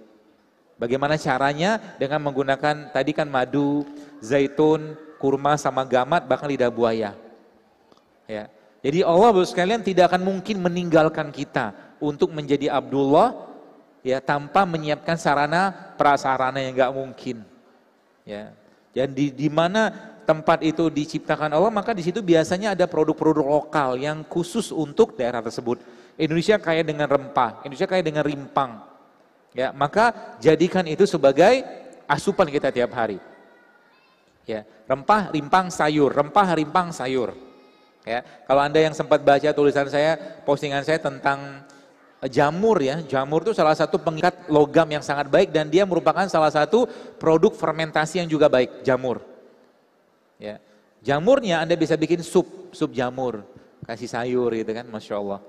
A: Bagaimana caranya dengan menggunakan tadi kan madu, zaitun, kurma sama gamat bahkan lidah buaya. Ya. Jadi Allah Bapak sekalian tidak akan mungkin meninggalkan kita untuk menjadi Abdullah ya tanpa menyiapkan sarana prasarana yang enggak mungkin. Ya. Dan di, di mana tempat itu diciptakan Allah maka di situ biasanya ada produk-produk lokal yang khusus untuk daerah tersebut. Indonesia kaya dengan rempah, Indonesia kaya dengan rimpang. Ya, maka jadikan itu sebagai asupan kita tiap hari. Ya, rempah, rimpang, sayur, rempah, rimpang, sayur. Ya, kalau Anda yang sempat baca tulisan saya, postingan saya tentang eh, jamur ya, jamur itu salah satu pengikat logam yang sangat baik dan dia merupakan salah satu produk fermentasi yang juga baik, jamur. Ya, jamurnya Anda bisa bikin sup, sup jamur, kasih sayur gitu kan, masya Allah.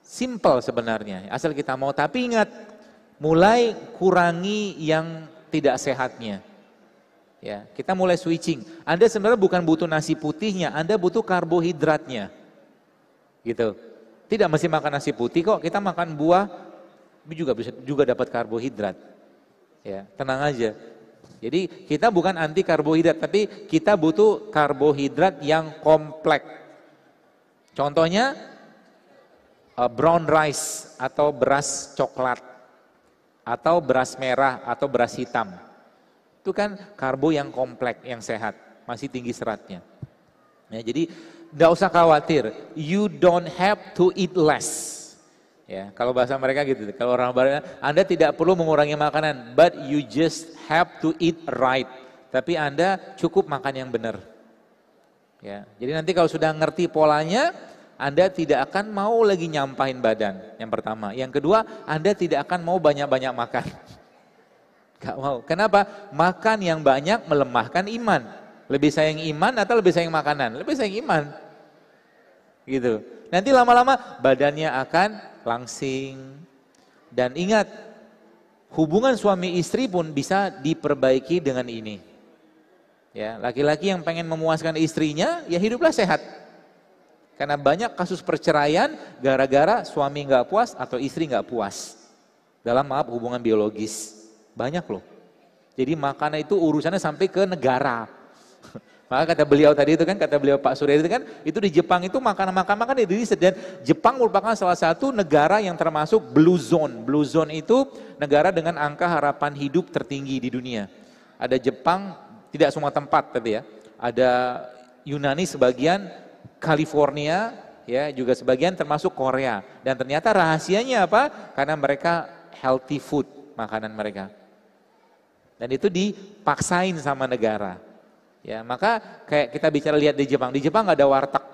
A: Simple sebenarnya, asal kita mau. Tapi ingat, mulai kurangi yang tidak sehatnya. Ya, kita mulai switching. Anda sebenarnya bukan butuh nasi putihnya, Anda butuh karbohidratnya. Gitu. Tidak mesti makan nasi putih kok, kita makan buah juga bisa juga dapat karbohidrat. Ya, tenang aja. Jadi kita bukan anti karbohidrat, tapi kita butuh karbohidrat yang kompleks. Contohnya uh, brown rice atau beras coklat atau beras merah atau beras hitam itu kan karbo yang kompleks, yang sehat, masih tinggi seratnya. Ya, jadi tidak usah khawatir, you don't have to eat less. Ya, kalau bahasa mereka gitu, kalau orang barat, Anda tidak perlu mengurangi makanan, but you just have to eat right. Tapi Anda cukup makan yang benar. Ya, jadi nanti kalau sudah ngerti polanya, Anda tidak akan mau lagi nyampahin badan. Yang pertama, yang kedua, Anda tidak akan mau banyak-banyak makan. (laughs) Gak mau. Kenapa? Makan yang banyak melemahkan iman. Lebih sayang iman atau lebih sayang makanan? Lebih sayang iman. Gitu. Nanti lama-lama badannya akan langsing. Dan ingat, hubungan suami istri pun bisa diperbaiki dengan ini. Ya, laki-laki yang pengen memuaskan istrinya, ya hiduplah sehat. Karena banyak kasus perceraian gara-gara suami nggak puas atau istri nggak puas dalam maaf hubungan biologis. Banyak loh. Jadi makanan itu urusannya sampai ke negara. (laughs) Maka kata beliau tadi itu kan, kata beliau Pak Surya itu kan, itu di Jepang itu makanan-makanan itu dan Jepang merupakan salah satu negara yang termasuk blue zone. Blue zone itu negara dengan angka harapan hidup tertinggi di dunia. Ada Jepang, tidak semua tempat tapi ya. Ada Yunani sebagian, California, ya juga sebagian termasuk Korea. Dan ternyata rahasianya apa? Karena mereka healthy food makanan mereka. Dan itu dipaksain sama negara. Ya, maka kayak kita bicara lihat di Jepang, di Jepang nggak ada warteg.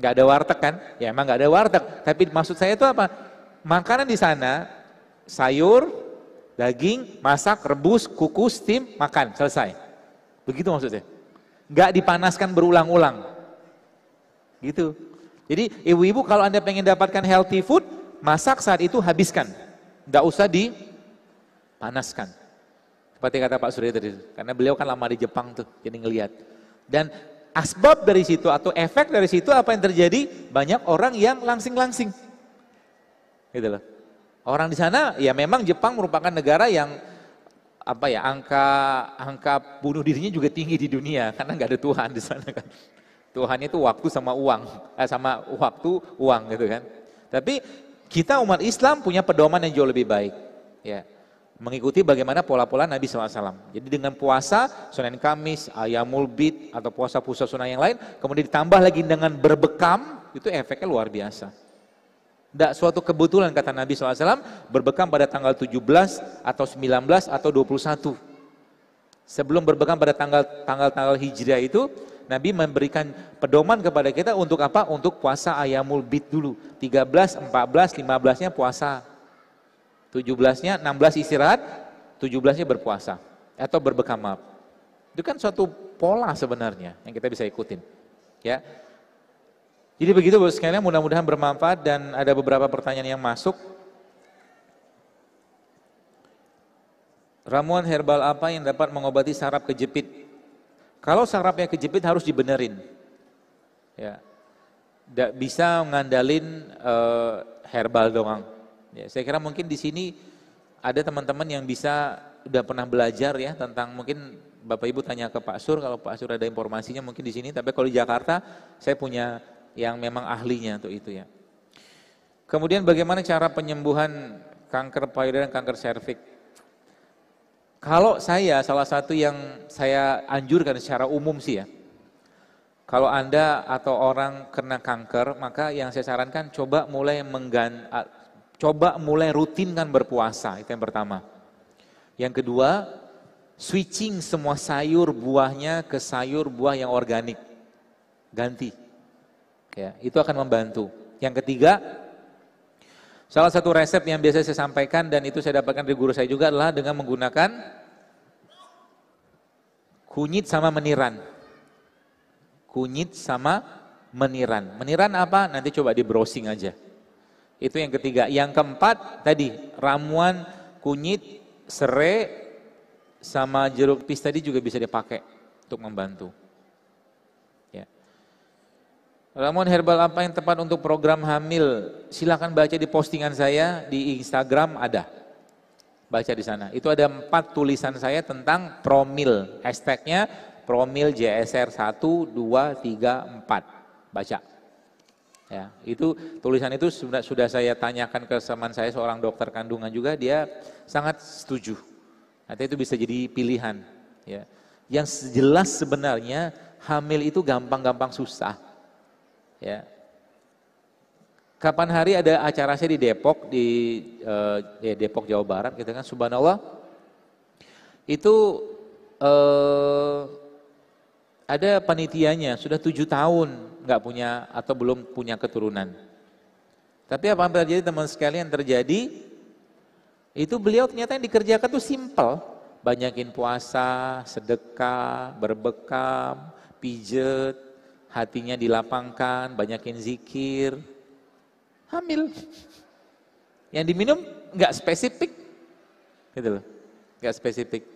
A: Nggak ada warteg kan? Ya emang nggak ada warteg. Tapi maksud saya itu apa? Makanan di sana sayur, daging, masak, rebus, kukus, steam, makan, selesai. Begitu maksudnya. Nggak dipanaskan berulang-ulang. Gitu. Jadi ibu-ibu kalau Anda pengen dapatkan healthy food, masak saat itu habiskan. Nggak usah dipanaskan. Seperti kata Pak Surya tadi, karena beliau kan lama di Jepang tuh, jadi ngelihat. Dan asbab dari situ atau efek dari situ apa yang terjadi? Banyak orang yang langsing-langsing. Gitu loh. Orang di sana ya memang Jepang merupakan negara yang apa ya angka angka bunuh dirinya juga tinggi di dunia (laughs) karena nggak ada Tuhan di sana kan. Tuhannya itu waktu sama uang, eh, sama waktu uang gitu kan. Tapi kita umat Islam punya pedoman yang jauh lebih baik. Ya, mengikuti bagaimana pola-pola Nabi SAW. Jadi dengan puasa, Senin Kamis, Ayamul Bid, atau puasa puasa sunnah yang lain, kemudian ditambah lagi dengan berbekam, itu efeknya luar biasa. Tidak suatu kebetulan kata Nabi SAW, berbekam pada tanggal 17 atau 19 atau 21. Sebelum berbekam pada tanggal tanggal-tanggal hijriah itu, Nabi memberikan pedoman kepada kita untuk apa? Untuk puasa ayamul bid dulu. 13, 14, 15-nya puasa. 17-nya 16 istirahat, 17-nya berpuasa atau berbekam maaf. Itu kan suatu pola sebenarnya yang kita bisa ikutin. Ya. Jadi begitu Bos sekalian, mudah-mudahan bermanfaat dan ada beberapa pertanyaan yang masuk. Ramuan herbal apa yang dapat mengobati saraf kejepit? Kalau sarafnya kejepit harus dibenerin. Ya. Tidak bisa mengandalin uh, herbal doang. Ya, saya kira mungkin di sini ada teman-teman yang bisa udah pernah belajar ya tentang mungkin Bapak Ibu tanya ke Pak Sur kalau Pak Sur ada informasinya mungkin di sini tapi kalau di Jakarta saya punya yang memang ahlinya untuk itu ya. Kemudian bagaimana cara penyembuhan kanker payudara dan kanker serviks? Kalau saya salah satu yang saya anjurkan secara umum sih ya. Kalau Anda atau orang kena kanker, maka yang saya sarankan coba mulai menggan Coba mulai rutinkan berpuasa, itu yang pertama. Yang kedua, switching semua sayur buahnya ke sayur buah yang organik. Ganti. Ya, itu akan membantu. Yang ketiga, salah satu resep yang biasa saya sampaikan dan itu saya dapatkan dari guru saya juga adalah dengan menggunakan kunyit sama meniran. Kunyit sama meniran. Meniran apa? Nanti coba di browsing aja. Itu yang ketiga. Yang keempat tadi ramuan kunyit, serai, sama jeruk pis tadi juga bisa dipakai untuk membantu. Ya. Ramuan herbal apa yang tepat untuk program hamil? Silahkan baca di postingan saya di Instagram ada. Baca di sana. Itu ada empat tulisan saya tentang promil. Hashtagnya promil JSR 1, 2, 3, 4. Baca. Ya, itu tulisan itu sudah saya tanyakan ke teman saya seorang dokter kandungan juga dia sangat setuju. Nanti itu bisa jadi pilihan. Ya, yang jelas sebenarnya hamil itu gampang-gampang susah. Ya, kapan hari ada acara saya di Depok di uh, ya Depok Jawa Barat gitu kan subhanallah itu uh, ada panitianya sudah tujuh tahun nggak punya atau belum punya keturunan. Tapi apa yang terjadi teman sekalian terjadi itu beliau ternyata yang dikerjakan tuh simple, banyakin puasa, sedekah, berbekam, pijet, hatinya dilapangkan, banyakin zikir, hamil. Yang diminum nggak spesifik, gitu loh, nggak spesifik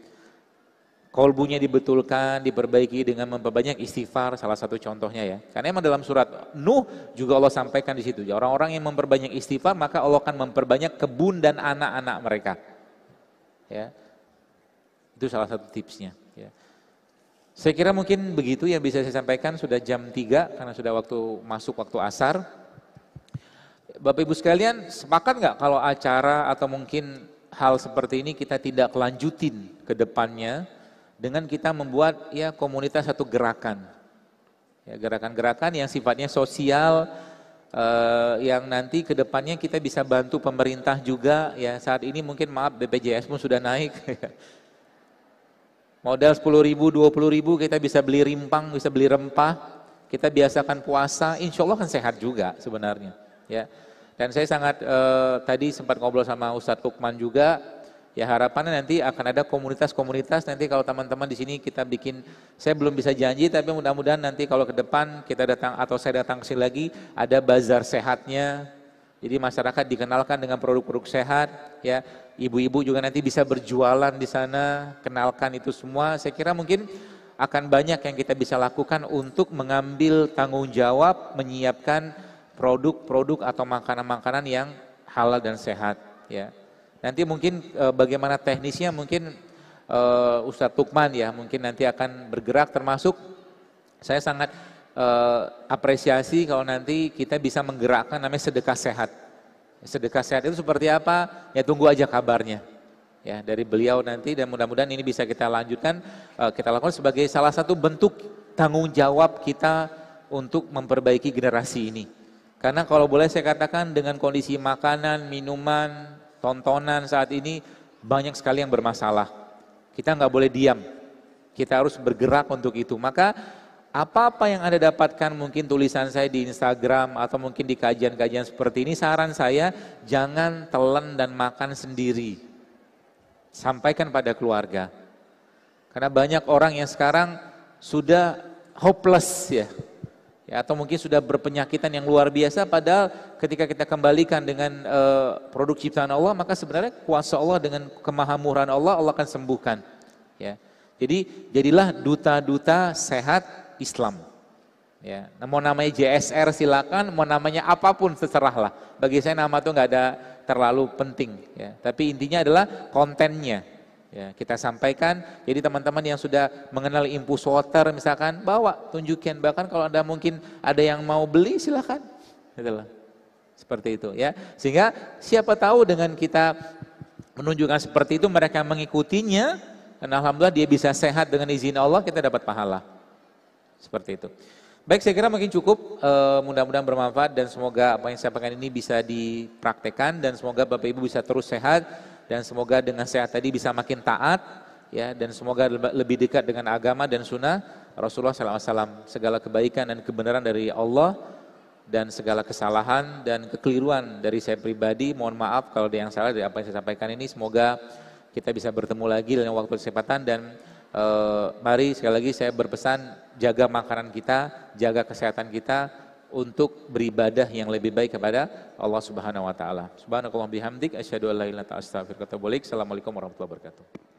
A: kolbunya dibetulkan, diperbaiki dengan memperbanyak istighfar, salah satu contohnya ya. Karena emang dalam surat Nuh juga Allah sampaikan di situ. Ya, orang-orang yang memperbanyak istighfar, maka Allah akan memperbanyak kebun dan anak-anak mereka. Ya, itu salah satu tipsnya. Ya. Saya kira mungkin begitu yang bisa saya sampaikan, sudah jam 3 karena sudah waktu masuk waktu asar. Bapak Ibu sekalian, sepakat nggak kalau acara atau mungkin hal seperti ini kita tidak lanjutin ke depannya, dengan kita membuat ya komunitas satu gerakan. Ya, gerakan-gerakan yang sifatnya sosial eh, yang nanti ke depannya kita bisa bantu pemerintah juga ya saat ini mungkin maaf BPJS pun sudah naik. (laughs) Modal 10 ribu, 20 ribu kita bisa beli rimpang, bisa beli rempah, kita biasakan puasa, insya Allah kan sehat juga sebenarnya. Ya, dan saya sangat eh, tadi sempat ngobrol sama Ustadz Lukman juga, ya harapannya nanti akan ada komunitas-komunitas. Nanti kalau teman-teman di sini kita bikin saya belum bisa janji tapi mudah-mudahan nanti kalau ke depan kita datang atau saya datang ke sini lagi ada bazar sehatnya. Jadi masyarakat dikenalkan dengan produk-produk sehat ya. Ibu-ibu juga nanti bisa berjualan di sana kenalkan itu semua. Saya kira mungkin akan banyak yang kita bisa lakukan untuk mengambil tanggung jawab menyiapkan produk-produk atau makanan-makanan yang halal dan sehat ya Nanti mungkin e, bagaimana teknisnya mungkin e, Ustadz Tukman ya mungkin nanti akan bergerak termasuk saya sangat e, apresiasi kalau nanti kita bisa menggerakkan namanya sedekah sehat. Sedekah sehat itu seperti apa? Ya tunggu aja kabarnya. Ya, dari beliau nanti dan mudah-mudahan ini bisa kita lanjutkan e, kita lakukan sebagai salah satu bentuk tanggung jawab kita untuk memperbaiki generasi ini. Karena kalau boleh saya katakan dengan kondisi makanan, minuman, tontonan saat ini banyak sekali yang bermasalah. Kita nggak boleh diam. Kita harus bergerak untuk itu. Maka apa-apa yang Anda dapatkan mungkin tulisan saya di Instagram atau mungkin di kajian-kajian seperti ini, saran saya jangan telan dan makan sendiri. Sampaikan pada keluarga. Karena banyak orang yang sekarang sudah hopeless ya ya atau mungkin sudah berpenyakitan yang luar biasa padahal ketika kita kembalikan dengan uh, produk ciptaan Allah maka sebenarnya kuasa Allah dengan kemahamurahan Allah Allah akan sembuhkan. Ya. Jadi jadilah duta-duta sehat Islam. Ya. Nah, mau namanya JSR silakan mau namanya apa pun terserahlah bagi saya nama itu nggak ada terlalu penting ya. Tapi intinya adalah kontennya Ya, kita sampaikan, jadi teman-teman yang sudah mengenal impus water misalkan, bawa, tunjukkan. Bahkan kalau Anda mungkin ada yang mau beli silahkan. Itulah. Seperti itu ya. Sehingga siapa tahu dengan kita menunjukkan seperti itu mereka mengikutinya dan alhamdulillah dia bisa sehat dengan izin Allah kita dapat pahala. Seperti itu. Baik, saya kira mungkin cukup. E, mudah-mudahan bermanfaat dan semoga apa yang saya sampaikan ini bisa dipraktekkan dan semoga Bapak Ibu bisa terus sehat dan semoga dengan sehat tadi bisa makin taat ya. Dan semoga lebih dekat dengan agama dan sunnah Rasulullah SAW segala kebaikan dan kebenaran dari Allah dan segala kesalahan dan kekeliruan dari saya pribadi mohon maaf kalau ada yang salah dari apa yang saya sampaikan ini. Semoga kita bisa bertemu lagi dalam waktu kesempatan dan e, mari sekali lagi saya berpesan jaga makanan kita jaga kesehatan kita untuk beribadah yang lebih baik kepada Allah Subhanahu wa taala. Subhanakallah bihamdik asyhadu an la ilaha illa anta astaghfiruka wa atubu ilaik. Assalamualaikum warahmatullahi wabarakatuh.